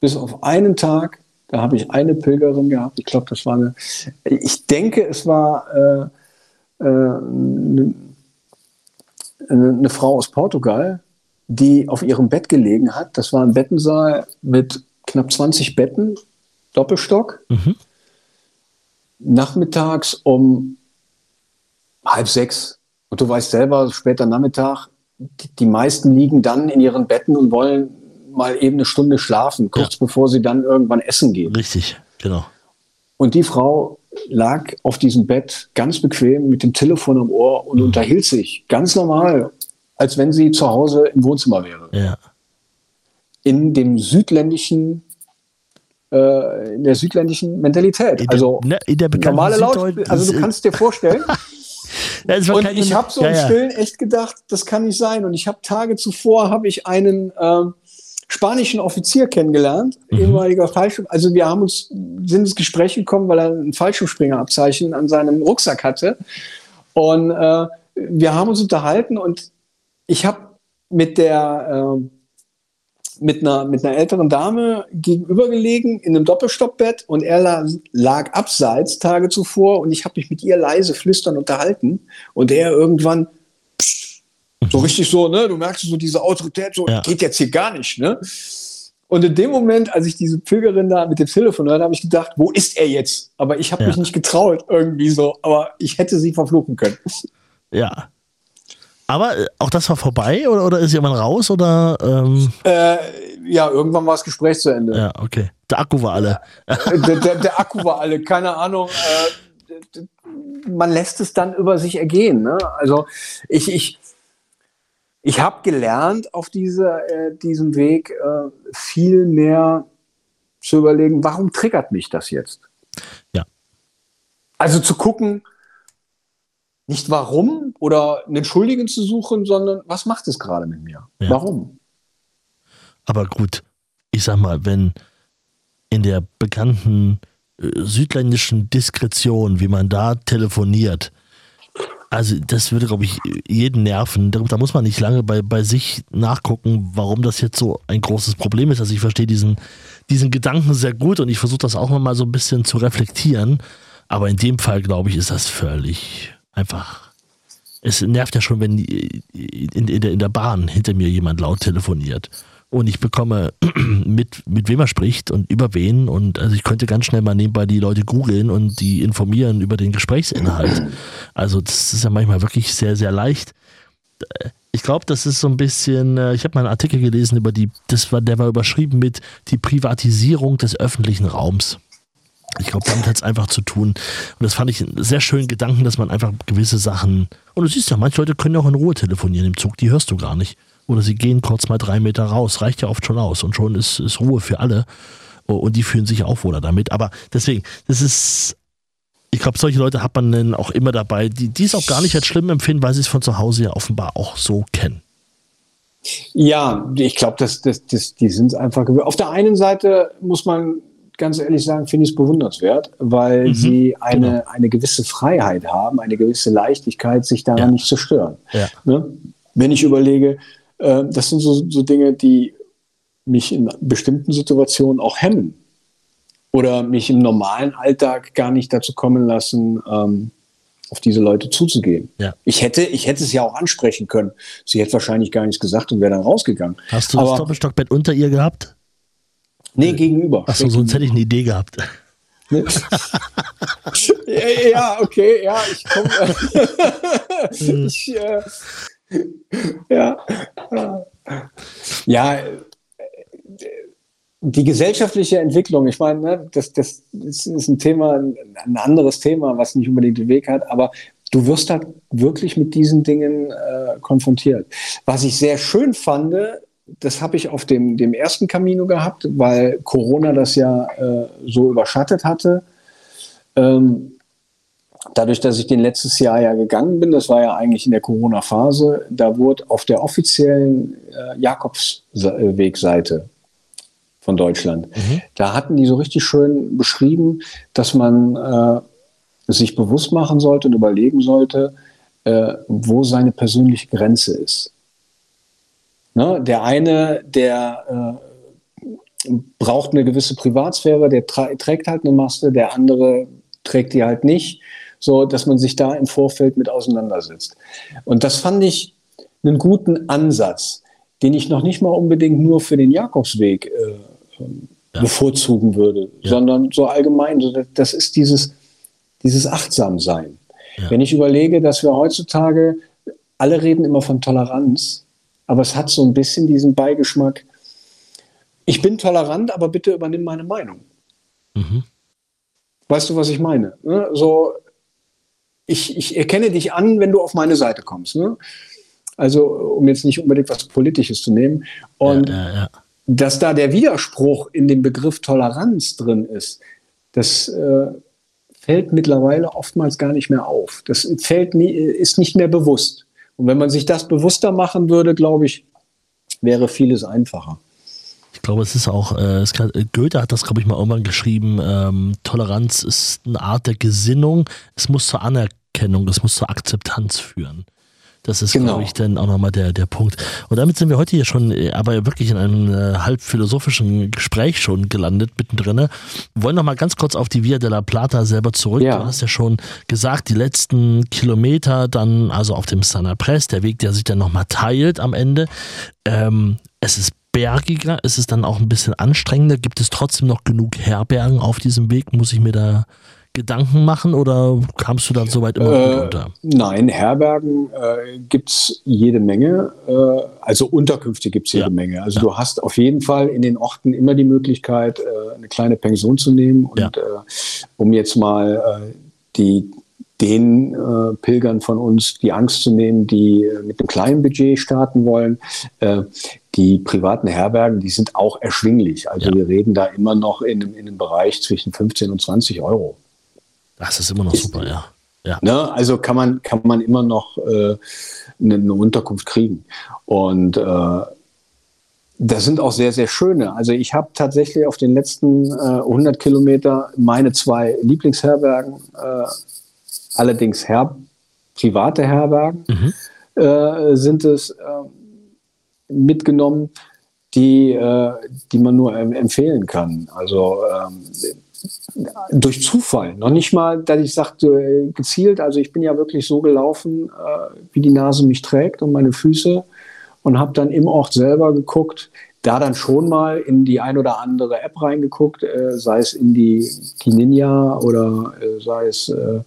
S3: Bis auf einen Tag, da habe ich eine Pilgerin gehabt. Ich glaube, das war eine, ich denke, es war äh, äh, eine, eine Frau aus Portugal, die auf ihrem Bett gelegen hat. Das war ein Bettensaal mit knapp 20 Betten, Doppelstock.
S2: Mhm.
S3: Nachmittags um halb sechs Und du weißt selber, später Nachmittag, die, die meisten liegen dann in ihren Betten und wollen mal eben eine Stunde schlafen, kurz
S2: Ja.
S3: bevor sie dann irgendwann essen gehen.
S2: Richtig, genau.
S3: Und die Frau lag auf diesem Bett ganz bequem mit dem Telefon am Ohr und unterhielt sich ganz normal, als wenn sie zu Hause im Wohnzimmer wäre.
S2: Ja.
S3: In dem südländischen, äh, in der südländischen Mentalität.
S2: In der-
S3: also
S2: ne, in der
S3: normale Laut. Also du kannst dir *laughs* vorstellen. Und ich habe so
S2: ja,
S3: im. Stillen echt gedacht, das kann nicht sein. Und ich habe Tage zuvor habe ich einen ähm, spanischen Offizier kennengelernt,
S2: Mhm.
S3: ehemaliger Fallschirm. Also wir haben uns sind ins Gespräch gekommen, weil er ein Fallschirmspringerabzeichen an seinem Rucksack hatte. Und äh, wir haben uns unterhalten und ich habe mit der äh, mit einer, mit einer älteren Dame gegenüber gelegen in einem Doppelstockbett und er lag, lag abseits Tage zuvor und ich habe mich mit ihr leise flüstern unterhalten und er irgendwann pst, so richtig so, ne, du merkst so diese Autorität, so
S2: Ja.
S3: geht jetzt hier gar nicht, ne? Und in dem Moment, als ich diese Pilgerin da mit dem Telefon hörte, habe ich gedacht, wo ist er jetzt? Aber ich habe
S2: Ja.
S3: mich nicht getraut irgendwie so, aber ich hätte sie verfluchen können.
S2: Ja. Aber äh, auch das war vorbei oder, oder ist jemand raus oder? Ähm,
S3: Äh, ja, irgendwann war das Gespräch zu Ende.
S2: ja, okay. Der Akku war alle.
S3: Der, der, der Akku war alle, keine Ahnung. Äh, man lässt es dann über sich ergehen. Ne? Also ich, ich, ich habe gelernt auf diese, äh, diesem Weg äh, viel mehr zu überlegen, warum triggert mich das jetzt?
S2: Ja.
S3: Also zu gucken, nicht warum oder einen Schuldigen zu suchen, sondern was macht es gerade mit mir?
S2: Ja.
S3: Warum?
S2: Aber gut, ich sag mal, wenn in der bekannten äh, südländischen Diskretion, wie man da telefoniert, also das würde, glaube ich, jeden nerven. Da, da muss man nicht lange bei, bei sich nachgucken, warum das jetzt so ein großes Problem ist. Also ich verstehe diesen, diesen Gedanken sehr gut und ich versuche das auch mal so ein bisschen zu reflektieren. Aber in dem Fall, glaube ich, ist das völlig einfach. Es nervt ja schon, wenn in, in, der, in der Bahn hinter mir jemand laut telefoniert und ich bekomme *clears throat* mit, mit wem er spricht und über wen. Und also ich könnte ganz schnell mal nebenbei die Leute googeln und die informieren über den Gesprächsinhalt. Also das ist ja manchmal wirklich sehr, sehr leicht. Ich glaube, das ist so ein bisschen, äh, ich habe mal einen Artikel gelesen über die, das war, der war überschrieben mit die Privatisierung des öffentlichen Raums. Ich glaube, damit hat es einfach zu tun. Und das fand ich einen sehr schönen Gedanken, dass man einfach gewisse Sachen. Und du siehst ja, manche Leute können ja auch in Ruhe telefonieren im Zug, die hörst du gar nicht. Oder sie gehen kurz mal drei Meter raus, reicht ja oft schon aus und schon ist, ist Ruhe für alle. Und die fühlen sich auch wohler damit. Aber deswegen, das ist. Ich glaube, solche Leute hat man dann auch immer dabei, die, die es auch gar nicht als schlimm empfinden, weil sie es von zu Hause ja offenbar auch so kennen.
S3: Ja, ich glaube, das, das, das, die sind es einfach gewöhnt. Auf der einen Seite muss man ganz ehrlich sagen, finde ich es bewundernswert, weil
S2: Mhm,
S3: sie eine,
S2: genau.
S3: eine gewisse Freiheit haben, eine gewisse Leichtigkeit, sich daran
S2: Ja.
S3: nicht zu stören.
S2: Ja.
S3: Ne? Wenn ich überlege, äh, das sind so, so Dinge, die mich in bestimmten Situationen auch hemmen oder mich im normalen Alltag gar nicht dazu kommen lassen, ähm, auf diese Leute zuzugehen.
S2: Ja.
S3: Ich hätte, ich hätte es ja auch ansprechen können. Sie hätte wahrscheinlich gar nichts gesagt und wäre dann rausgegangen.
S2: Hast du das
S3: Aber-
S2: Doppelstockbett unter ihr gehabt?
S3: Nee, gegenüber.
S2: Achso, sonst hätte ich eine Idee gehabt.
S3: ja, *laughs* ja, okay, ja, ich komme. *laughs* ich, äh, ja. Ja, äh, die gesellschaftliche Entwicklung, ich meine, ne, das, das, das ist ein Thema, ein anderes Thema, was nicht unbedingt den Weg hat, aber du wirst halt wirklich mit diesen Dingen äh, konfrontiert. Was ich sehr schön fand, das habe ich auf dem, dem ersten Camino gehabt, weil Corona das ja äh, so überschattet hatte. Ähm, dadurch, dass ich den letztes Jahr ja gegangen bin, das war ja eigentlich in der Corona-Phase, da wurde auf der offiziellen äh, Jakobswegseite von Deutschland, da hatten die so richtig schön beschrieben, dass man äh, sich bewusst machen sollte und überlegen sollte, äh, wo seine persönliche Grenze ist. Ne? Der eine, der äh, braucht eine gewisse Privatsphäre, der tra- trägt halt eine Maske, der andere trägt die halt nicht, so dass man sich da im Vorfeld mit auseinandersetzt. Und das fand ich einen guten Ansatz, den ich noch nicht mal unbedingt nur für den Jakobsweg äh, ähm, bevorzugen würde, sondern so allgemein. So, das- ist dieses, dieses Achtsamsein. Wenn ich überlege, dass wir heutzutage alle reden immer von Toleranz, aber es hat so ein bisschen diesen Beigeschmack. Ich bin tolerant, aber bitte übernimm meine Meinung. Mhm. Weißt du, was ich meine? Ne? So, ich, ich erkenne dich an, wenn du auf meine Seite kommst. Ne? Also, um jetzt nicht unbedingt was Politisches zu nehmen. Und ja, ja, ja. dass da der Widerspruch in dem Begriff Toleranz drin ist, das äh, fällt mittlerweile oftmals gar nicht mehr auf. Das fällt nie, ist nicht mehr bewusst. Und wenn man sich das bewusster machen würde, glaube ich, wäre vieles einfacher.
S2: Ich glaube, es ist auch, äh, es kann, Goethe hat das, glaube ich, mal irgendwann geschrieben, ähm, Toleranz ist eine Art der Gesinnung, es muss zur Anerkennung, es muss zur Akzeptanz führen. Das ist, genau. glaube ich, dann auch nochmal der, der Punkt. Und damit sind wir heute hier schon, äh, aber wirklich in einem äh, halb philosophischen Gespräch schon gelandet, mittendrin. Wir wollen nochmal ganz kurz auf die Via della Plata selber zurück. Ja. Du hast ja schon gesagt, die letzten Kilometer dann, also auf dem Sana Press, der Weg, der sich dann nochmal teilt am Ende. Ähm, es ist bergiger, es ist dann auch ein bisschen anstrengender. Gibt es trotzdem noch genug Herbergen auf diesem Weg? Muss ich mir da Gedanken machen oder kamst du dann soweit immer äh, unter?
S3: Nein, Herbergen äh, gibt es jede Menge. Äh, also Unterkünfte gibt es jede ja. Menge. Also ja. du hast auf jeden Fall in den Orten immer die Möglichkeit, äh, eine kleine Pension zu nehmen. Und ja. Äh, um jetzt mal äh, die, den Pilgern von uns die Angst zu nehmen, die mit einem kleinen Budget starten wollen, die privaten Herbergen, die sind auch erschwinglich. Also wir reden da immer noch in, in einem Bereich zwischen 15 und 20 Euro.
S2: Das ist immer noch super, ja.
S3: ja. Ne? Also kann man, kann man immer noch äh, eine, eine, Unterkunft kriegen. Und äh, das sind auch sehr, sehr schöne. Also ich habe tatsächlich auf den letzten äh, 100 Kilometer meine zwei Lieblingsherbergen, äh, allerdings Her private Herbergen, mhm. äh, sind es äh, mitgenommen, die, äh, die man nur empfehlen kann. Also ähm, durch Zufall. Noch nicht mal, dass ich sagte, gezielt. Also ich bin ja wirklich so gelaufen, äh, wie die Nase mich trägt und meine Füße und habe dann im Ort selber geguckt, da dann schon mal in die ein oder andere App reingeguckt, äh, sei es in die, die Ninja oder äh, sei es äh,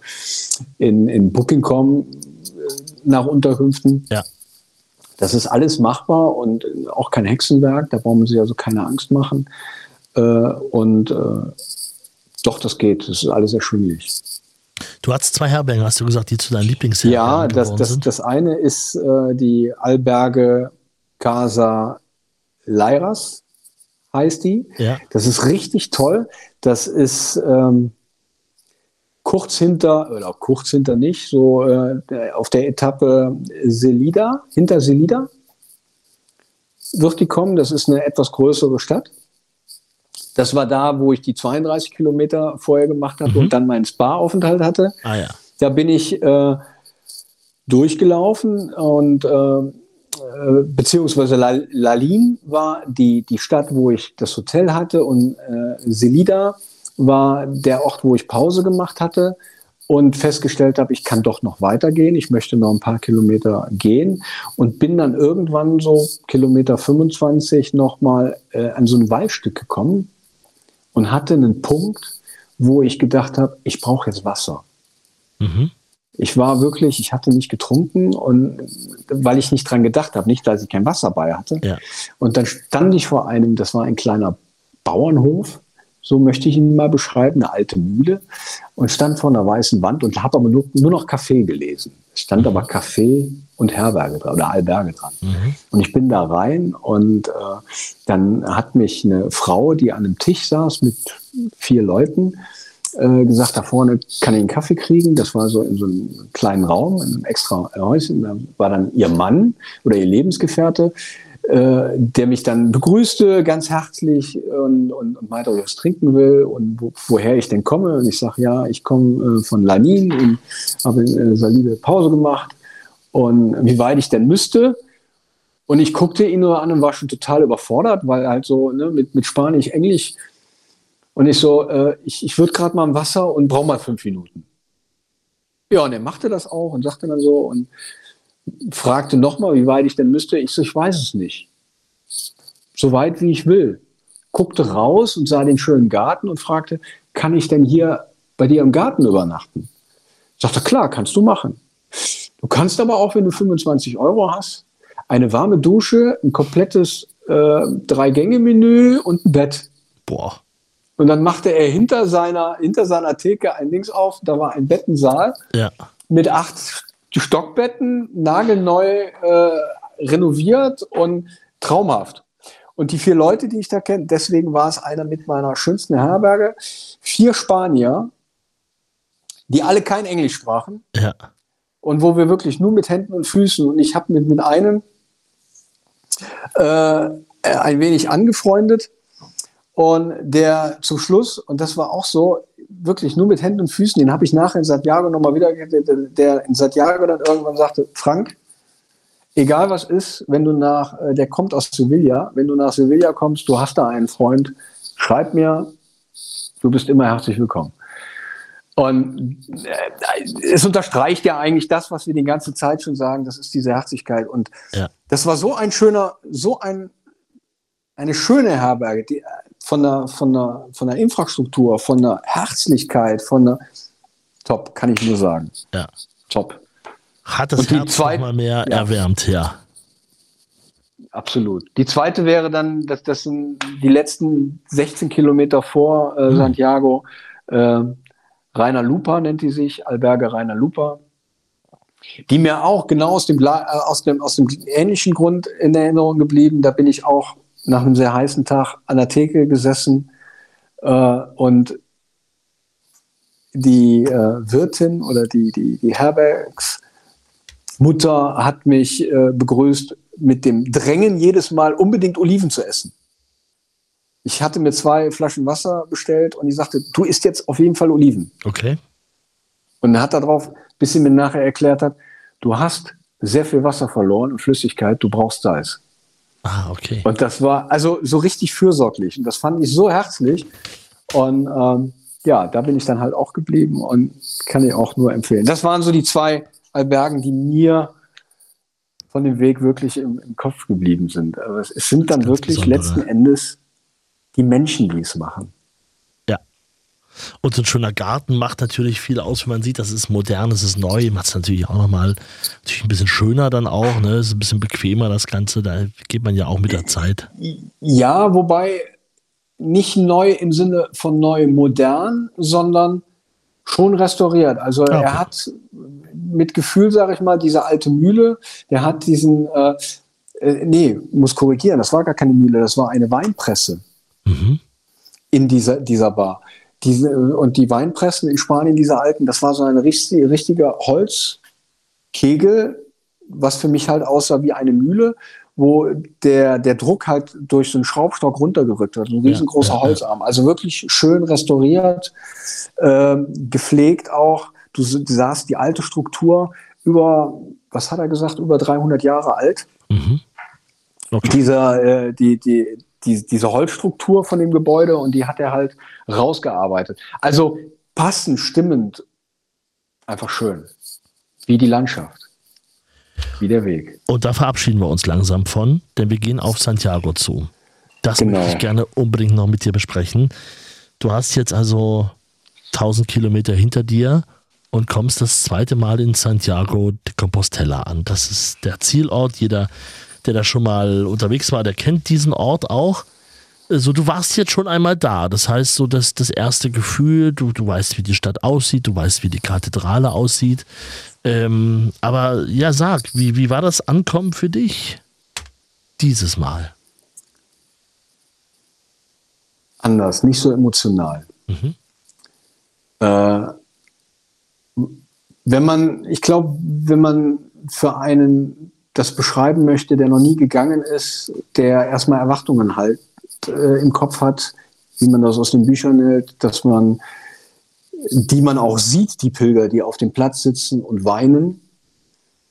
S3: in, in Booking.com nach Unterkünften. Ja. Das ist alles machbar und auch kein Hexenwerk, da brauchen sich also keine Angst machen. und doch, das geht. Das ist alles erschwinglich.
S2: Du hast zwei Herbergen, hast du gesagt, die zu deinen Lieblingsherbergen
S3: Ja, das, das, das eine ist äh, die Alberge Casa Leiras, heißt die. Ja. Das ist richtig toll. Das ist ähm, kurz hinter, oder kurz hinter nicht, so äh, auf der Etappe Selida, hinter Selida wird die kommen. Das ist eine etwas größere Stadt. Das war da, wo ich die 32 Kilometer vorher gemacht habe mhm. und dann meinen Spa-Aufenthalt hatte. Ah, ja. Da bin ich äh, durchgelaufen und äh, äh, beziehungsweise Lalin war die, die Stadt, wo ich das Hotel hatte und äh, Selida war der Ort, wo ich Pause gemacht hatte und festgestellt habe, ich kann doch noch weitergehen, ich möchte noch ein paar Kilometer gehen und bin dann irgendwann so Kilometer 25 nochmal äh, an so ein Waldstück gekommen, und hatte einen Punkt, wo ich gedacht habe, ich brauche jetzt Wasser. Mhm. Ich war wirklich, ich hatte nicht getrunken und weil ich nicht dran gedacht habe, nicht, dass ich kein Wasser bei hatte. Ja. Und dann stand ich vor einem, das war ein kleiner Bauernhof, so möchte ich ihn mal beschreiben, eine alte Mühle, und stand vor einer weißen Wand und habe aber nur, nur noch Kaffee gelesen. Es stand aber Kaffee und Herberge dran oder Alberge dran. Mhm. Und ich bin da rein und äh, dann hat mich eine Frau, die an einem Tisch saß mit vier Leuten, äh, gesagt, da vorne kann ich einen Kaffee kriegen. Das war so in so einem kleinen Raum, in einem extra Häuschen. Da war dann ihr Mann oder ihr Lebensgefährte, äh, der mich dann begrüßte ganz herzlich und, und, und meinte, ob ich was trinken will und wo, woher ich denn komme. Und ich sage, ja, ich komme äh, von Lanin und habe eine solide Pause gemacht und wie weit ich denn müsste. Und ich guckte ihn nur an und war schon total überfordert, weil halt so ne, mit, mit Spanisch, Englisch. Und ich so, äh, ich, ich würde gerade mal im Wasser und brauche mal fünf Minuten. Ja, und er machte das auch und sagte dann so und fragte nochmal, wie weit ich denn müsste. Ich so, ich weiß es nicht. So weit, wie ich will. Guckte raus und sah den schönen Garten und fragte, kann ich denn hier bei dir im Garten übernachten? Sagte, klar, kannst du machen. Du kannst aber auch, wenn du 25 Euro hast, eine warme Dusche, ein komplettes äh, Drei-Gänge-Menü und ein Bett.
S2: Boah.
S3: Und dann machte er hinter seiner, hinter seiner Theke ein Dings auf, da war ein Bettensaal
S2: Ja.
S3: mit acht Stockbetten, nagelneu äh, renoviert und traumhaft. Und die vier Leute, die ich da kenne, deswegen war es einer mit meiner schönsten Herberge, vier Spanier, die alle kein Englisch sprachen
S2: Ja.
S3: Und wo wir wirklich nur mit Händen und Füßen und ich habe mit, mit einem äh, ein wenig angefreundet und der zum Schluss, und das war auch so, wirklich nur mit Händen und Füßen, den habe ich nachher in Santiago nochmal wieder, der, der in Santiago dann irgendwann sagte, Frank, egal was ist, wenn du nach, äh, der kommt aus Sevilla, wenn du nach Sevilla kommst, du hast da einen Freund, schreib mir, du bist immer herzlich willkommen. Und äh, es unterstreicht ja eigentlich das, was wir die ganze Zeit schon sagen, das ist diese Herzlichkeit. Und
S2: Ja.
S3: das war so ein schöner, so ein, eine schöne Herberge, die, äh, von, der, von, der, von der Infrastruktur, von der Herzlichkeit, von der Top, kann ich nur sagen.
S2: Ja.
S3: Top.
S2: Hat das
S3: Und die
S2: Herz
S3: zwei-
S2: noch mal mehr
S3: ja.
S2: erwärmt, ja.
S3: Absolut. Die zweite wäre dann, dass das sind die letzten 16 Kilometer vor äh,
S2: Hm.
S3: Santiago. Äh, Rainer Lupa nennt die sich, Alberge Rainer Lupa. Die mir auch genau aus dem, äh, aus, dem, aus dem ähnlichen Grund in Erinnerung geblieben. Da bin ich auch nach einem sehr heißen Tag an der Theke gesessen äh, und die äh, Wirtin oder die, die, die Herbergsmutter hat mich äh, begrüßt mit dem Drängen, jedes Mal unbedingt Oliven zu essen. Ich hatte mir zwei Flaschen Wasser bestellt und die sagte, du isst jetzt auf jeden Fall Oliven.
S2: Okay.
S3: Und er hat darauf, bis sie mir nachher erklärt hat, du hast sehr viel Wasser verloren und Flüssigkeit, du brauchst Salz.
S2: Ah, okay.
S3: Und das war also so richtig fürsorglich. Und das fand ich so herzlich. Und ähm, ja, da bin ich dann halt auch geblieben und kann ich auch nur empfehlen. Das waren so die zwei Albergen, die mir von dem Weg wirklich im, im Kopf geblieben sind. Aber es, es sind dann wirklich
S2: Besondere.
S3: letzten Endes die Menschen, die es machen.
S2: Ja. Und so ein schöner Garten macht natürlich viel aus, wenn man sieht, das ist modern, das ist neu, macht es natürlich auch nochmal natürlich ein bisschen schöner dann auch, ne? Ist ein bisschen bequemer das Ganze, da geht man ja auch mit der Zeit.
S3: Ja, wobei nicht neu im Sinne von neu modern, sondern schon restauriert. Also
S2: okay.
S3: er hat mit Gefühl, sage ich mal, diese alte Mühle, der hat diesen, äh, äh, nee, muss korrigieren, das war gar keine Mühle, das war eine Weinpresse
S2: Mhm.
S3: in dieser, dieser Bar. Diese, und die Weinpressen in Spanien, diese alten, das war so ein richtig, richtiger Holzkegel, was für mich halt aussah wie eine Mühle, wo der, der Druck halt durch so einen Schraubstock runtergerückt wird. Ein riesengroßer
S2: ja, ja.
S3: Holzarm. Also wirklich schön restauriert, ähm, gepflegt auch. Du sahst die alte Struktur über, was hat er gesagt, über 300 Jahre alt
S2: Mhm. Okay.
S3: dieser, äh, die, die, die, diese Holzstruktur von dem Gebäude und die hat er halt rausgearbeitet. Also passend, stimmend, einfach schön. Wie die Landschaft. Wie der Weg.
S2: Und da verabschieden wir uns langsam von, denn wir gehen auf Santiago zu. Das
S3: Genau.
S2: möchte ich gerne unbedingt noch mit dir besprechen. Du hast jetzt also 1000 Kilometer hinter dir und kommst das zweite Mal in Santiago de Compostela an. Das ist der Zielort. Jeder, der da schon mal unterwegs war, der kennt diesen Ort auch. So, du warst jetzt schon einmal da. Das heißt, so das, das erste Gefühl, du, du weißt, wie die Stadt aussieht, du weißt, wie die Kathedrale aussieht. Ähm, aber ja, sag, wie, wie war das Ankommen für dich dieses Mal?
S3: Anders, nicht so emotional.
S2: Mhm.
S3: Äh, wenn man, ich glaube, wenn man für einen das beschreiben möchte, der noch nie gegangen ist, der erstmal Erwartungen halt äh, im Kopf hat, wie man das aus den Büchern hält, dass man, die man auch sieht, die Pilger, die auf dem Platz sitzen und weinen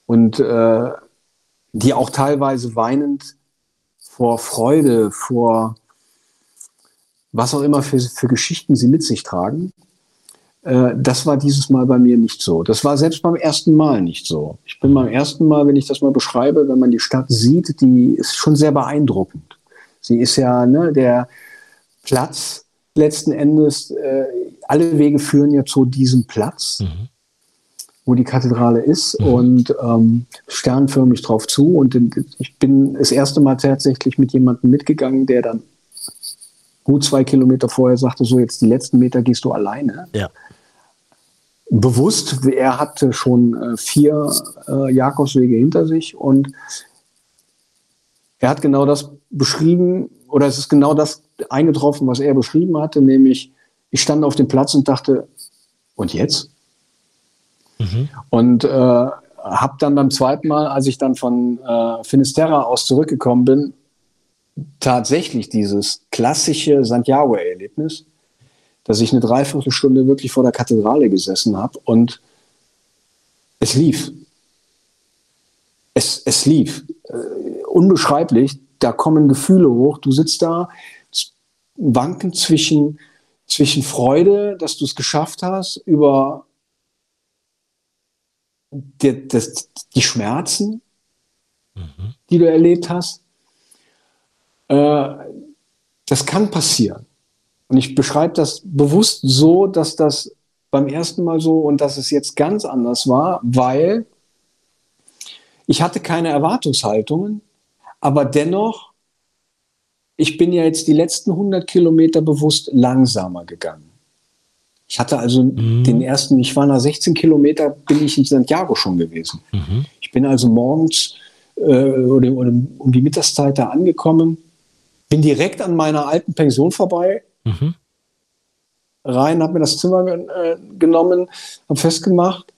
S3: und äh, die auch teilweise weinend vor Freude, vor was auch immer für, für Geschichten sie mit sich tragen. Äh, das war dieses Mal bei mir nicht so. Das war selbst beim ersten Mal nicht so. Ich bin beim ersten Mal, wenn ich das mal beschreibe, wenn man die Stadt sieht, die ist schon sehr beeindruckend. Sie ist ja ne, der Platz letzten Endes, äh, alle Wege führen ja zu diesem Platz,
S2: Mhm.
S3: wo die Kathedrale ist mhm. und ähm, sternförmig drauf zu. Und ich bin das erste Mal tatsächlich mit jemandem mitgegangen, der dann gut zwei Kilometer vorher sagte, so jetzt die letzten Meter gehst du alleine.
S2: Ja.
S3: Bewusst, er hatte schon äh, vier äh, Jakobswege hinter sich und er hat genau das beschrieben, oder es ist genau das eingetroffen, was er beschrieben hatte, nämlich ich stand auf dem Platz und dachte, und jetzt? Mhm. Und äh, habe dann beim zweiten Mal, als ich dann von äh, Finisterra aus zurückgekommen bin, tatsächlich dieses klassische Santiago-Erlebnis, dass ich eine Dreiviertelstunde wirklich vor der Kathedrale gesessen habe und es lief. Es, es lief. Äh, unbeschreiblich. Da kommen Gefühle hoch. Du sitzt da, wanken zwischen, zwischen Freude, dass du es geschafft hast, über die, das, die Schmerzen, mhm. die du erlebt hast. Äh, das kann passieren. Und ich beschreibe das bewusst so, dass das beim ersten Mal so und dass es jetzt ganz anders war, weil ich hatte keine Erwartungshaltungen, aber dennoch, ich bin ja jetzt die letzten 100 Kilometer bewusst langsamer gegangen. Ich hatte also mhm. den ersten, ich war nach 16 Kilometer, bin ich in Santiago schon gewesen. Mhm. Ich bin also morgens äh, oder, oder um die Mittagszeit da angekommen, bin direkt an meiner alten Pension vorbei, mhm. rein, habe mir das Zimmer äh, genommen, habe festgemacht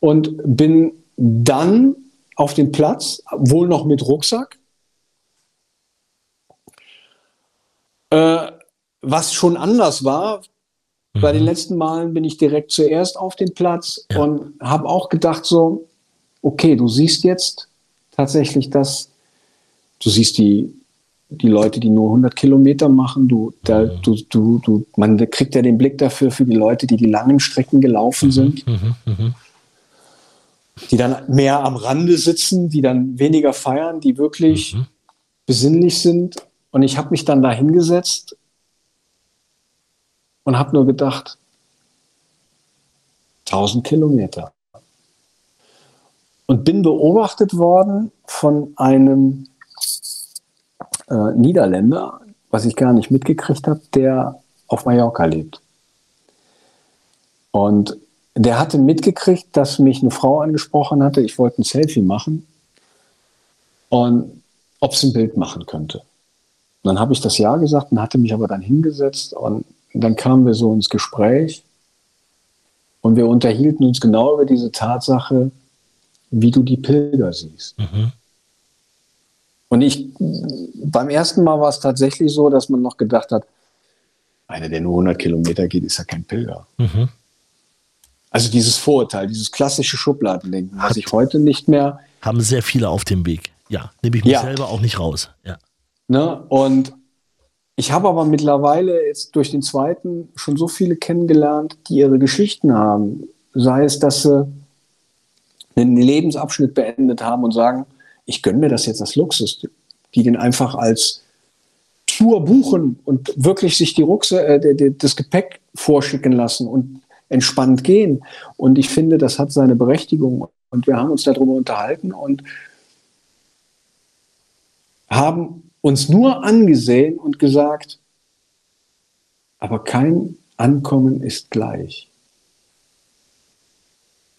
S3: und bin dann auf den Platz, wohl noch mit Rucksack, äh, was schon anders war, Mhm. Bei den mhm. letzten Malen bin ich direkt zuerst auf den Platz ja. und habe auch gedacht so, okay, du siehst jetzt tatsächlich das, du siehst die, die Leute, die nur 100 Kilometer machen, du, da, mhm. du, du, du, man kriegt ja den Blick dafür für die Leute, die die langen Strecken gelaufen mhm. sind, mhm. mhm. die dann mehr am Rande sitzen, die dann weniger feiern, die wirklich besinnlich sind. Und ich habe mich dann da hingesetzt und habe nur gedacht, 1000 Kilometer. Und bin beobachtet worden von einem äh, Niederländer, was ich gar nicht mitgekriegt habe, der auf Mallorca lebt. Und der hatte mitgekriegt, dass mich eine Frau angesprochen hatte, ich wollte ein Selfie machen und ob sie ein Bild machen könnte. Und dann habe ich das Ja gesagt und hatte mich aber dann hingesetzt und dann kamen wir so ins Gespräch und wir unterhielten uns genau über diese Tatsache, wie du die Pilger siehst. Mhm. Und ich, beim ersten Mal war es tatsächlich so, dass man noch gedacht hat, einer, der nur 100 Kilometer geht, ist ja kein Pilger. Mhm. Also dieses Vorurteil, dieses klassische Schubladendenken, was ich heute nicht mehr.
S2: Haben sehr viele auf dem Weg. Ja, nehme ich mich ja. selber auch nicht raus. Ja.
S3: Ne? Und ich habe aber mittlerweile jetzt durch den zweiten schon so viele kennengelernt, die ihre Geschichten haben. Sei es, dass sie einen Lebensabschnitt beendet haben und sagen, ich gönne mir das jetzt als Luxus, die den einfach als Tour buchen und wirklich sich die Ruckse, äh, das Gepäck vorschicken lassen und entspannt gehen. Und ich finde, das hat seine Berechtigung. Und wir haben uns darüber unterhalten und haben uns nur angesehen und gesagt, aber kein Ankommen ist gleich.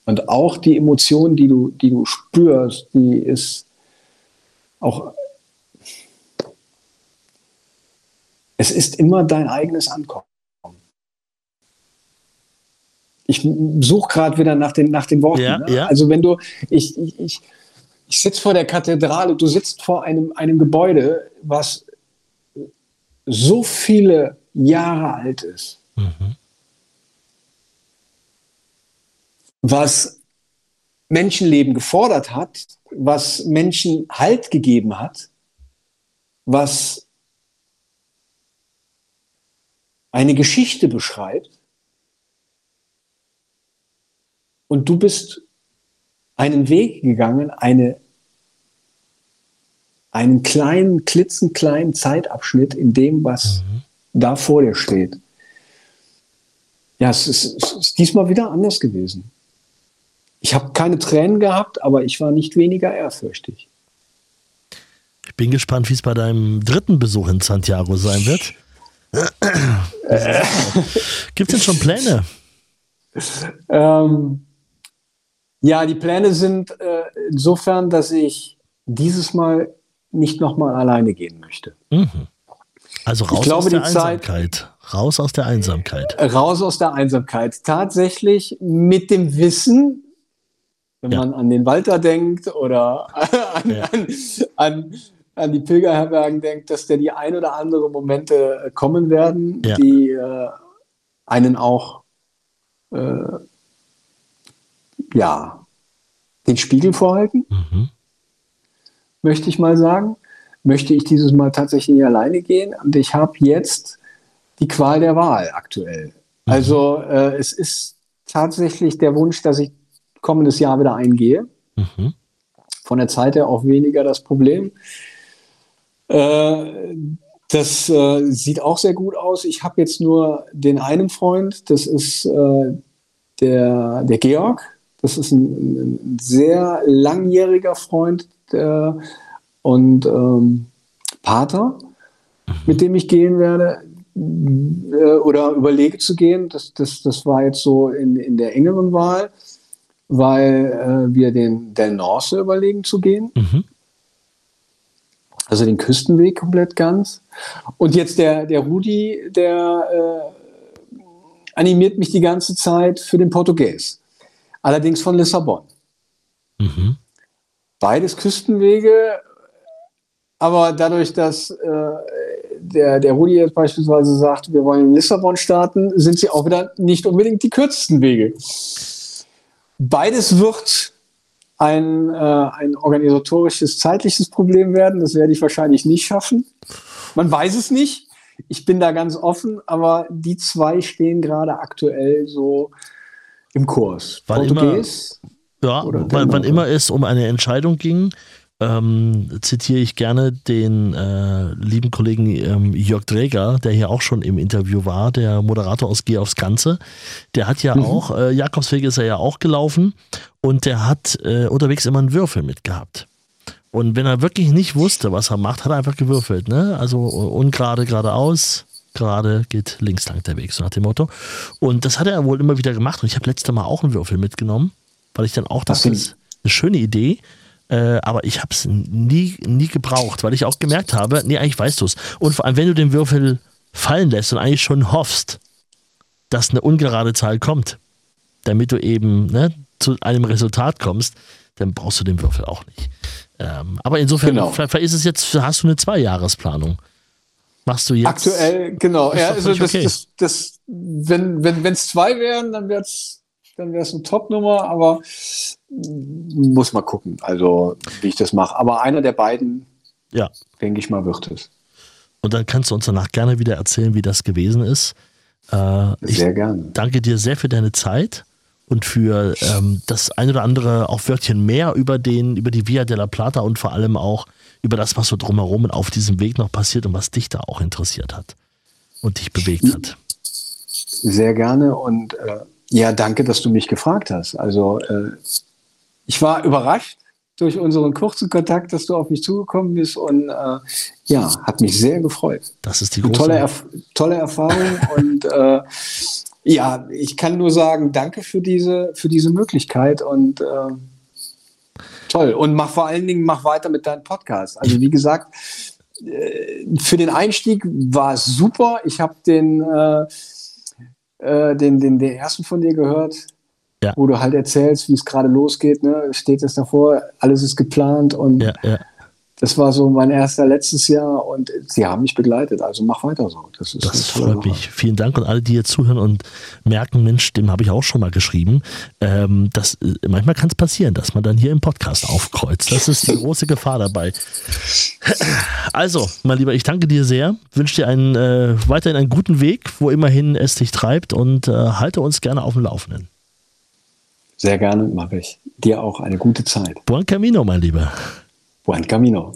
S3: Und auch die Emotion, die du, die du spürst, die ist auch, es ist immer dein eigenes Ankommen. Ich suche gerade wieder nach den, nach den Worten. Ja, ne? ja. Also wenn du, ich, ich, ich ich sitze vor der Kathedrale, du sitzt vor einem, einem Gebäude, was so viele Jahre alt ist. Mhm. Was Menschenleben gefordert hat, was Menschen Halt gegeben hat, was eine Geschichte beschreibt. Und du bist einen Weg gegangen, eine, einen kleinen, klitzenkleinen Zeitabschnitt in dem, was mhm. da vor dir steht. Ja, es ist, es ist diesmal wieder anders gewesen. Ich habe keine Tränen gehabt, aber ich war nicht weniger ehrfürchtig.
S2: Ich bin gespannt, wie es bei deinem dritten Besuch in Santiago sein wird. Gibt es denn schon Pläne?
S3: Ähm, ja, die Pläne sind äh, insofern, dass ich dieses Mal nicht nochmal alleine gehen möchte.
S2: Mhm. Also raus
S3: glaube,
S2: aus der
S3: die Zeit-
S2: Einsamkeit. Raus aus der Einsamkeit.
S3: Raus aus der Einsamkeit. Tatsächlich mit dem Wissen, wenn
S2: Ja.
S3: man an den Walter denkt oder *laughs* an,
S2: Ja.
S3: an, an, an die Pilgerherbergen denkt, dass da die ein oder andere Momente äh, kommen werden,
S2: Ja.
S3: die äh, einen auch äh, ja, den Spiegel vorhalten,
S2: Mhm.
S3: möchte ich mal sagen. Möchte ich dieses Mal tatsächlich nicht alleine gehen und ich habe jetzt die Qual der Wahl aktuell. Also äh, es ist tatsächlich der Wunsch, dass ich kommendes Jahr wieder eingehe.
S2: Mhm.
S3: Von der Zeit her auch weniger das Problem. Äh, das äh, sieht auch sehr gut aus. Ich habe jetzt nur den einen Freund, das ist äh, der, der Georg. Das ist ein, ein sehr langjähriger Freund äh, und ähm, Pater, mit dem ich gehen werde äh, oder überlege zu gehen. Das, das, das war jetzt so in, in der engeren Wahl, weil äh, wir den Del Norse überlegen zu gehen.
S2: Mhm.
S3: Also den Küstenweg komplett ganz. Und jetzt der, der Rudi, der äh, animiert mich die ganze Zeit für den Portugies. Allerdings von Lissabon.
S2: Mhm.
S3: Beides Küstenwege, aber dadurch, dass äh, der, der Rudi jetzt beispielsweise sagt, wir wollen in Lissabon starten, sind sie auch wieder nicht unbedingt die kürzesten Wege. Beides wird ein, äh, ein organisatorisches, zeitliches Problem werden. Das werde ich wahrscheinlich nicht schaffen. Man weiß es nicht. Ich bin da ganz offen, aber die zwei stehen gerade aktuell so im Kurs.
S2: Wann immer-
S3: Portugies,
S2: Ja,
S3: Oder
S2: wann, wann
S3: ja.
S2: immer es um eine Entscheidung ging, ähm, zitiere ich gerne den äh, lieben Kollegen ähm, Jörg Dräger, der hier auch schon im Interview war, der Moderator aus Geh aufs Ganze. Der hat ja auch, äh, Jakobsweg ist er ja auch gelaufen und der hat äh, unterwegs immer einen Würfel mitgehabt. Und wenn er wirklich nicht wusste, was er macht, hat er einfach gewürfelt. Ne? Also ungerade geradeaus, gerade geht links lang der Weg, so nach dem Motto. Und das hat er wohl immer wieder gemacht. Und ich habe letztes Mal auch einen Würfel mitgenommen, weil ich dann auch dachte, das ist eine schöne Idee. Äh, aber ich habe es nie, nie gebraucht, weil ich auch gemerkt habe, nee, eigentlich weißt du es. Und vor allem, wenn du den Würfel fallen lässt und eigentlich schon hoffst, dass eine ungerade Zahl kommt, damit du eben ne, zu einem Resultat kommst, dann brauchst du den Würfel auch nicht. Ähm, aber insofern,
S3: Genau.
S2: vielleicht, vielleicht ist es jetzt, hast du eine Zweijahresplanung. Machst du jetzt.
S3: Aktuell, genau. Ja, also das,
S2: okay.
S3: das, das, wenn wenn wenn, es zwei wären, dann wäre es dann wär's eine Top-Nummer, aber mm, muss mal gucken, also wie ich das mache. Aber einer der beiden,
S2: Ja.
S3: denke ich mal, wird es.
S2: Und dann kannst du uns danach gerne wieder erzählen, wie das gewesen ist. Äh,
S3: Sehr gerne.
S2: danke dir sehr für deine Zeit und für ähm, das ein oder andere auch Wörtchen mehr über den, über die Via della Plata und vor allem auch über das, was so drumherum und auf diesem Weg noch passiert und was dich da auch interessiert hat und dich bewegt hat.
S3: Sehr gerne und äh, ja, danke, dass du mich gefragt hast. Also äh, ich war überrascht durch unseren kurzen Kontakt, dass du auf mich zugekommen bist und äh, ja, hat mich sehr gefreut.
S2: Das ist die große.
S3: tolle, Erf tolle Erfahrung *laughs* und äh, ja, ich kann nur sagen, danke für diese, für diese Möglichkeit und äh, toll. Und mach vor allen Dingen, mach weiter mit deinem Podcast. Also wie gesagt, äh, für den Einstieg war es super. Ich habe den, äh, den, den, den ersten von dir gehört,
S2: Ja.
S3: wo du halt erzählst, wie es gerade losgeht. Ne? Steht es davor, alles ist geplant und
S2: ja, ja.
S3: Das war so mein erster letztes Jahr und sie haben mich begleitet. Also mach weiter so. Das ist
S2: Das freut
S3: Sache.
S2: mich. Vielen Dank und alle, die jetzt zuhören und merken, Mensch, dem habe ich auch schon mal geschrieben. Ähm, das, äh, manchmal kann es passieren, dass man dann hier im Podcast aufkreuzt. Das ist die große Gefahr dabei. *clears throat* Also, mein Lieber, ich danke dir sehr. Wünsche dir einen, äh, weiterhin einen guten Weg, wo immerhin es dich treibt und äh, halte uns gerne auf dem Laufenden.
S3: Sehr gerne mache ich. Dir auch eine gute Zeit.
S2: Buon Camino, mein Lieber.
S3: Buen Camino.